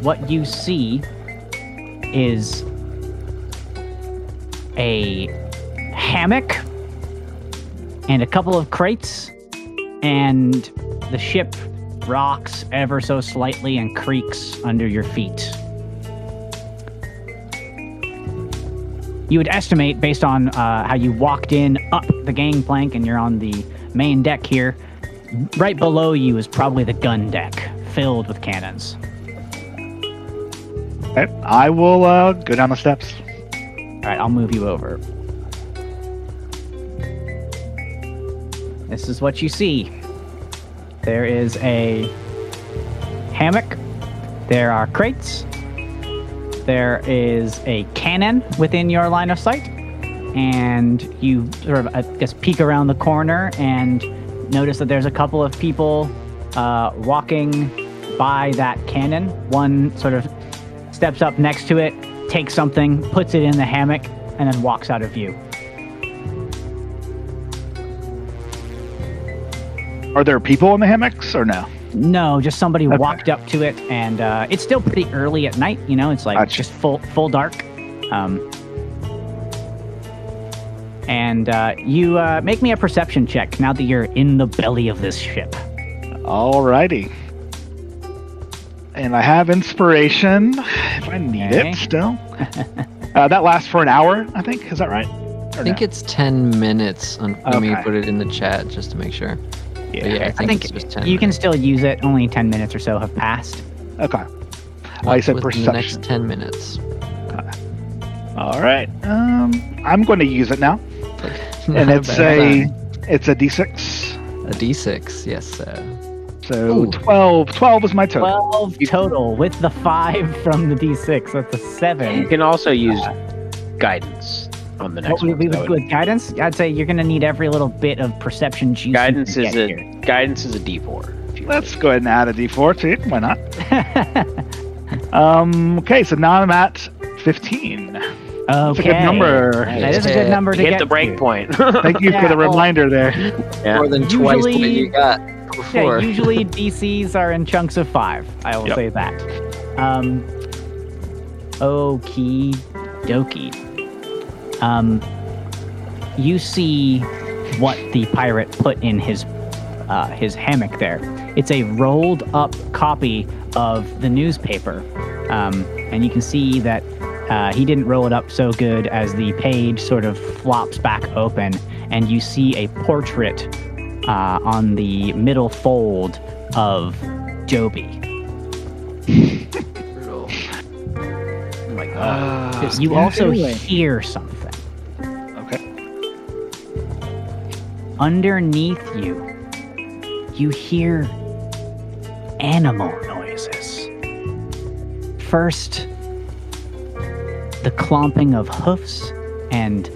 what you see is a hammock and a couple of crates, and the ship rocks ever so slightly and creaks under your feet. You would estimate, based on uh, how you walked in up the gangplank and you're on the main deck here, right below you is probably the gun deck filled with cannons. Okay, I will uh, go down the steps. All right, I'll move you over. This is what you see. There is a hammock. There are crates. There is a cannon within your line of sight. And you sort of, I guess, peek around the corner and notice that there's a couple of people uh, walking by that cannon. One sort of steps up next to it, takes something, puts it in the hammock, and then walks out of view. Are there people in the hammocks or no? No, just somebody Okay. walked up to it, and uh, it's still pretty early at night. You know, it's like Gotcha. just full full dark. Um, and uh, you uh, make me a perception check now that you're in the belly of this ship. Alrighty. And I have inspiration if I need Okay. it still. uh, that lasts for an hour, I think. Is that right? I think it's 10 minutes. On, Let me put it in the chat just to make sure. But yeah. yeah, I I think, think it's just 10 you can still use it. Only ten minutes or so have passed. Okay. I said within the next 10 minutes. All right. Um, I'm going to use it now, and it's bad. a it's a d6. a d6. Yes, sir. So Ooh. 12. 12 is my total. Twelve total with the five from the d6. That's a 7. You can also use guidance on the next What would one. be That with, would- with guidance? I'd say you're gonna need every little bit of perception juice. guidance is get a here. guidance is a D4. If let's go ahead and add a d4 to it. Why not? Um, okay, so now I'm at 15. okay. That's a good number. That is a good number to Hit get the break to. point. Thank you Yeah, for the well- reminder there. Yeah. More than twice what Usually- you got Yeah, usually DCs are in chunks of five. I will Yep. say that. Um, okie dokie. Um, you see what the pirate put in his uh, his hammock there. It's a rolled up copy of the newspaper, um, and you can see that uh, he didn't roll it up so good as the page sort of flops back open, and you see a portrait uh, on the middle fold of Joby. Brutal. Oh Uh, you also anyway. hear something underneath you. You hear animal noises. First, the clomping of hoofs, and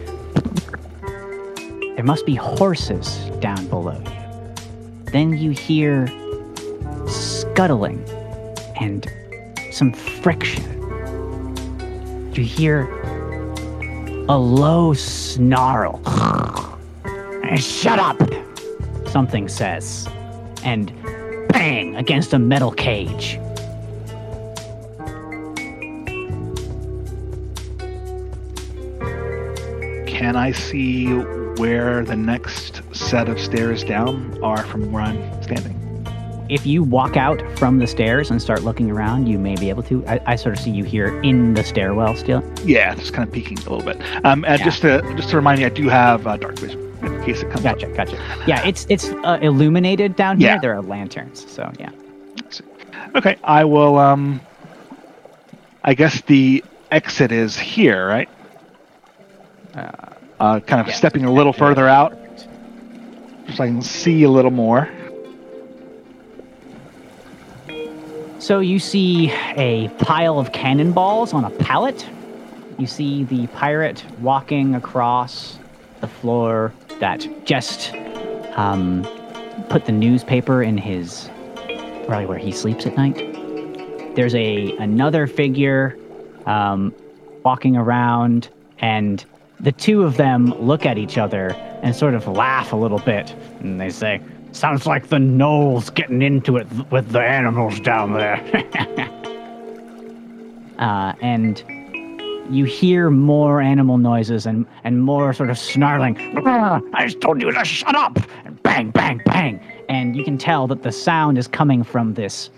there must be horses down below you. Then you hear scuttling and some friction. You hear a low snarl. Shut up! Something says. And bang against a metal cage. Can I see where the next set of stairs down are from where I'm standing? If you walk out from the stairs and start looking around, you may be able to. I, I sort of see you here in the stairwell still. Yeah, just kind of peeking a little bit. Um, and Yeah. just to just to remind you, I do have uh, dark vision case it comes up. Gotcha, gotcha. Yeah, it's it's uh, illuminated down here. Yeah. There are lanterns, so yeah. Okay, I will. Um, I guess the exit is here, right? Uh, Uh, kind of yeah. stepping a little further out, so I can see a little more. So you see a pile of cannonballs on a pallet. You see the pirate walking across the floor that just um, put the newspaper in his probably where he sleeps at night. There's a another figure um, walking around, and the two of them look at each other and sort of laugh a little bit, and they say, Sounds like the gnoll's getting into it th- with the animals down there. uh, and you hear more animal noises and, and more sort of snarling. "Ah, I just told you to shut up! And bang, bang, bang. And you can tell that the sound is coming from this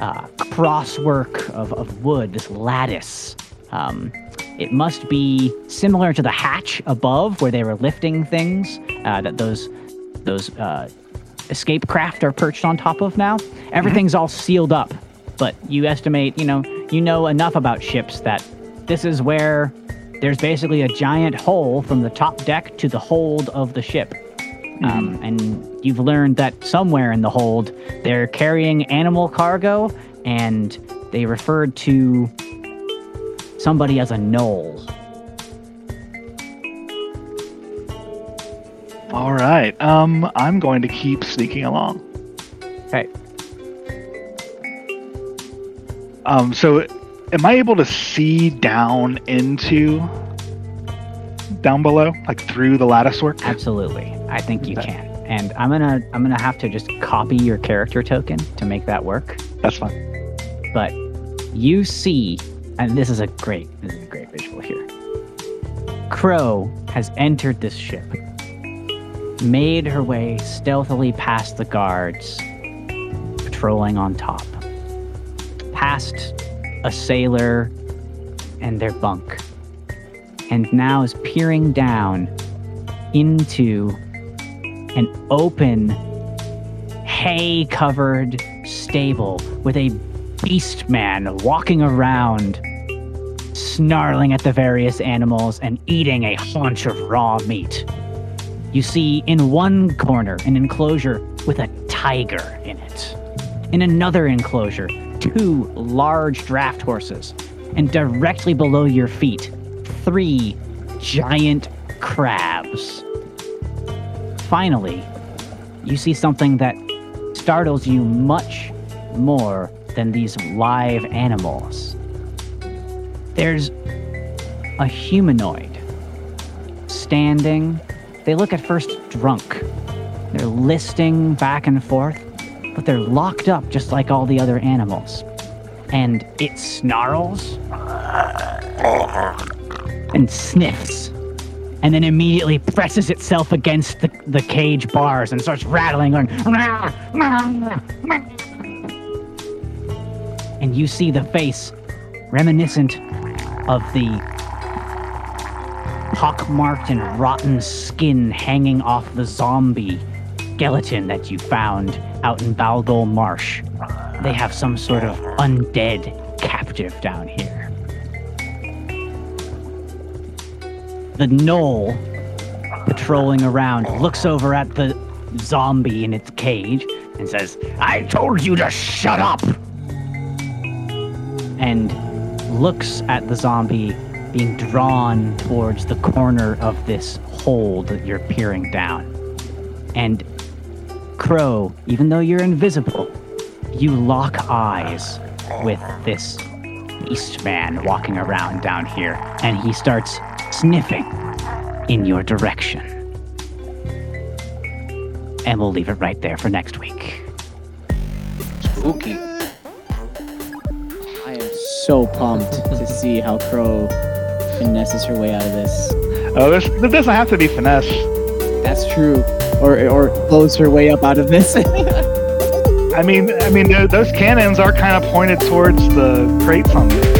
uh, crosswork of, of wood, this lattice. Um, it must be similar to the hatch above where they were lifting things uh, that those those uh, escape craft are perched on top of now. Everything's all sealed up, but you estimate, you know, you know enough about ships that this is where there's basically a giant hole from the top deck to the hold of the ship. Um, and you've learned that somewhere in the hold, they're carrying animal cargo, and they referred to somebody as a gnoll. All right. Um, I'm going to keep sneaking along. Okay. Um, so am I able to see down into down below, like through the lattice work? Absolutely. I think you Okay. can. And I'm gonna I'm gonna have to just copy your character token to make that work. That's fine. But you see, and this is a great this is a great visual here. Crow has entered this ship, made her way stealthily past the guards, patrolling on top, past a sailor and their bunk, and now is peering down into an open, hay covered stable with a beast man walking around, snarling at the various animals and eating a haunch of raw meat. You see in one corner an enclosure with a tiger in it. In another enclosure, two large draft horses. And directly below your feet, three giant crabs. Finally, you see something that startles you much more than these live animals. There's a humanoid standing. They look at first drunk. They're listing back and forth, but they're locked up just like all the other animals. And it snarls and sniffs and then immediately presses itself against the, the cage bars and starts rattling and you see the face reminiscent of the pockmarked and rotten skin hanging off the zombie skeleton that you found out in Balgol Marsh. They have some sort of undead captive down here. The gnoll patrolling around looks over at the zombie in its cage and says, I told you to shut up! And looks at the zombie being drawn towards the corner of this hole that you're peering down. And Crow, even though you're invisible, you lock eyes with this beast man walking around down here, and he starts sniffing in your direction. And we'll leave it right there for next week. Spooky. I am so pumped to see how Crow finesses her way out of this. Oh, there's, there doesn't have to be finesse. That's true. Or or close her way up out of this. I mean, I mean, those cannons are kind of pointed towards the crates on the